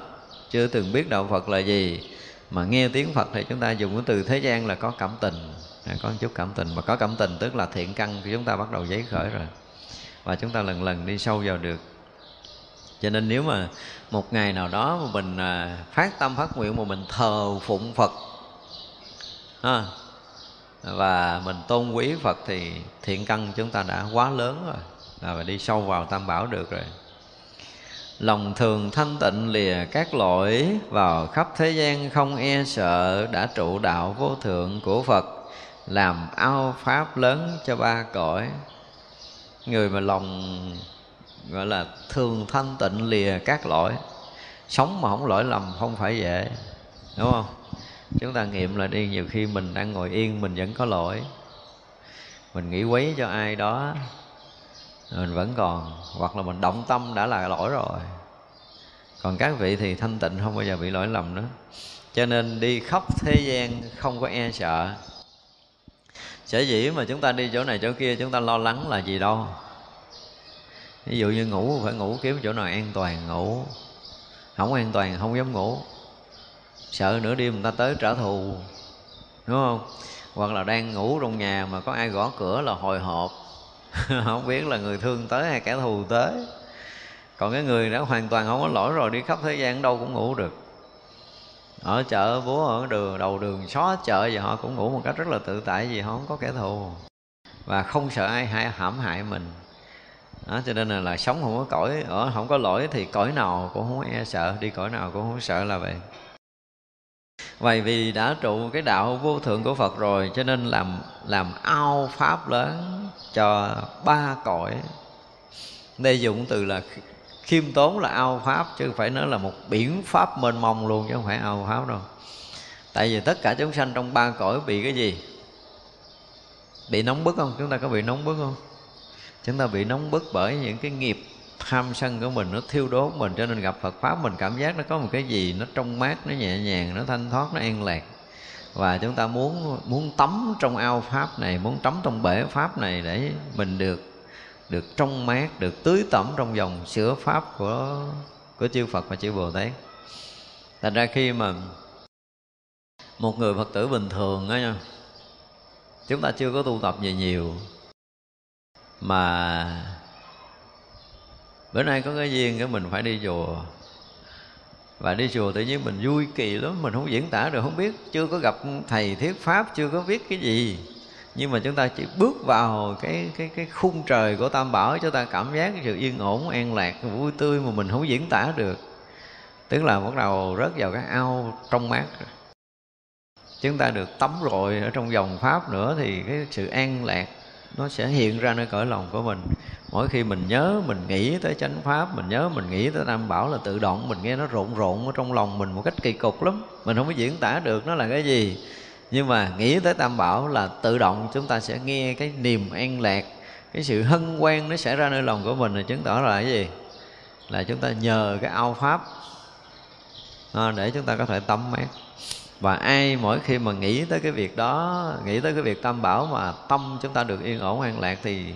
[SPEAKER 1] chưa từng biết đạo Phật là gì mà nghe tiếng Phật thì chúng ta dùng cái từ thế gian là có cảm tình. Có một chút cảm tình mà có cảm tình tức là thiện căn thì chúng ta bắt đầu giấy khởi rồi. Và chúng ta lần lần đi sâu vào được. Cho nên nếu mà một ngày nào đó mà mình à, phát tâm phát nguyện mà mình thờ phụng Phật ha, và mình tôn quý Phật thì thiện căn chúng ta đã quá lớn rồi. Là và đi sâu vào tam bảo được rồi. Lòng thường thanh tịnh lìa các lỗi vào khắp thế gian không e sợ đã trụ đạo vô thượng của Phật, làm ao pháp lớn cho ba cõi. Người mà lòng, gọi là thường thanh tịnh lìa các lỗi, sống mà không lỗi lầm không phải dễ, đúng không? Chúng ta nghiệm lại đi, nhiều khi mình đang ngồi yên, mình vẫn có lỗi. Mình nghĩ quấy cho ai đó, mình vẫn còn, hoặc là mình động tâm đã là lỗi rồi. Còn các vị thì thanh tịnh, không bao giờ bị lỗi lầm nữa. Cho nên đi khắp thế gian không có e sợ. Sở dĩ mà chúng ta đi chỗ này chỗ kia, chúng ta lo lắng là gì đâu. Ví dụ như ngủ, phải ngủ kiếm chỗ nào an toàn, ngủ. Không an toàn, không dám ngủ sợ nửa đêm người ta tới trả thù đúng không? Hoặc là đang ngủ trong nhà mà có ai gõ cửa là hồi hộp. Không biết là người thương tới hay kẻ thù tới. Còn cái người đã hoàn toàn không có lỗi rồi đi khắp thế gian đâu cũng ngủ được. Ở chợ búa ở đường đầu đường xó chợ gì họ cũng ngủ một cách rất là tự tại vì họ không có kẻ thù. Và không sợ ai hại hãm hại mình. Đó, cho nên là, là sống không có cõi ở không có lỗi thì cõi nào cũng không e sợ đi cõi nào cũng không sợ là vậy vậy vì đã trụ cái đạo vô thượng của Phật rồi, cho nên làm làm ao pháp lớn cho ba cõi. Đây dụng từ là khiêm tốn là ao pháp, chứ không phải nói là một biển pháp mênh mông luôn, chứ không phải ao pháp đâu. Tại vì tất cả chúng sanh trong ba cõi bị cái gì? Bị nóng bức không? Chúng ta có bị nóng bức không? Chúng ta bị nóng bức bởi những cái nghiệp tham sân của mình, nó thiêu đốt mình, cho nên gặp Phật pháp mình cảm giác nó có một cái gì nó trong mát, nó nhẹ nhàng, nó thanh thoát, nó an lạc. Và chúng ta muốn muốn tắm trong ao pháp này, muốn tắm trong bể pháp này để mình được được trong mát, được tưới tẩm trong dòng sữa pháp của của chư Phật và chư Bồ Tát. Thành ra khi mà một người Phật tử bình thường đó nha, chúng ta chưa có tu tập gì nhiều, mà bữa nay có cái duyên cái mình phải đi chùa. Và đi chùa tự nhiên mình vui kỳ lắm, mình không diễn tả được, không biết. Chưa có gặp thầy thuyết pháp, chưa có biết cái gì. Nhưng mà chúng ta chỉ bước vào cái cái cái khung trời của tam bảo chúng ta cảm giác sự yên ổn, an lạc, vui tươi mà mình không diễn tả được. Tức là bắt đầu rớt vào cái ao trong mát rồi. Chúng ta được tắm rồi ở trong dòng pháp nữa thì cái sự an lạc nó sẽ hiện ra nơi cõi lòng của mình. Mỗi khi mình nhớ mình nghĩ tới chánh pháp mình nhớ mình nghĩ tới tam bảo là tự động mình nghe nó rộn rộn ở trong lòng mình một cách kỳ cục lắm. Mình không có diễn tả được nó là cái gì. Nhưng mà nghĩ tới tam bảo là tự động chúng ta sẽ nghe cái niềm an lạc cái sự hân hoan nó xảy ra nơi lòng của mình. Là chứng tỏ là cái gì? Là chúng ta nhờ cái ao pháp à, để chúng ta có thể tâm mát và ai mỗi khi mà nghĩ tới cái việc đó, nghĩ tới cái việc tam bảo mà tâm chúng ta được yên ổn, an lạc thì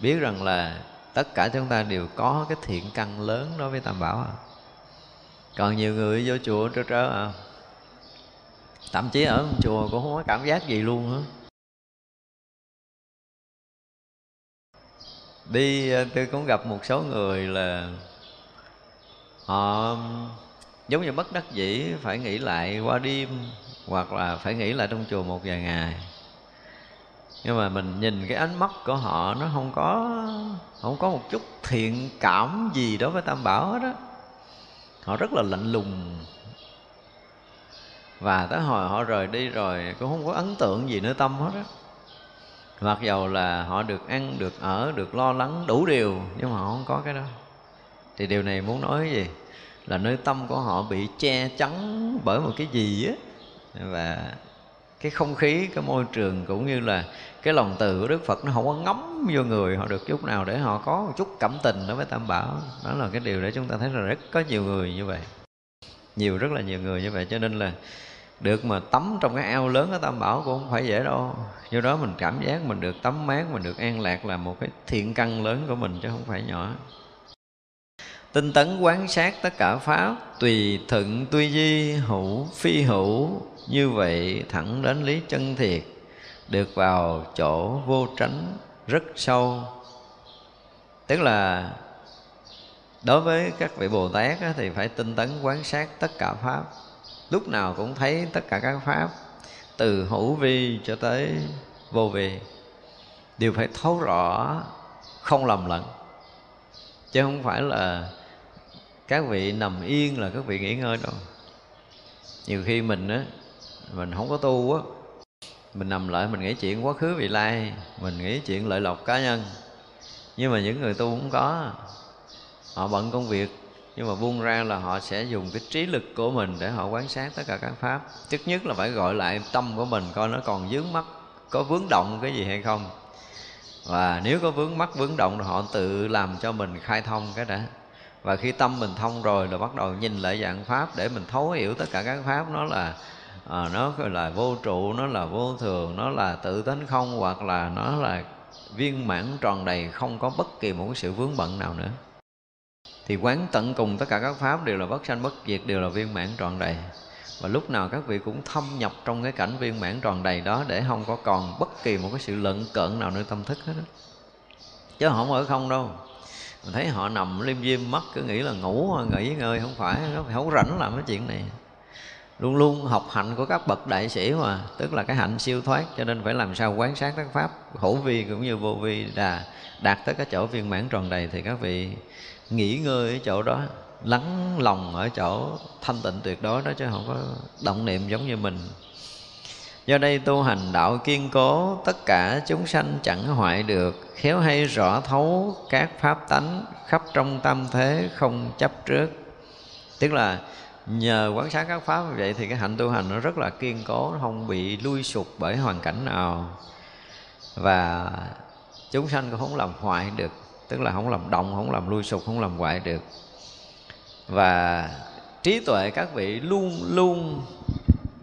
[SPEAKER 1] biết rằng là tất cả chúng ta đều có cái thiện căn lớn đối với tam bảo à. còn nhiều người vô chùa trớ trớ à thậm chí ở chùa cũng không có cảm giác gì luôn á đi, tôi cũng gặp một số người là họ giống như bất đắc dĩ phải nghỉ lại qua đêm, hoặc là phải nghỉ lại trong chùa một vài ngày. Nhưng mà mình nhìn cái ánh mắt của họ, nó không có không có một chút thiện cảm gì đối với tam bảo hết á. Họ rất là lạnh lùng. Và tới hồi họ rời đi rồi, cũng không có ấn tượng gì nơi tâm hết á. Mặc dầu là họ được ăn, được ở, được lo lắng đủ điều, nhưng mà họ không có cái đó. Thì điều này muốn nói gì? Là nơi tâm của họ bị che chắn bởi một cái gì á. Và cái không khí, cái môi trường cũng như là cái lòng từ của đức phật nó không có ngấm vô người họ được chút nào để họ có một chút cảm tình đối với tam bảo. Đó là cái điều để chúng ta thấy là rất có nhiều người như vậy. Nhiều, rất là nhiều người như vậy. Cho nên là được mà tắm trong cái ao lớn ở tam bảo cũng không phải dễ đâu. Do đó mình cảm giác mình được tắm mát, mình được an lạc là một cái thiện căn lớn của mình chứ không phải nhỏ tinh tấn quán sát tất cả pháp tùy thuận tuy di hữu phi hữu. Như vậy thẳng đến lý chân thiệt được vào chỗ vô tránh rất sâu. Tức là đối với các vị bồ tát á, thì phải tinh tấn quán sát tất cả pháp. Lúc nào cũng thấy tất cả các pháp từ hữu vi cho tới vô vi đều phải thấu rõ không lầm lẫn. Chứ không phải là các vị nằm yên là các vị nghỉ ngơi đâu nhiều khi mình á, mình không có tu á, mình nằm lại mình nghĩ chuyện quá khứ vị lai, mình nghĩ chuyện lợi lộc cá nhân. Nhưng mà những người tu cũng có, họ bận công việc, nhưng mà buông ra là họ sẽ dùng cái trí lực của mình để họ quan sát tất cả các pháp. Trước nhất là phải gọi lại tâm của mình coi nó còn vướng mắc, có vướng động cái gì hay không. Và nếu có vướng mắc, vướng động thì họ tự làm cho mình khai thông cái đã và khi tâm mình thông rồi là bắt đầu nhìn lại dạng pháp để mình thấu hiểu tất cả các pháp. Nó là à, nó là vô trụ nó là vô thường nó là tự tánh không hoặc là nó là viên mãn tròn đầy không có bất kỳ một cái sự vướng bận nào nữa. Thì quán tận cùng tất cả các pháp đều là bất sanh bất diệt đều là viên mãn tròn đầy. Và lúc nào các vị cũng thâm nhập trong cái cảnh viên mãn tròn đầy đó để không có còn bất kỳ một cái sự lận cận nào nơi tâm thức hết đó. chứ không ở không đâu mình thấy họ nằm liêm diêm mắt, cứ nghĩ là ngủ nghỉ ngơi, không phải, nó phải không rảnh làm cái chuyện này. Luôn luôn học hạnh của các bậc đại sĩ mà, tức là cái hạnh siêu thoát, cho nên phải làm sao quán sát các pháp hữu vi cũng như vô vi là đạt tới cái chỗ viên mãn tròn đầy thì các vị nghỉ ngơi ở chỗ đó, lắng lòng ở chỗ thanh tịnh tuyệt đối đó, chứ không có động niệm giống như mình do đây tu hành đạo kiên cố, tất cả chúng sanh chẳng hoại được. Khéo hay rõ thấu các pháp tánh khắp trong tâm thế không chấp trước. Tức là nhờ quán sát các pháp như vậy thì cái hạnh tu hành nó rất là kiên cố, nó không bị lui sụp bởi hoàn cảnh nào. Và chúng sanh cũng không làm hoại được, tức là không làm động, không làm lui sụp, không làm hoại được. Và trí tuệ các vị luôn luôn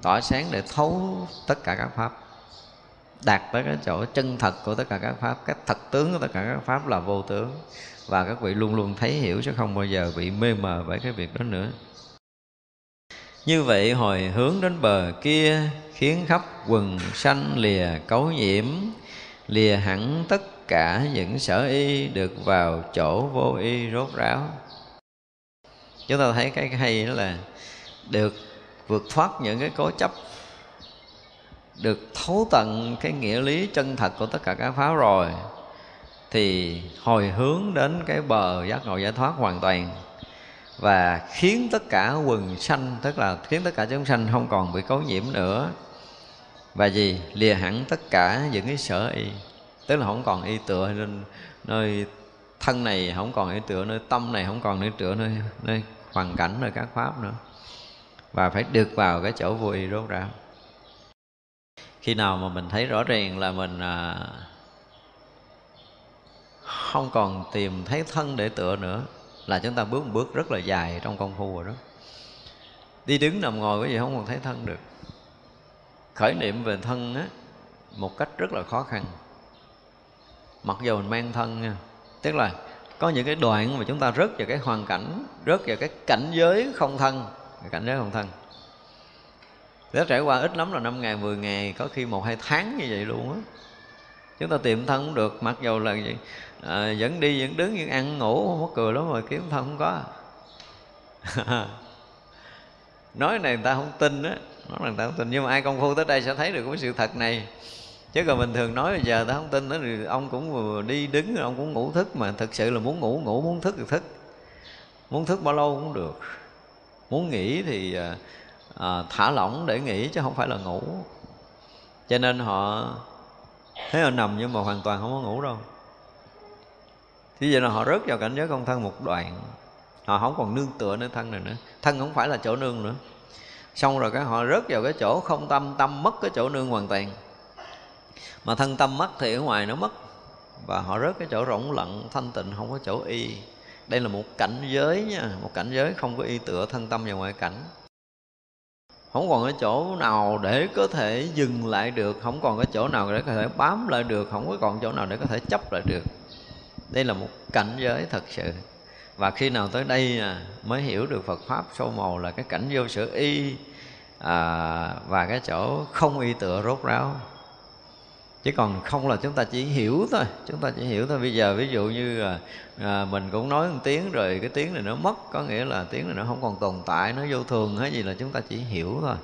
[SPEAKER 1] tỏa sáng để thấu tất cả các pháp, đạt tới cái chỗ chân thật của tất cả các pháp, cái thật tướng của tất cả các pháp là vô tướng, và các vị luôn luôn thấy hiểu chứ không bao giờ bị mê mờ bởi cái việc đó nữa. Như vậy hồi hướng đến bờ kia khiến khắp quần xanh lìa cấu nhiễm, lìa hẳn tất cả những sở y được vào chỗ vô y rốt ráo. Chúng ta thấy cái hay đó là được vượt thoát những cái cố chấp, được thấu tận cái nghĩa lý chân thật của tất cả các pháp rồi, thì hồi hướng đến cái bờ giác ngộ giải thoát hoàn toàn và khiến tất cả quần sanh, tức là khiến tất cả chúng sanh không còn bị cấu nhiễm nữa. Và gì? Lìa hẳn tất cả những cái sở y, tức là không còn y tựa nên nơi thân này, không còn y tựa nơi tâm này, không còn y tựa nơi nơi hoàn cảnh, nơi các pháp nữa và phải được vào cái chỗ vô y rốt ráo. Khi nào mà mình thấy rõ ràng là mình à, không còn tìm thấy thân để tựa nữa là chúng ta bước một bước rất là dài trong công phu rồi đó. Đi đứng nằm ngồi cái gì không còn thấy thân được. Khởi niệm về thân á một cách rất là khó khăn. Mặc dù mình mang thân nha tức là có những cái đoạn mà chúng ta rớt vào cái hoàn cảnh rớt vào cái cảnh giới không thân cảnh giới không thân. Nếu trải qua ít lắm là năm ngày, 10 ngày Có khi một hai tháng như vậy luôn á. Chúng ta tìm thân cũng được Mặc dù là gì à, Vẫn đi, vẫn đứng, vẫn ăn, ngủ Không có cười lắm rồi kiếm thân không có. Nói này người ta không tin á Nói là người ta không tin Nhưng mà ai công phu tới đây sẽ thấy được cái sự thật này. Chứ còn bình thường nói bây giờ ta không tin đó thì ông cũng vừa đi đứng ông cũng ngủ thức mà thực sự là muốn ngủ ngủ muốn thức thì thức. Muốn thức bao lâu cũng được muốn nghỉ thì à, à, thả lỏng để nghỉ chứ không phải là ngủ. Cho nên họ thấy họ nằm nhưng mà hoàn toàn không có ngủ đâu. Thì vậy là họ rớt vào cảnh giới không thân một đoạn họ không còn nương tựa nơi thân này nữa. Thân không phải là chỗ nương nữa. Xong rồi cái họ rớt vào cái chỗ không tâm tâm mất cái chỗ nương hoàn toàn. Mà thân tâm mất thì ở ngoài nó mất. Và họ rớt cái chỗ rỗng lặng thanh tịnh không có chỗ y đây là một cảnh giới nha một cảnh giới không có y tựa thân tâm vào ngoại cảnh. Không còn cái chỗ nào để có thể dừng lại được không còn cái chỗ nào để có thể bám lại được không có còn chỗ nào để có thể chấp lại được. Đây là một cảnh giới thật sự. Và khi nào tới đây à, mới hiểu được Phật pháp sâu màu là cái cảnh vô sở y à, và cái chỗ không y tựa rốt ráo chứ còn không là chúng ta chỉ hiểu thôi. Chúng ta chỉ hiểu thôi. Bây giờ ví dụ như à, à, mình cũng nói một tiếng rồi cái tiếng này nó mất. Có nghĩa là tiếng này nó không còn tồn tại nó vô thường hay gì là chúng ta chỉ hiểu thôi.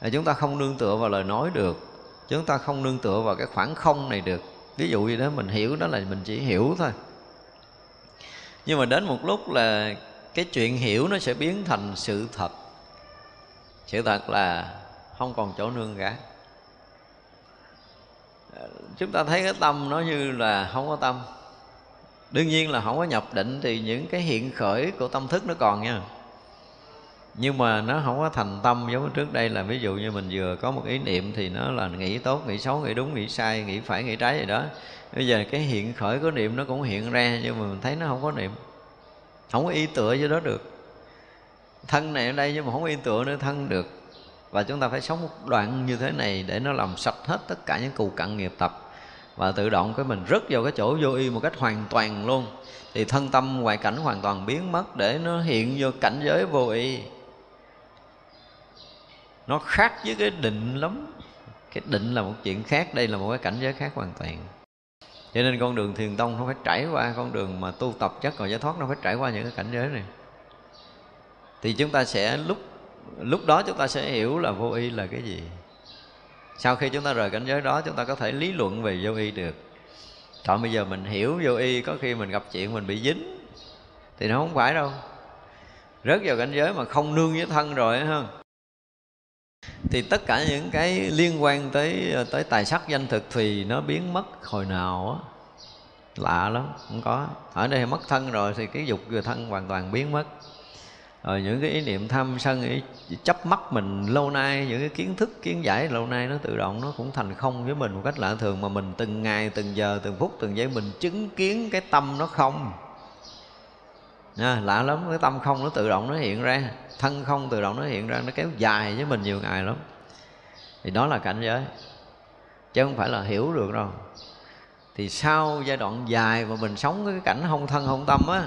[SPEAKER 1] À, chúng ta không nương tựa vào lời nói được. Chúng ta không nương tựa vào cái khoảng không này được. Ví dụ như đó mình hiểu đó là mình chỉ hiểu thôi. Nhưng mà đến một lúc là cái chuyện hiểu nó sẽ biến thành sự thật. Sự thật là không còn chỗ nương cả chúng ta thấy cái tâm nó như là không có tâm. Đương nhiên là không có nhập định thì những cái hiện khởi của tâm thức nó còn nha. Nhưng mà nó không có thành tâm giống trước đây là ví dụ như mình vừa có một ý niệm thì nó là nghĩ tốt, nghĩ xấu, nghĩ đúng, nghĩ sai, nghĩ phải, nghĩ trái gì đó. Bây giờ cái hiện khởi của niệm nó cũng hiện ra nhưng mà mình thấy nó không có niệm. Không có y tựa với đó được. Thân này ở đây nhưng mà không có y tựa nữa, thân được và chúng ta phải sống một đoạn như thế này để nó làm sạch hết tất cả những cù cặn nghiệp tập. Và tự động cái mình rớt vào cái chỗ vô y một cách hoàn toàn luôn. Thì thân tâm ngoại cảnh hoàn toàn biến mất để nó hiện vô cảnh giới vô y. Nó khác với cái định lắm. Cái định là một chuyện khác, đây là một cái cảnh giới khác hoàn toàn. Cho nên con đường thiền tông nó phải trải qua con đường mà tu tập chắc còn giải thoát, nó phải trải qua những cái cảnh giới này. Thì chúng ta sẽ lúc lúc đó chúng ta sẽ hiểu là vô y là cái gì. Sau khi chúng ta rời cảnh giới đó, chúng ta có thể lý luận về vô y được. Còn bây giờ mình hiểu vô y, có khi mình gặp chuyện mình bị dính, thì nó không phải đâu. Rớt vào cảnh giới mà không nương với thân rồi ha. Thì tất cả những cái liên quan tới tới tài sắc danh thực thì nó biến mất hồi nào á. Lạ lắm, không có. Ở đây mất thân rồi thì cái dục về thân hoàn toàn biến mất rồi những cái ý niệm tham sân ý chấp mắt mình lâu nay những cái kiến thức kiến giải lâu nay nó tự động nó cũng thành không với mình một cách lạ thường mà mình từng ngày từng giờ từng phút từng giây mình chứng kiến cái tâm nó không. À, lạ lắm cái tâm không nó tự động nó hiện ra thân không tự động nó hiện ra nó kéo dài với mình nhiều ngày lắm. Thì đó là cảnh giới chứ không phải là hiểu được đâu. Thì sau giai đoạn dài mà mình sống cái cảnh không thân không tâm á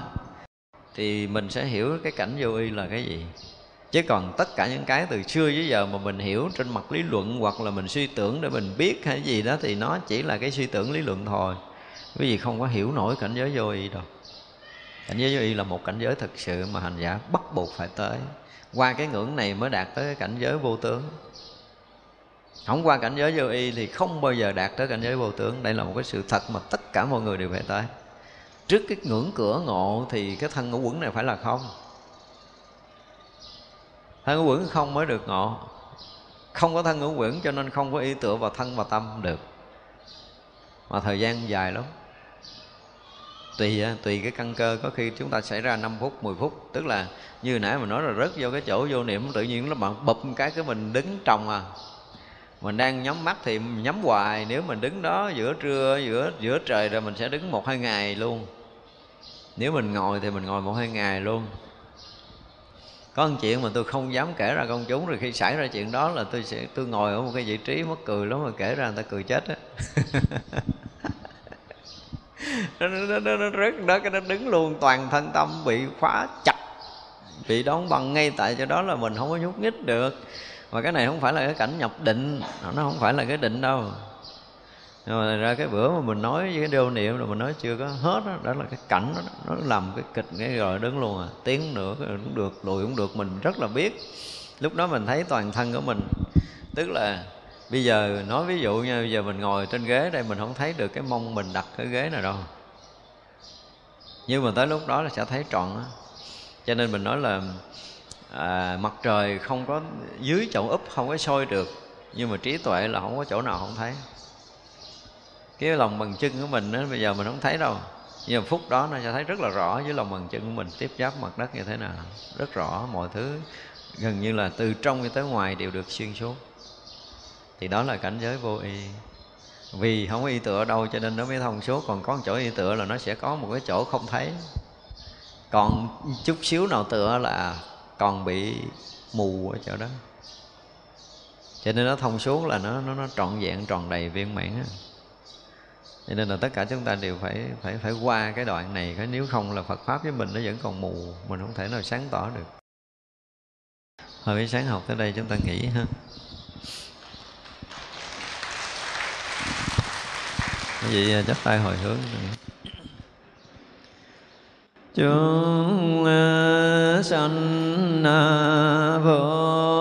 [SPEAKER 1] thì mình sẽ hiểu cái cảnh vô y là cái gì. Chứ còn tất cả những cái từ xưa tới giờ mà mình hiểu trên mặt lý luận hoặc là mình suy tưởng để mình biết hay gì đó thì nó chỉ là cái suy tưởng lý luận thôi. Quý vị không có hiểu nổi cảnh giới vô y đâu. Cảnh giới vô y là một cảnh giới thực sự mà hành giả bắt buộc phải tới. Qua cái ngưỡng này mới đạt tới cái cảnh giới vô tướng. Không qua cảnh giới vô y thì không bao giờ đạt tới cảnh giới vô tướng. Đây là một cái sự thật mà tất cả mọi người đều phải tới trước cái ngưỡng cửa ngộ thì cái thân ngũ quẩn này phải là không. Thân ngũ quẩn không mới được ngộ. Không có thân ngũ quẩn cho nên không có ý tựa vào thân và tâm được. Mà thời gian dài lắm. Tùy à, tùy cái căn cơ, có khi chúng ta xảy ra 5 phút 10 phút. Tức là như nãy mình nói là rớt vô cái chỗ vô niệm, tự nhiên nó bạn bụp cái cái mình đứng trồng à mình đang nhắm mắt thì nhắm hoài nếu mình đứng đó giữa trưa giữa giữa trời rồi mình sẽ đứng một hai ngày luôn. Nếu mình ngồi thì mình ngồi một hai ngày luôn. Có một chuyện mà tôi không dám kể ra công chúng rồi khi xảy ra chuyện đó là tôi sẽ tôi ngồi ở một cái vị trí mất cười lắm mà kể ra người ta cười chết á. Nó, nó, nó, nó rớt đó cái nó đứng luôn toàn thân tâm bị khóa chặt bị đóng băng ngay tại chỗ đó là mình không có nhúc nhích được mà cái này không phải là cái cảnh nhập định nó không phải là cái định đâu. Nhưng mà ra cái bữa mà mình nói với cái điều niệm rồi mình nói chưa có hết đó, đó là cái cảnh đó, nó làm cái kịch cái rồi đứng luôn à. Tiếng nữa cũng được lùi cũng được mình rất là biết. Lúc đó mình thấy toàn thân của mình. Tức là bây giờ nói ví dụ nha bây giờ mình ngồi trên ghế đây mình không thấy được cái mông mình đặt cái ghế nào đâu. Nhưng mà tới lúc đó là sẽ thấy trọn á. Cho nên mình nói là à, mặt trời không có dưới chậu úp không có sôi được nhưng mà trí tuệ là không có chỗ nào không thấy. Cái lòng bằng chân của mình đó, bây giờ mình không thấy đâu. Nhưng mà phút đó nó sẽ thấy rất là rõ với lòng bằng chân của mình tiếp giáp mặt đất như thế nào. Rất rõ mọi thứ gần như là từ trong cho tới ngoài đều được xuyên suốt. Thì đó là cảnh giới vô y. Vì không có y tựa đâu cho nên nó mới thông suốt còn có một chỗ y tựa là nó sẽ có một cái chỗ không thấy. Còn chút xíu nào tựa là còn bị mù ở chỗ đó. Cho nên nó thông suốt là nó nó, nó trọn vẹn tròn đầy viên mãn á. Cho nên là tất cả chúng ta đều phải phải phải qua cái đoạn này cái nếu không là Phật pháp với mình nó vẫn còn mù mình không thể nào sáng tỏ được. Hồi buổi sáng học tới đây chúng ta nghỉ ha. Cái gì à, chắp tay hồi hướng chúng ờ, sanh ờ, vô